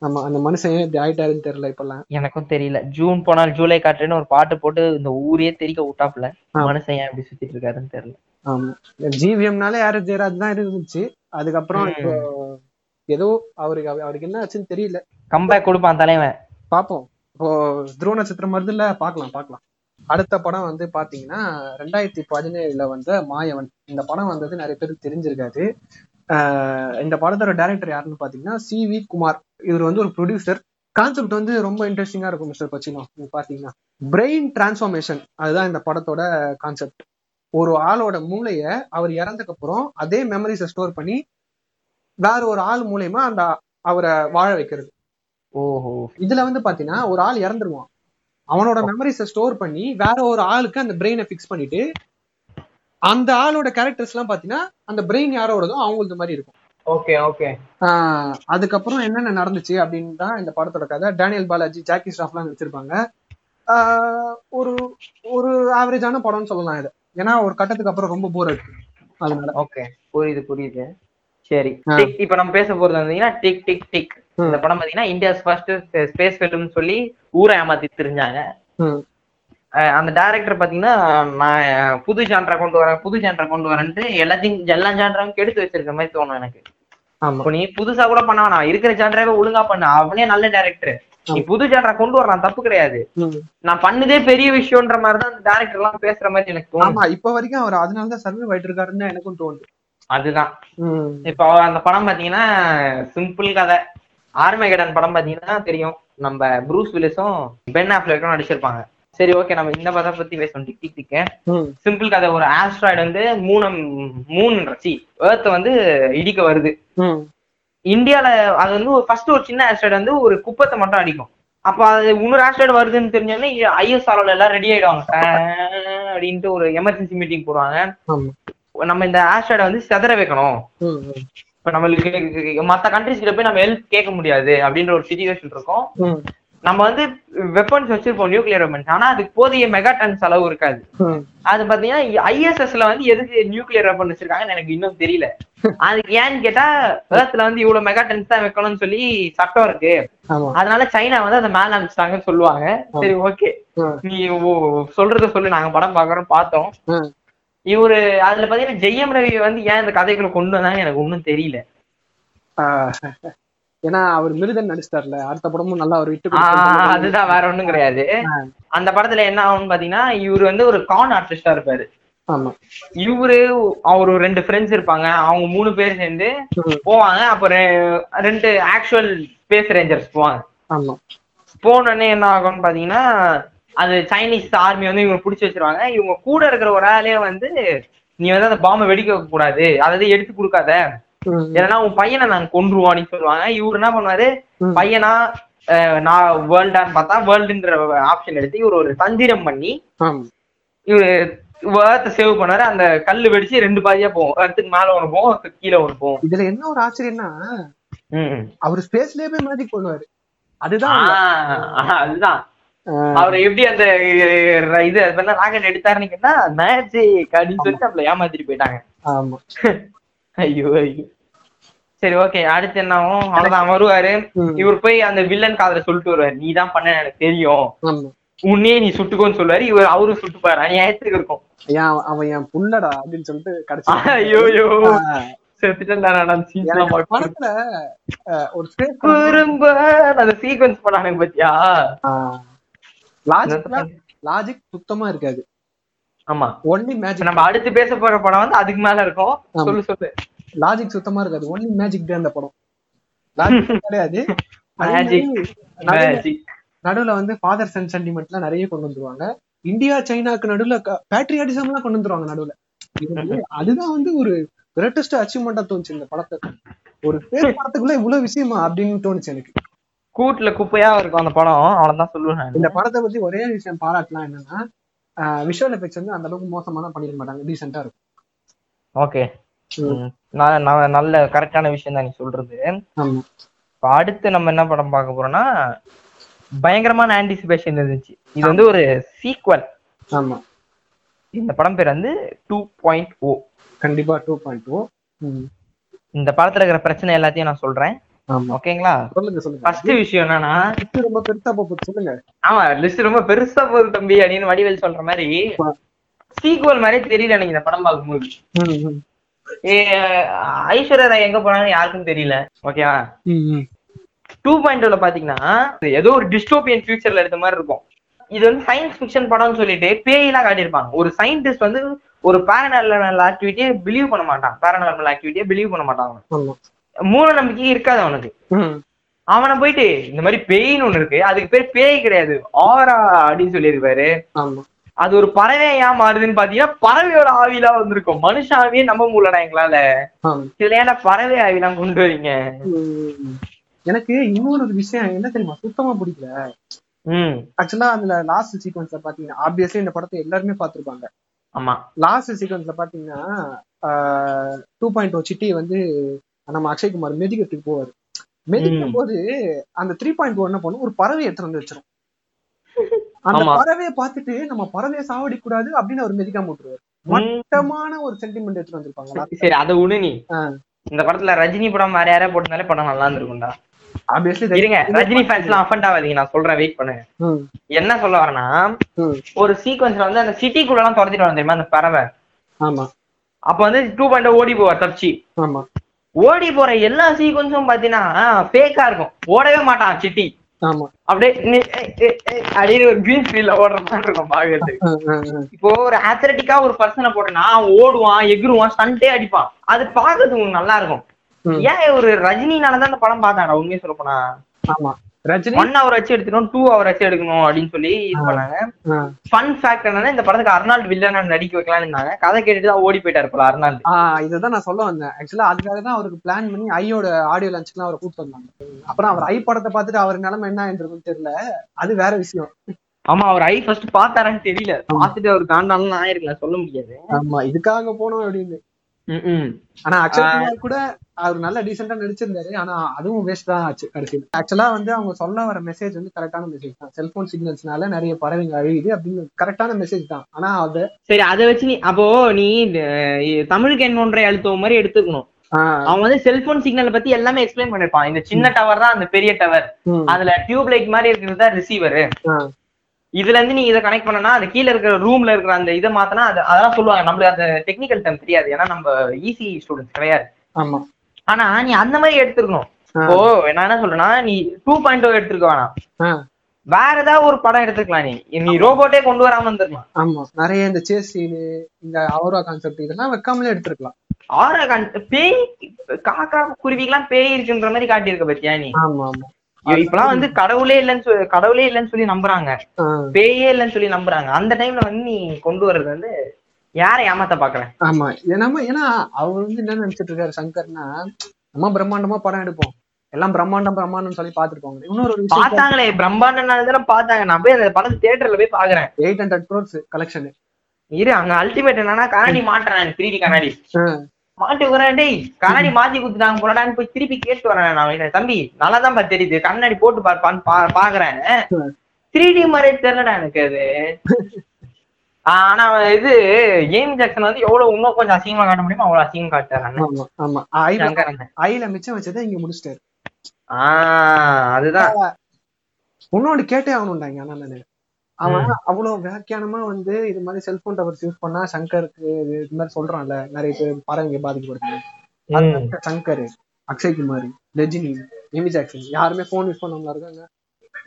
ஆமா அந்த மனுஷன் ஏன் இப்படி ஆயிட்டாருன்னு தெரியல இப்பெல்லாம். எனக்கும் தெரியல. ஜூன் போனால் ஜூலை காட்டுன்னு ஒரு பாட்டு போட்டு இந்த ஊரே தெரிக்க விட்டாப்புல. ஆ. மனுஷன் ஏன் இப்படி சுத்திட்டு இருக்காருன்னு தெரியல. ஆமா. ஜிவிஎம்னாலே ஹாரிஸ் ஜெயராஜ் தான் இருந்துச்சு. அதுக்கப்புறம் ஏதோ அவருக்கு அவ- அவருக்கு என்ன ஆச்சுன்னு தெரியல. கம்பேக் கொடுப்பான் தலைவன். பாப்போம். இப்போ துருவ நட்சத்திரம் வருதுல்ல பார்க்கலாம் பார்க்கலாம் அடுத்த படம் வந்து பாத்தீங்கன்னா ரெண்டாயிரத்தி பதினேழுல வந்த மாயவன். இந்த படம் வந்தது நிறைய பேருக்கு தெரிஞ்சிருக்காது. இந்த படத்தோட டைரக்டர் யாருன்னு பாத்தீங்கன்னா சி வி குமார். இவர் வந்து ஒரு ப்ரொடியூசர் கான்செப்ட் வந்து ரொம்ப இன்ட்ரெஸ்டிங்கா இருக்கும் மிஸ்டர் பச்சினோ நீங்க பாத்தீங்கன்னா பிரெயின் டிரான்ஸ்ஃபார்மேஷன் அதுதான் இந்த படத்தோட கான்செப்ட் ஒரு ஆளோட மூளைய அவர் இறந்ததுக்கு அப்புறம் அதே மெமரிஸை ஸ்டோர் பண்ணி வேற ஒரு ஆள் மூலியமா அந்த அவரை வாழ வைக்கிறது. ஓஹோ. இதுல வந்து பாத்தீங்கன்னா ஒரு ஆள் இறந்துருவான். அவனோட மெமரிஸை ஸ்டோர் பண்ணி வேற ஒரு ஆளுக்கு அந்த பிரெயினை ஃபிக்ஸ் பண்ணிட்டு அந்த ஆளோட கேரக்டர்ஸ் எல்லாம் பாத்தீங்கன்னா அந்த பிரெயின் யாரோடதோ அவங்களுக்கு மாதிரி இருக்கும். ஓகே ஓகே அதுக்கப்புறம் என்னென்ன நடந்துச்சு அப்படின்னு தான் இந்த படத்தோட கதை. டேனியல் பாலாஜி ஜாக்கி ஸ்டாஃப்லாம் நடிச்சிருப்பாங்க. ஒரு ஒரு ஆவரேஜான படம்னு சொல்லலாம் இது. ஏன்னா ஒரு கட்டத்துக்கு அப்புறம் ரொம்ப போர் இருக்கு அதனால. ஓகே புரியுது புரியுது. சரி இப்ப நம்ம பேச போறது வந்தீங்கன்னா டிக் டிக் டிக். இந்த படம் பாத்தீங்கன்னா இந்தியாஸ் ஃபர்ஸ்ட் ஸ்பேஸ் ஃபிலிம் சொல்லி ஊரை ஏமாத்தி தெரிஞ்சாங்க அந்த டைரக்டர் பாத்தீங்கன்னா நான் புது ஜான்ரா கொண்டு வரேன் புது ஜான்ரா கொண்டு வரேன்ட்டு எல்லாத்தையும் எல்லா ஜான்ராவும் கெடுத்து வச்சிருக்க மாதிரி தோணும் எனக்கு. இப்போ நீ புதுசா கூட பண்ண வேணாம். இருக்கிற ஜான்ராவே ஒழுங்கா பண்ண. அவனே நல்ல டைரக்டர் நீ புது ஜான்ரா கொண்டு வரலாம். தப்பு கிடையாது. நான் பண்ணதே பெரிய விஷயம்ன்ற மாதிரி தான் அந்த டேரக்டர் எல்லாம் பேசுற மாதிரி எனக்கு தோணும் ஆமா இப்ப வரைக்கும் அவர் அதனாலதான் சர்வே ஆயிட்டு இருக்காருன்னு எனக்கும் தோணுது. அதுதான். இப்போ அந்த படம் பாத்தீங்கன்னா சிம்பிள் கதை. ஆர்மேகடன் படம் பாத்தீங்கன்னா தெரியும். நம்ம ப்ரூஸ் வில்லிஸும் பென் ஆஃப்லெக்கும் நடிச்சிருப்பாங்க. சரி ஓகே நம்ம இந்த படம் பத்தி பேசணும் டிக் டிக் டிக்க. சிம்பிள் கதை ஒரு ஆஸ்ட்ராய்டு வந்து மூணு மூணு சி ஏர்த் வந்து இடிக்க வருது. இந்தியால அது வந்து ஃபர்ஸ்ட் ஒரு சின்ன ஆஸ்ட்ராய்டு வந்து ஒரு குப்பத்தை மட்டும் அடிக்கும். அப்ப அது இன்னொரு ஆஸ்ட்ராய்டு வருதுன்னு தெரிஞ்சோடனே ஐஎஸ்ஆர்ஓல எல்லாம் ரெடி ஆயிடுவாங்க. அப்படின்ட்டு ஒரு எமர்ஜென்சி மீட்டிங் போடுவாங்க. நம்ம இந்த ஆஸ்ட்ராய்டை வந்து செதற வைக்கணும். இப்ப நம்மளுக்கு மத்த கண்ட்ரிஸ் கிட்ட போய் நம்ம ஹெல்ப் கேட்க முடியாது அப்படின்ற ஒரு சுச்சுவேஷன் இருக்கும். நம்ம வந்து வெப்பன்ஸ் வச்சிருப்போம் நியூக்ளியர் வெப்பன்ஸ் ஆனா அதுக்கு போதிய மெகா டன்ஸ் அளவு இருக்காது. அது பாத்தீங்கன்னா ஐஎஸ்எஸ்ல வந்து எதுக்கு நியூக்ளியர் வெப்பன் வச்சிருக்காங்கன்னு எனக்கு இன்னும் தெரியல. அதுக்கு ஏன்னு கேட்டா ஏர்த்ல வந்து இவ்வளவு மெகா டன்ஸ் தான் வைக்கணும்னு சொல்லி சட்டம் இருக்கு. அதனால சைனா வந்து அதை மேல அனுப்பிச்சிட்டாங்கன்னு சொல்லுவாங்க. சரி ஓகே. நீ சொல்றத சொல்லு நாங்க படம் பாக்குறோம் பார்த்தோம். இவரு அதுல பாத்தீங்கன்னா ஜெயம் ரவி வந்து ஏன் இந்த கதைகளை கொண்டு வந்தாங்க எனக்கு ஒன்னும் தெரியல. ஏன்னா அவர் மிருதன் நடிச்சிட்டார்ல. அடுத்த படமும் நல்லா அவர் விட்டு. அதுதான் வேற ஒண்ணும் கிடையாது. அந்த படத்துல என்ன ஆகும்னு பாத்தீங்கன்னா இவரு வந்து ஒரு கான் ஆர்டிஸ்டா இருப்பாரு. ஆமா. இவரு அவர் ரெண்டு ஃப்ரெண்ட்ஸ் இருப்பாங்க. அவங்க மூணு பேர் சேர்ந்து. போவாங்க. அப்ப ரெ- ரெண்டு ஆக்சுவல் ஸ்பேஸ் ரேஞ்சர்ஸ் போவாங்க. ஆமா. போனோடனே என்ன ஆகும்னு பாத்தீங்கன்னா அது சைனீஸ் ஆர்மி வந்து இவங்க புடிச்சு வச்சிருவாங்க. இவங்க கூட இருக்கிற ஒரு ஆளே வந்து நீ வந்து அந்த பாம்பை வெடிக்க வைக்க கூடாது அதாவது எடுத்து கொடுக்காத. ஏன்னா உன் பையனை நாங்க கொன்றுவோம்னு சொல்லுவாங்க. இவரு என்ன பண்ணுவாரு. பையனா நான் வேர்ல்டான்னு பார்த்தா வேர்ல்டுன்ற ஆப்ஷன் எடுத்து இவர் ஒரு தந்திரம் பண்ணி இவரு வேர்த்தை சேவ் பண்ணாரு அந்த கல்லு வெடிச்சு ரெண்டு பாதியா போகும். எர்த்துக்கு மேல ஒண்ணு போகும் எர்த்துக்கு கீழே ஒண்ணு போகும். இதுல என்ன ஒரு ஆச்சரியம்னா. அவர் ஸ்பேஸ்லயே போய் மேஜிக் பண்ணுவாரு. அதுதான் அதுதான். அவர் எப்படி அந்த இது ராக்கெட் எடுத்தாருன்னு கேட்டா மேஜிக் அப்படின்னு சொல்லிட்டு நம்மள ஏமாத்திட்டு போயிட்டாங்க. ஆமா. ஐயோ ஐயோ. சரி ஓகே அடுத்து என்ன ஆகும் அவ்வளவுதான் வருவாரு. இவர் போய் அந்த வில்லன் காதுல சொல்லிட்டு வருவாரு. நீ தான் பண்ண எனக்கு தெரியும். உன்னே நீ சுட்டுக்கோன்னு சொல்லுவாரு. இவர் அவரும் சுட்டுப்பாரு அநியாயத்துக்கு இருக்கும். அவன் என் புள்ளடா அப்படின்னு சொல்லிட்டு கடைசி ஐயோ ஐயோ. படத்துல ஒரு குறும்ப அந்த சீக்வன்ஸ் பண்ணானுங்க பாத்தியா? லாஜிக் லாஜிக் சுத்தமா இருக்காது. ஆமா. ஒன்லி மேஜிக் நம்ம அடுத்து பேச போற படம் வந்து அதுக்கு மேல இருக்கும். சொல்லு சொல்லு. லாஜிக் சுத்தமா இருக்காது. ஒன்லி மேஜிக் தான் அந்த படம். லாஜிக் கிடையாது. நடுவுல- வந்து ஃபாதர் சன் சென்டிமெண்ட்லாம் நிறைய கொண்டு வந்துருவாங்க. இந்தியா சைனாக்கு நடுவுல பேட்ரியாட்டிசம் எல்லாம் கொண்டு வந்துருவாங்க நடுவுல. அதுதான் வந்து ஒரு கிரேட்டஸ்ட் அச்சீவ்மெண்டா தோணுச்சு இந்த படத்தை. ஒரு பேர் படத்துக்குள்ள இவ்வளவு விஷயமா அப்படின்னு தோணுச்சு எனக்கு. கூட்டுல குப்பையா இருக்கும் அந்த படம். அவ்வளவுதான் சொல்லுவேன் இந்த படத்தை பத்தி ஒரே விஷயம் பாராட்டலாம் என்னன்னா விஷுவல் எஃபெக்ட்ஸ் வந்து அந்த அளவுக்கு மோசமான பண்ணிருக்க மாட்டாங்க. டீசெண்டா இருக்கும். ஓகே. நல்ல கரெக்டான விஷயம் தான் நீ சொல்றது. இப்ப அடுத்து நம்ம என்ன படம் பார்க்க போறோம்னா பயங்கரமான ஆன்டிசிபேஷன் இருந்துச்சு. இது வந்து ஒரு சீக்வல் ஆமா. இந்த படம் பேர் வந்து டூ பாயிண்ட் ஓ கண்டிப்பா டூ பாயிண்ட் டூ இந்த படத்துல இருக்கிற பிரச்சனை எல்லாத்தையும் நான் சொல்றேன். ஓகேங்களா? சொல்லுங்க சொல்லுங்க. ஃபர்ஸ்ட் விஷயம் என்னன்னா இது ரொம்ப பெருசா போகுது சொல்லுங்க. ஆமா லிஸ்ட் ரொம்ப பெருசா போகுது தம்பி அப்படின்னு வடிவேல் சொல்ற மாதிரி சீக்வல் மாதிரி தெரியல எனக்கு இந்த படம் பார்க்கும்போது. ஐஸ்வர்யா ராய் எங்க போனாலும் யாருக்கும் தெரியல ஓகேவா. டூ பாயிண்ட் பாத்தீங்கன்னா ஏதோ ஒரு டிஸ்டோபியன் ஃபியூச்சர்ல எடுத்த மாதிரி இருக்கும். இது வந்து சயின்ஸ் ஃபிக்ஷன் படம்னு சொல்லிட்டு பேயெல்லாம் காட்டியிருப்பாங்க. ஒரு சயின்டிஸ்ட் வந்து ஒரு பேரநார்மல் ஆக்டிவிட்டியை பிலீவ் பண்ண மாட்டான். பேரநார்மல் ஆக்டிவிட்டியை பிலீவ் பண்ண மாட்டான். மூல நம்பிக்கையே இருக்காது அவனுக்கு. அவனை போயிட்டு இந்த மாதிரி பேய்னு ஒண்ணு இருக்கு. அதுக்கு பேர் பேய் கிடையாது. ஆரா அப்படின்னு சொல்லியிருப்பாரு. அது ஒரு பறவை ஏன் மாறுதுன்னு பாத்தீங்கன்னா பறவையோட ஆவிலாம் வந்திருக்கும். மனுஷ ஆவியே நம்ப முடியலடா எங்களால. இதுல ஏன்டா பறவை ஆவிலாம் கொண்டு வரீங்க. எனக்கு இன்னொரு ஒரு விஷயம் என்ன தெரியுமா? சுத்தமா பிடிக்கல. ஆக்சுவலா அதுல லாஸ்ட் சீக்வன்ஸ்ல பாத்தீங்கன்னா ஆப்வியஸ்லி இந்த படத்தை எல்லாருமே பார்த்திருப்பாங்க. ஆமா. லாஸ்ட் சீக்வன்ஸ்ல பாத்தீங்கன்னா டூ பாயிண்ட் ஓ சிட்டி வந்து நம்ம அக்ஷய்குமார் மெதிக்கிறதுக்கு போவாரு. மெதிக்கும் போது அந்த த்ரீ பாயிண்ட் என்ன பண்ணும்? ஒரு பறவை எடுத்து வந்து வச்சிரும். அந்த. பறவையை பார்த்துட்டு நம்ம பறவையை சாவடி கூடாது அப்படின்னு அவர் மெதிக்காம விட்டுருவாரு. மட்டமான ஒரு சென்டிமெண்ட் எடுத்து வந்திருப்பாங்க சரி அதை விடு நீ. இந்த படத்துல ரஜினி படம் வேற யாரா போட்டிருந்தாலே படம் நல்லா இருந்திருக்கும்டா. இருங்க ரஜினி ஃபேன்ஸ் எல்லாம் அஃபண்ட் ஆகாதீங்க நான் சொல்றேன் வெயிட் பண்ணுங்க என்ன சொல்ல வரேன்னா ஒரு சீக்வன்ஸ்ல வந்து அந்த சிட்டிக்குள்ள எல்லாம் துரத்திட்டு வரும் தெரியுமா அந்த பறவை? ஆமா. அப்ப வந்து டூ பாயிண்ட் ஓடி போவார் தப்பிச்சு ஆமா. ஓடி போற எல்லா சீக்வன்ஸும் பாத்தீங்கன்னா ஃபேக்கா இருக்கும். ஓடவே மாட்டான் சிட்டி ஆமா. அப்படியே அப்படின்னு ஒரு கிரீன் ஃபீல்ட்ல ஓடுற மாதிரி இருக்கும் பாக்குறது. இப்போ ஒரு அத்லட்டிக்கா ஒரு பர்சனை போட்டேன்னா ஓடுவான் எகுருவான் ஸ்டண்டே அடிப்பான். அது பாக்குறது உங்களுக்கு நல்லா இருக்கும். ஏன் ஒரு ரஜினினாலதான் அந்த படம் பார்த்தாங்க உண்மையை சொல்ல போனா. ஆமா. ஒன் ஹவர் வச்சு எடுத்துக்கணும் டூ ஹவர் வச்சு எடுக்கணும் அப்படின்னு சொல்லி இது பண்ணாங்க. ஃபன் ஃபேக்ட் என்னன்னா இந்த படத்துக்கு அர்னால்டு வில்லனா நடிக்க வைக்கலாம்னு இருந்தாங்க. கதை கேட்டுட்டு தான் ஓடி போயிட்டாரு போல அர்னால்டு. இதுதான் நான் சொல்ல வந்தேன். ஆக்சுவலா அதுக்காக தான் அவருக்கு பிளான் பண்ணி ஐயோட ஆடியோ லான்ச்சுக்கு அவரை கூப்பிட்டு வந்தாங்க. அப்புறம் அவர் ஐ படத்தை பார்த்துட்டு அவர் நிலைமை என்ன ஆயிருக்குன்னு தெரியல. அது வேற விஷயம். ஆமா அவர் ஐ ஃபர்ஸ்ட் பார்த்தாரான்னு தெரியல. பார்த்துட்டு அவர் காண்டாலும் ஆயிருக்கலாம் சொல்ல முடியாது. ஆமா இதுக்காக போனோம் அப்படின்னு. ஆனா அக்ஷய் கூட அவர் நல்ல டீசெண்டா நடிச்சிருந்தாரு. ஆனா அதுவும் வேஸ்ட் தான் ஆச்சு கடைசியில். ஆக்சுவலா வந்து அவங்க சொல்ல வர மெசேஜ் வந்து கரெக்டான மெசேஜ் தான். செல்போன் சிக்னல்ஸ்னால நிறைய பறவைங்க அழியுது அப்படின்னு கரெக்டான மெசேஜ் தான். ஆனா அது சரி அதை வச்சு நீ அப்போ நீ தமிழுக்கு என்ன ஒன்றை அழுத்தம் மாதிரி எடுத்துக்கணும். அவன் வந்து செல்போன் சிக்னல் பத்தி எல்லாமே எக்ஸ்பிளைன் பண்ணிருப்பான். இந்த சின்ன டவர் தான் அந்த பெரிய டவர் அதுல டியூப் லைட் மாதிரி இருக்கிறது தான் ரிசீவர் இதுல இருந்து நீ இதை கனெக்ட் பண்ணனா அது கீழ இருக்கிற ரூம்ல இருக்கிற அந்த இதை மாத்தினா அது அதெல்லாம் சொல்லுவாங்க. நம்மளுக்கு அந்த டெக்னிக்கல் டைம் தெரியாது. ஏன்னா நம்ம ஈஸி ஸ்டூடெண்ட்ஸ் கிடையாது. ஆமா. ஆனா நீ அந்த மாதிரி எடுத்துக்கணும் இப்போ நான் என்ன சொல்றேன்னா நீ டூ பாயிண்ட் ஓ எடுத்துருக்க வேணாம். ஆ, வேற ஏதாவது ஒரு படம் எடுத்துக்கலாம் நீ. நீ ரோபோட்டே கொண்டு வராம இருந்திருக்கலாம். ஆமா. நிறைய இந்த சேஸ் சீனு இந்த அவரா கான்செப்ட் இதெல்லாம் வைக்காமலே எடுத்திருக்கலாம். ஆரா கண் பேய் காக்கா குருவிக்கெல்லாம் பேய் இருக்குன்ற மாதிரி காட்டியிருக்க பத்தியா நீ? ஆமா ஆமா. இப்பெல்லாம் வந்து கடவுளே இல்லைன்னு சொல்லி கடவுளே இல்லைன்னு சொல்லி நம்புறாங்க. பேயே இல்லைன்னு சொல்லி நம்புறாங்க. அந்த டைம்ல வந்து நீ கொண்டு வர்றது வந்து யாரை ஏமாத்த பாக்குறேன் ஆமா. ஏன்னா ஏன்னா அவர் வந்து என்ன நினைச்சிட்டு இருக்காரு சங்கர்னா நம்ம பிரம்மாண்டமா படம் எடுப்போம். எல்லாம் பிரம்மாண்டம் பிரம்மாண்டம் சொல்லி பாத்துருப்பாங்க. இன்னொரு ஒரு விஷயம் பார்த்தாங்களே பிரம்மாண்ட நாள் தானே பார்த்தாங்க நான் போய் அந்த படத்து தியேட்டர்ல போய் பாக்குறேன். எயிட் ஹண்ட்ரட் க்ரோர்ஸ் கலெக்ஷன் இரு அங்க அல்டிமேட் என்னன்னா கண்ணாடி மாட்டுறேன் த்ரீ டி கண்ணாடி. மாட்டி வரேன் டேய். கண்ணாடி மாத்தி குடுத்துட்டாங்க போலடான்னு போய் திருப்பி கேட்டு வரேன் நான் தம்பி நல்லா தான் தெரியுது. கண்ணாடி போட்டு பார்ப்பான்னு பாக்குறேன். த்ரீ டி மாதிரி தெரியலடா எனக்கு அது. ஆனா இது ஏமி ஜாக்சன் வந்து எவ்வளவு இன்னும் கொஞ்சம் அசிங்கமா காட்ட முடியுமோ அவ்வளவு அசிங்கம் காட்டுறாங்க ஆமா ஐல மிச்சம் வச்சதை இங்க முடிச்சிட்டாரு. ஆஹ் அதுதான். இன்னொன்னு கேட்டே ஆகணும்டாங்க ஆனா நானு. அவன் அவ்வளவு வியாக்கியானமா வந்து இது மாதிரி செல்போன் டவர்ஸ் யூஸ் பண்ணா சங்கருக்கு இது மாதிரி சொல்றான்ல நிறைய பேர் பறவைங்க பாதிக்கப்படுது. சங்கர் அக்ஷய்குமார் ரஜினி எமி ஜாக்சன் யாருமே போன் யூஸ் பண்ணவங்களா இருக்காங்க.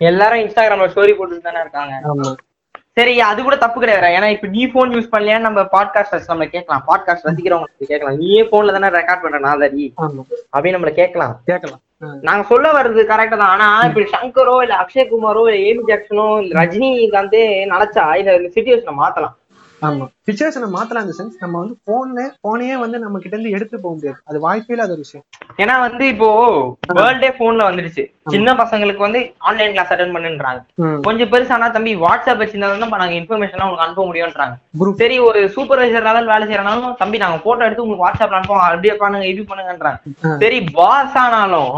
எல்லாரும் இன்ஸ்டாகிராம்ல ஸ்டோரி போட்டுட்டு தானே இருக்காங்க. ஆமா. சரி அது கூட தப்பு கிடையாது. ஏன்னா இப்ப நீ போன் யூஸ் பண்ணலையான்னு நம்ம பாட்காஸ்ட் நம்ம கேட்கலாம். பாட்காஸ்ட் ரசிக்கிறவங்களுக்கு கேட்கலாம். நீயே போன்ல தானே ரெக்கார்ட் பண்ற நாதாரி அப்படின்னு நம்மள கேட்கலாம். கேட்கலாம். நாங்க சொல்ல வர்றது கரெக்டா தான். ஆனா இப்ப சங்கரோ இல்ல அக்ஷய் குமாரோ இல்ல ஏமி ஜாக்சனோ இல்ல ரஜினிகாந்தே நினைச்சா இந்த சுச்சுவேஷனை மாத்தலாம். ஆமா. சுச்சுவேஷனை மாத்தலாம் இந்த சென்ஸ் நம்ம வந்து போன்ல போனையே வந்து நம்ம கிட்ட இருந்து எடுத்து போக முடியாது. அது வாய்ப்பே இல்லாத ஒரு விஷயம். ஏன்னா வந்து இப்போ வேர்ல்டே போன்ல வந்துடுச்சு. சின்ன பசங்களுக்கு வந்து ஆன்லைன் கிளாஸ் அட்டன் பண்ணுன்றாங்க. கொஞ்சம் பெருசானா தம்பி வாட்ஸ்அப் வச்சிருந்தா தான் நாங்க இன்ஃபர்மேஷன் உங்களுக்கு அனுப்ப முடியும்ன்றாங்க. சரி ஒரு சூப்பர்வைசர் லெவல் வேலை செய்யறனாலும் தம்பி நாங்க போட்டோ எடுத்து உங்களுக்கு வாட்ஸ்அப்ல அனுப்போம் அப்படியே பண்ணுங்க இது பண்ணுங்கன்றாங்க. சரி பாஸ் ஆனாலும்.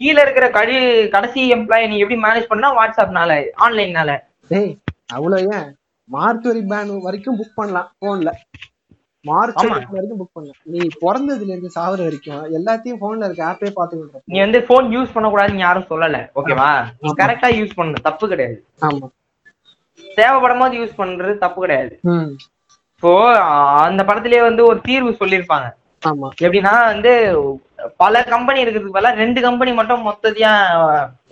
கீழ இருக்கிற கடி கடைசி எம்ப்ளாயி நீ எப்படி மேனேஜ் பண்ணா வாட்ஸ்அப்னால ஆன்லைன்னால டேய் அவ்வளவு ஏன்? மார்ச் வரி பேன் வரைக்கும் புக் பண்ணலாம் போன்ல மார்ச். வரைக்கும் புக் பண்ணலாம். நீ பிறந்ததுல இருந்து சாகுற வரைக்கும் எல்லாத்தையும் போன்ல இருக்க ஆப்பே பாத்துக்கிட்டு நீ வந்து போன் யூஸ் பண்ணக்கூடாதுன்னு யாரும் சொல்லல ஓகேவா நீ கரெக்டா யூஸ் பண்ணு தப்பு கிடையாது. ஆமா. தேவைப்படும் போது யூஸ் பண்றது தப்பு கிடையாது. இப்போ அந்த படத்திலேயே வந்து ஒரு தீர்வு சொல்லியிருப்பாங்க. ஆமா. எப்படின்னா வந்து பல கம்பெனி இருக்கிறதுக்கு பதிலா ரெண்டு கம்பெனி மட்டும் மொத்தத்தையா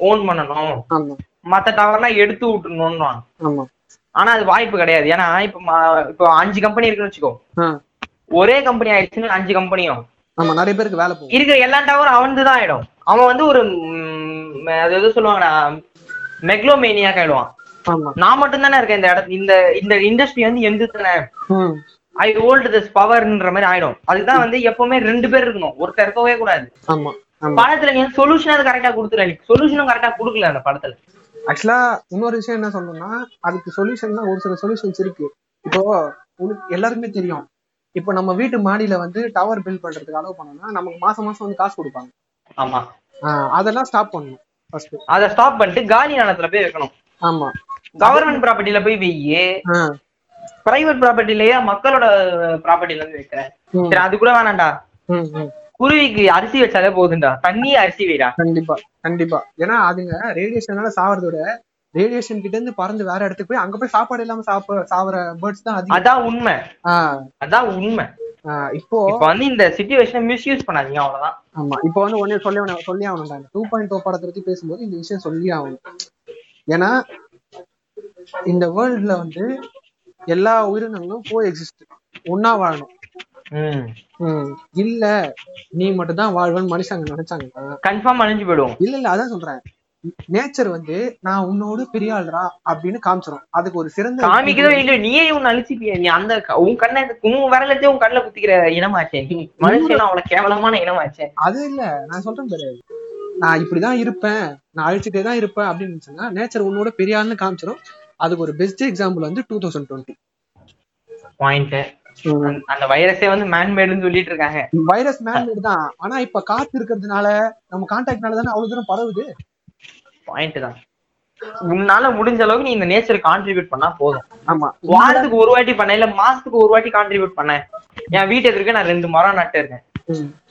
ஓன் பண்ணணும். மத்த டவர்லாம் எடுத்து விட்டுணும்னு ஆமா. ஆனா அது வாய்ப்பு கிடையாது. ஏன்னா இப்ப இப்போ அஞ்சு கம்பெனி இருக்குன்னு வச்சுக்கோ. ஒரே கம்பெனி ஆயிடுச்சுன்னு அஞ்சு கம்பெனியும் ஆமா நிறைய பேருக்கு வேலை போகும். இருக்கிற எல்லா டவரும் அவன்து தான் ஆயிடும். அவன் வந்து ஒரு அது எது சொல்லுவாங்கடா மெக்லோமேனியாக் ஆயிடுவான். நான் மட்டும் தானே இருக்கேன் இந்த இடத்து இந்த இந்த இண்டஸ்ட்ரி வந்து எந்த தானே ஐ ஹோல்டு திஸ் பவர்ன்ற மாதிரி ஆயிடும். அதுதான் வந்து எப்பவுமே ரெண்டு பேர் இருக்கணும். ஒருத்தர் இருக்கவே கூடாது. படத்துல நீ சொல்யூஷன் அது கரெக்டா கொடுத்துரு நீ சொல்யூஷனும் கரெக்டா கொடுக்கல அந்த படத்துல. ஆக்சுவலா இன்னொரு விஷயம் என்ன சொல்லணும்னா அதுக்கு சொல்யூஷன் ஒரு சில சொல்யூஷன்ஸ் இருக்கு. இப்போ உனக்கு எல்லாருக்குமே தெரியும். இப்போ நம்ம வீட்டு மாடியில வந்து டவர் பில் பண்றதுக்கு அலோவ் பண்ணோம்னா நமக்கு மாசம் மாசம் வந்து காசு கொடுப்பாங்க. ஆமா. அதெல்லாம் ஸ்டாப் பண்ணணும் ஃபர்ஸ்ட் அத ஸ்டாப் பண்ணிட்டு காலி நிலத்துல போய் வைக்கணும். ஆமா. கவர்மெண்ட் ப்ராப்பர்ட்டில போய் வெய்யி பிரைவேட் ப்ராப்பர்ட்டிலயே மக்களோட ப்ராப்பர்ட்டில இருந்து வைக்கிறேன். சரி அது கூட வேணாம்டா. குருவிக்கு அரிசி வச்சாலே போதும்டா. தண்ணி அரிசி வைடா. கண்டிப்பா கண்டிப்பா. ஏன்னா அதுங்க ரேடியேஷனால சாவறத விட ரேடியேஷன் கிட்ட இருந்து பறந்து வேற இடத்துக்கு போய் அங்க போய் சாப்பாடு இல்லாம சாப்பிட சாவற பேர்ட்ஸ் தான் அதிகம். அதான் உண்மை. அதான் உண்மை. இப்போ வந்து இந்த சிச்சுவேஷனை மிஸ்யூஸ் பண்ணாதீங்க அவ்வளவுதான். ஆமா இப்போ வந்து ஒன்னே சொல்லி ஆகணும் சொல்லி ஆகணும் டூ பாயிண்ட் ஓ படத்தை பத்தி பேசும்போது இந்த விஷயம் சொல்லி ஆகணும். ஏன்னா இந்த வேர்ல்ட்ல வந்து எல்லா உயிரினங்களும் கோ எக்ஸிஸ்ட் ஒன்னா வாழணும். இல்ல நீ மட்டும் தான் வாழ்வன்னு மனுஷங்க நினைச்சாங்க கன்ஃபார்ம் அழிஞ்சு போயிடுவோம் இல்ல இல்ல அதான் சொல்றேன். நேச்சர் வந்து நான் உன்னோடு பெரிய ஆள்றா அப்படின்னு காமிச்சிரும். அதுக்கு ஒரு சிறந்த காமிக்கதோ இல்லையோ நீயே உன் அழிச்சிப்பிய. நீ அந்த உன் கண்ணை உன் விரலத்தே உன் கண்ணுல குத்திக்கிற இனமாச்சே. மனுஷன் அவ்வளவு கேவலமான இனமாச்சே. அது இல்ல. நான் சொல்றேன் பாரு. நான் இப்படிதான் இருப்பேன். நான் அழிச்சுட்டே தான் இருப்பேன் அப்படின்னு சொன்னா நேச்சர் உன்னோட பெரிய ஆள்னு காமிச்சிரும். அதுக்கு ஒரு பெஸ்ட் எக்ஸாம்பிள் வந்து டூ தௌசண்ட் டுவெண்ட்டி பாயிண்ட் அந்த வைரஸே வந்து மேன்மேடுன்னு சொல்லிட்டு இருக்காங்க வைரஸ் மேன்மேட் தான். ஆனா இப்ப காத்து இருக்கிறதுனால நம்ம கான்டாக்ட்னால தானே அவ்வளவு தூரம் பரவுது? பாயிண்ட் தான். உன்னால முடிஞ்ச அளவுக்கு நீ இந்த நேச்சர் கான்ட்ரிபியூட் பண்ணா போதும். ஆமா. வாரத்துக்கு ஒரு வாட்டி பண்ண இல்ல மாசத்துக்கு ஒரு வாட்டி கான்ட்ரிபியூட் பண்ணேன் என் வீட்டு எதிர்க்க நான் ரெண்டு மரம் நட்டு இருக்கேன்.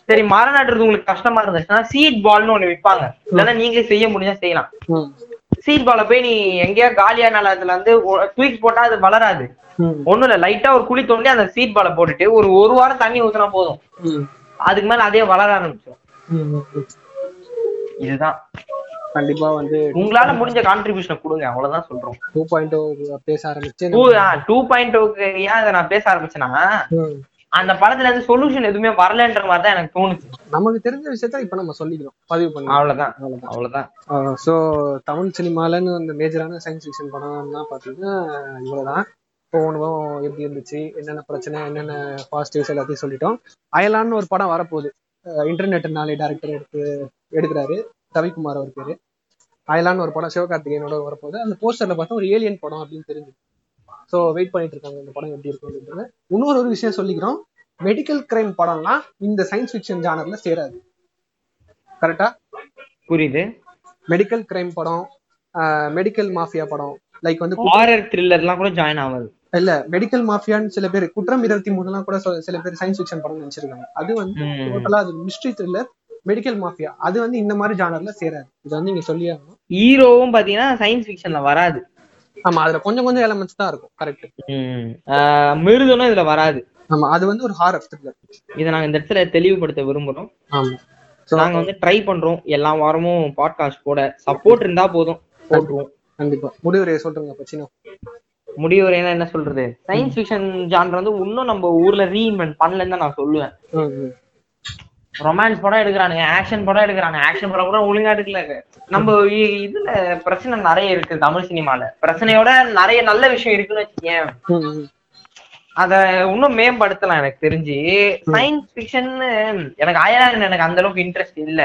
சரி மரம் நட்டுறது உங்களுக்கு கஷ்டமா இருந்துச்சுன்னா சீட் பால்னு ஒண்ணு விற்பாங்க இல்லைன்னா நீங்களே செய்ய முடிஞ்சா செய்யலாம். சீட் பாலை போய் நீ எங்கேயா காலியா நிலத்துல வந்து தூக்கி போட்டா அது வளராது. ஒண்ணும் இல்ல லைட்டா ஒரு குழி தோண்டி அந்த சீட் பாலை போட்டுட்டு ஒரு ஒரு வாரம் தண்ணி ஊத்துனா போதும். அதுக்கு மேல அதே வளர ஆரம்பிச்சிடும் ம், ம், ம். இதுதான். கண்டிப்பா வந்து உங்களால முடிஞ்ச கான்ட்ரிபியூஷன் கொடுங்க அவ்வளவுதான் சொல்றோம். டூ பாயிண்ட் பேச ஆரம்பிச்சு டூ பாயிண்ட் ஏன் இதை நான் பேச ஆரம்பிச்சேன்னா. அந்த படத்துல இருந்து சொல்யூஷன் எதுவுமே வரலன்ற மாதிரி தான் எனக்கு தோணுச்சு. நமக்கு தெரிஞ்ச விஷயத்த இப்ப நம்ம சொல்லிக்கிறோம் பதிவு பண்ணி அவ்வளவுதான் அவ்வளவுதான். ஸோ தமிழ் சினிமாலன்னு அந்த மேஜரான சயின்ஸ் ஃபிக்ஷன் படம்லாம் பார்த்தீங்கன்னா இவ்வளவுதான். போகணும் எப்படி இருந்துச்சு என்னென்ன பிரச்சனை என்னென்ன பாசிட்டிவ்ஸ் எல்லாத்தையும் சொல்லிட்டோம். அயலான்னு ஒரு படம் வரப்போகுது. இன்டர்நெட் நாளை டேரக்டர் எடுத்து எடுக்கிறாரு. ரவிக்குமார் அவர் பேரு. அயலான்னு ஒரு படம் சிவகார்த்திகேயனோட வரப்போகுது. அந்த போஸ்டர்ல பார்த்தா ஒரு ஏலியன் படம் அப்படின்னு தெரிஞ்சு ஸோ வெயிட் பண்ணிட்டு இருக்காங்க இந்த படம் எப்படி இருக்கும் அப்படின்றது. இன்னொரு ஒரு விஷயம் சொல்லிக்கிறோம். மெடிக்கல் கிரைம் படம்லாம் இந்த சயின்ஸ் ஃபிக்ஷன் ஜானர்ல சேராது. கரெக்டா புரியுது. மெடிக்கல் கிரைம் படம் மெடிக்கல் மாஃபியா படம் லைக் வந்து ஹாரர் த்ரில்லர்லாம் கூட ஜாயின் ஆகுது. இல்ல மெடிக்கல் மாஃபியான்னு சில பேர் குற்றம் இருபத்தி மூணுலாம் கூட சில பேர் சயின்ஸ் ஃபிக்ஷன் படம் நினைச்சிருக்காங்க. அது வந்து. டோட்டலா அது மிஸ்ட்ரி த்ரில்லர் மெடிக்கல் மாஃபியா அது வந்து இந்த மாதிரி ஜானர்ல சேராது. இது வந்து நீங்க சொல்லி ஆகணும். ஹீரோவும் பாத்தீங்கன்னா சயின்ஸ் ஃபிக்ஷன்ல வராது. ஆமா அதுல கொஞ்சம் கொஞ்சம் எலமெண்ட்ஸ் தான் இருக்கும் கரெக்ட் மிருதுனும் இதுல வராது. ஆமா அது வந்து ஒரு ஹாரர் த்ரில்லர் இதை நாங்க இந்த இடத்துல தெளிவுபடுத்த விரும்புறோம். ஆமா. நாங்க வந்து ட்ரை பண்றோம். எல்லா வாரமும் பாட்காஸ்ட் போட சப்போர்ட் இருந்தா போதும். போட்டுருவோம். கண்டிப்பா. முடிவுரையை சொல்றேங்க பச்சினோ முடிவுரைனா என்ன சொல்றது? சயின்ஸ் ஃபிக்ஷன் ஜான்ர் வந்து இன்னும் நம்ம ஊர்ல ரீஇன்வென்ட் பண்ணலன்னு தான் நான் சொல்லுவேன். ரொமான்ஸ் படம் எடுக்கிறானுங்க ஆக்ஷன் படம் எடுக்கிறாங்க ஆக்ஷன் படம் கூட ஒழுங்கா எடுக்கல நம்ம இதுல பிரச்சனை நிறைய இருக்கு தமிழ் சினிமால. பிரச்சனையோட நிறைய நல்ல விஷயம் இருக்குன்னு வச்சுக்கேன். அத இன்னும் மேம்படுத்தலாம் எனக்கு தெரிஞ்சு. சயின்ஸ் ஃபிக்ஷன் எனக்கு அயலான் எனக்கு அந்த அளவுக்கு இன்ட்ரெஸ்ட் இல்ல.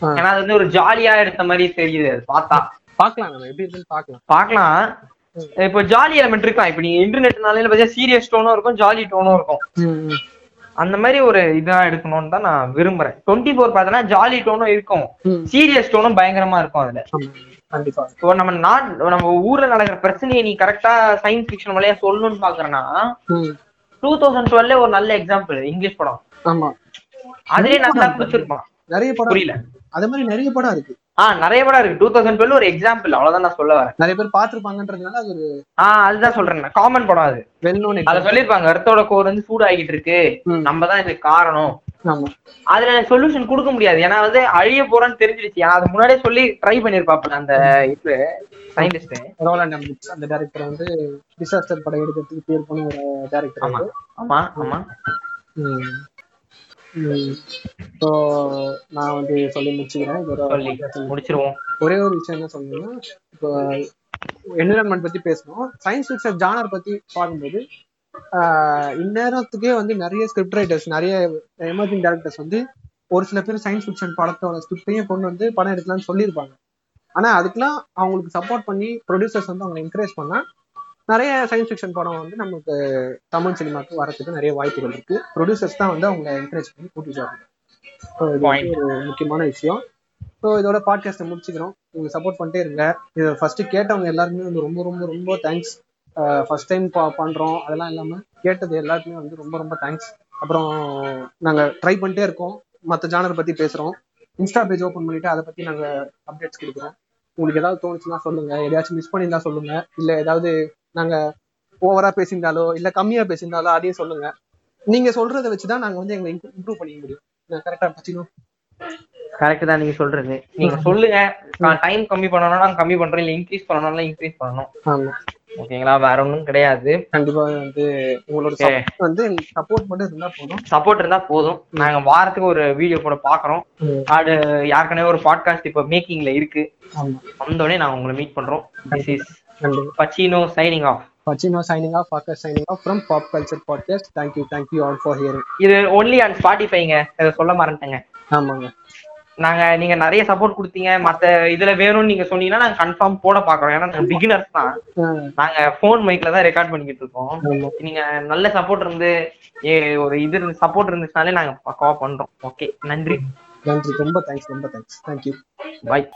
ஏன்னா அது வந்து ஒரு ஜாலியா எடுத்த மாதிரி தெரியுது அது பார்த்தா. பாக்கலாம் எப்படி இருக்குன்னு பாக்கலாம் பார்க்கலாம். இப்போ ஜாலி எலமெண்ட் இருக்கலாம் இப்ப நீங்க இன்டர்நெட்னால பார்த்தா சீரியஸ் டோனும் இருக்கும் ஜாலி டோனும் இருக்கும். அந்த மாதிரி ஒரு இதா எடுக்கணும்னு தான் நான் விரும்புறேன். டுவெண்ட்டி ஃபோர் பார்த்தோன்னா ஜாலி டோனும் இருக்கும். சீரியஸ் டோனும் பயங்கரமா இருக்கும் அதுல. கண்டிப்பா. இப்போ நம்ம நாட் நம்ம ஊர்ல நடக்கிற பிரச்சனையை நீ கரெக்டா சயின்ஸ் ஃபிக்ஷன் வழியா சொல்லணும்னு பாக்குறேன்னா. டூ தௌசண்ட் டுவெல்ல ஒரு நல்ல எக்ஸாம்பிள் இங்கிலீஷ் படம். ஆமா. அதுலயே நல்லா பிடிச்சிருப்பான். நிறைய படம் புரியல. அதே மாதிரி நிறைய படம் இருக்கு. ஆஹ் நிறைய படம் இருக்கு. டூ தௌசண்ட் டுவெல் ஒரு எக்ஸாம்பிள் அவ்வளவுதான் நான் சொல்ல வரேன். நிறைய பேர் பாத்துருப்பாங்கன்றதுனால அது ஒரு ஆஹ் அதுதான் சொல்றேன் காமன் படம் அது. வெல் நோன் அத சொல்லிருப்பாங்க எர்த்தோட கோர் வந்து சூடாகிட்டு இருக்கு. ம். நம்ம தான் இதுக்கு காரணம். அதுல சொல்யூஷன் கொடுக்க முடியாது. ஏன்னா வந்து அழிய போறோம்னு தெரிஞ்சிருச்சு அது முன்னாடியே சொல்லி ட்ரை பண்ணிருப்பாப்ல அந்த இது சயின்டிஸ்ட் ரோலாண்ட் அந்த டைரக்டர் வந்து டிசாஸ்டர் படம் எடுக்கிறதுக்கு பேர் பண்ண ஒரு டைரக்டர் ஆமா. ஆமா ஆமா. ஸோ நான் வந்து சொல்லி முடிச்சுக்கிறேன். முடிச்சிருவோம். ஒரே ஒரு விஷயம் என்ன சொல்லணும்னா இப்போ என்விரான்மெண்ட் பத்தி பேசணும். சயின்ஸ் ஃபிக்ஷன் ஜானர் பத்தி பார்க்கும்போது இந்நேரத்துக்கே வந்து நிறைய ஸ்கிரிப்ட் ரைட்டர்ஸ் நிறைய எமர்ஜிங் டேரக்டர்ஸ் வந்து ஒரு சில பேர் சயின்ஸ் ஃபிக்ஷன் படத்தோட ஸ்கிரிப்டையும் கொண்டு வந்து படம் எடுக்கலாம்னு சொல்லியிருப்பாங்க. ஆனா அதுக்கெல்லாம் அவங்களுக்கு சப்போர்ட் பண்ணி ப்ரொடியூசர்ஸ் வந்து அவங்களை என்கரேஜ் பண்ணா நிறைய சயின்ஸ் ஃபிக்ஷன் படம் வந்து நமக்கு தமிழ் சினிமாக்கு வரதுக்கு நிறைய வாய்ப்புகள் இருக்கு. ப்ரொடியூசர்ஸ் தான் வந்து அவங்களை என்கரேஜ் பண்ணி கூட்டிட்டு வராங்க. ஸோ இது வந்து ஒரு முக்கியமான விஷயம். ஸோ இதோட பாட்காஸ்ட்டை முடிச்சுக்கிறோம். நீங்க சப்போர்ட் பண்ணிட்டே இருங்க. இதை ஃபர்ஸ்ட் கேட்டவங்க எல்லாருமே வந்து ரொம்ப ரொம்ப ரொம்ப தேங்க்ஸ் ஃபர்ஸ்ட் டைம் பண்றோம். அதெல்லாம் இல்லாம கேட்டது எல்லாருக்குமே வந்து ரொம்ப ரொம்ப தேங்க்ஸ் அப்புறம் நாங்க ட்ரை பண்ணிட்டே இருக்கோம். மற்ற ஜானர் பத்தி பேசுறோம். இன்ஸ்டா பேஜ் ஓப்பன் பண்ணிட்டு அதை பத்தி நாங்க அப்டேட்ஸ் கொடுக்குறோம். உங்களுக்கு ஏதாவது தோணுச்சுன்னா சொல்லுங்க. எதையாச்சும் மிஸ் பண்ணியிருந்தா சொல்லுங்க. இல்ல ஏதாவது நாங்க ஓவரா பேசியிருந்தாலோ இல்ல கம்மியா பேசியிருந்தாலோ அதையும் சொல்லுங்க. நீங்க சொல்றதை வச்சுதான் நாங்க வந்து எங்களை இம்ப்ரூவ் பண்ணிக்க முடியும். கரெக்டா பச்சினோ கரெக்ட் தான் நீங்க சொல்றது. நீங்க சொல்லுங்க. டைம் கம்மி பண்ணணும் நாங்க கம்மி பண்றோம் இல்ல இன்க்ரீஸ் பண்ணணும்னா இன்க்ரீஸ் பண்ணணும். ஆமா. ஓகேங்களா? வேற ஒண்ணும் கிடையாது. கண்டிப்பா வந்து உங்களோட வந்து சப்போர்ட் மட்டும் இருந்தா போதும். சப்போர்ட் இருந்தா போதும். நாங்க வாரத்துக்கு ஒரு வீடியோ கூட பாக்குறோம் அது யாருக்கனவே ஒரு பாட்காஸ்ட் இப்ப மேக்கிங்ல இருக்கு. வந்தோடனே நாங்க உங்களை மீட் பண்றோம். திஸ் இஸ் கண்டிப்பா Pachino signing off Pachino signing off, Faka signing off from Pop Culture Podcast. Thank you, thank you all for hearing. இது ஒன்லி ஆன் ஸ்பாட்டிஃபைங்க இதை சொல்ல மறந்துட்டேங்க. ஆமாங்க. நாங்க நீங்க நிறைய சப்போர்ட் கொடுத்தீங்க. மத்த இதுல வேணும்னு நீங்க சொன்னீங்கன்னா நாங்க கன்ஃபார்ம் போட பாக்குறோம் ஏன்னா நாங்க பிகினர்ஸ் தான். நாங்க போன் மைக்ல தான் ரெக்கார்ட் பண்ணிக்கிட்டு இருக்கோம். நீங்க நல்ல சப்போர்ட் இருந்து ஒரு இது சப்போர்ட் இருந்துச்சுனாலே நாங்க பக்காவா பண்றோம். ஓகே நன்றி. நன்றி. ரொம்ப தேங்க்ஸ் ரொம்ப தேங்க்ஸ் தேங்க்யூ பாய்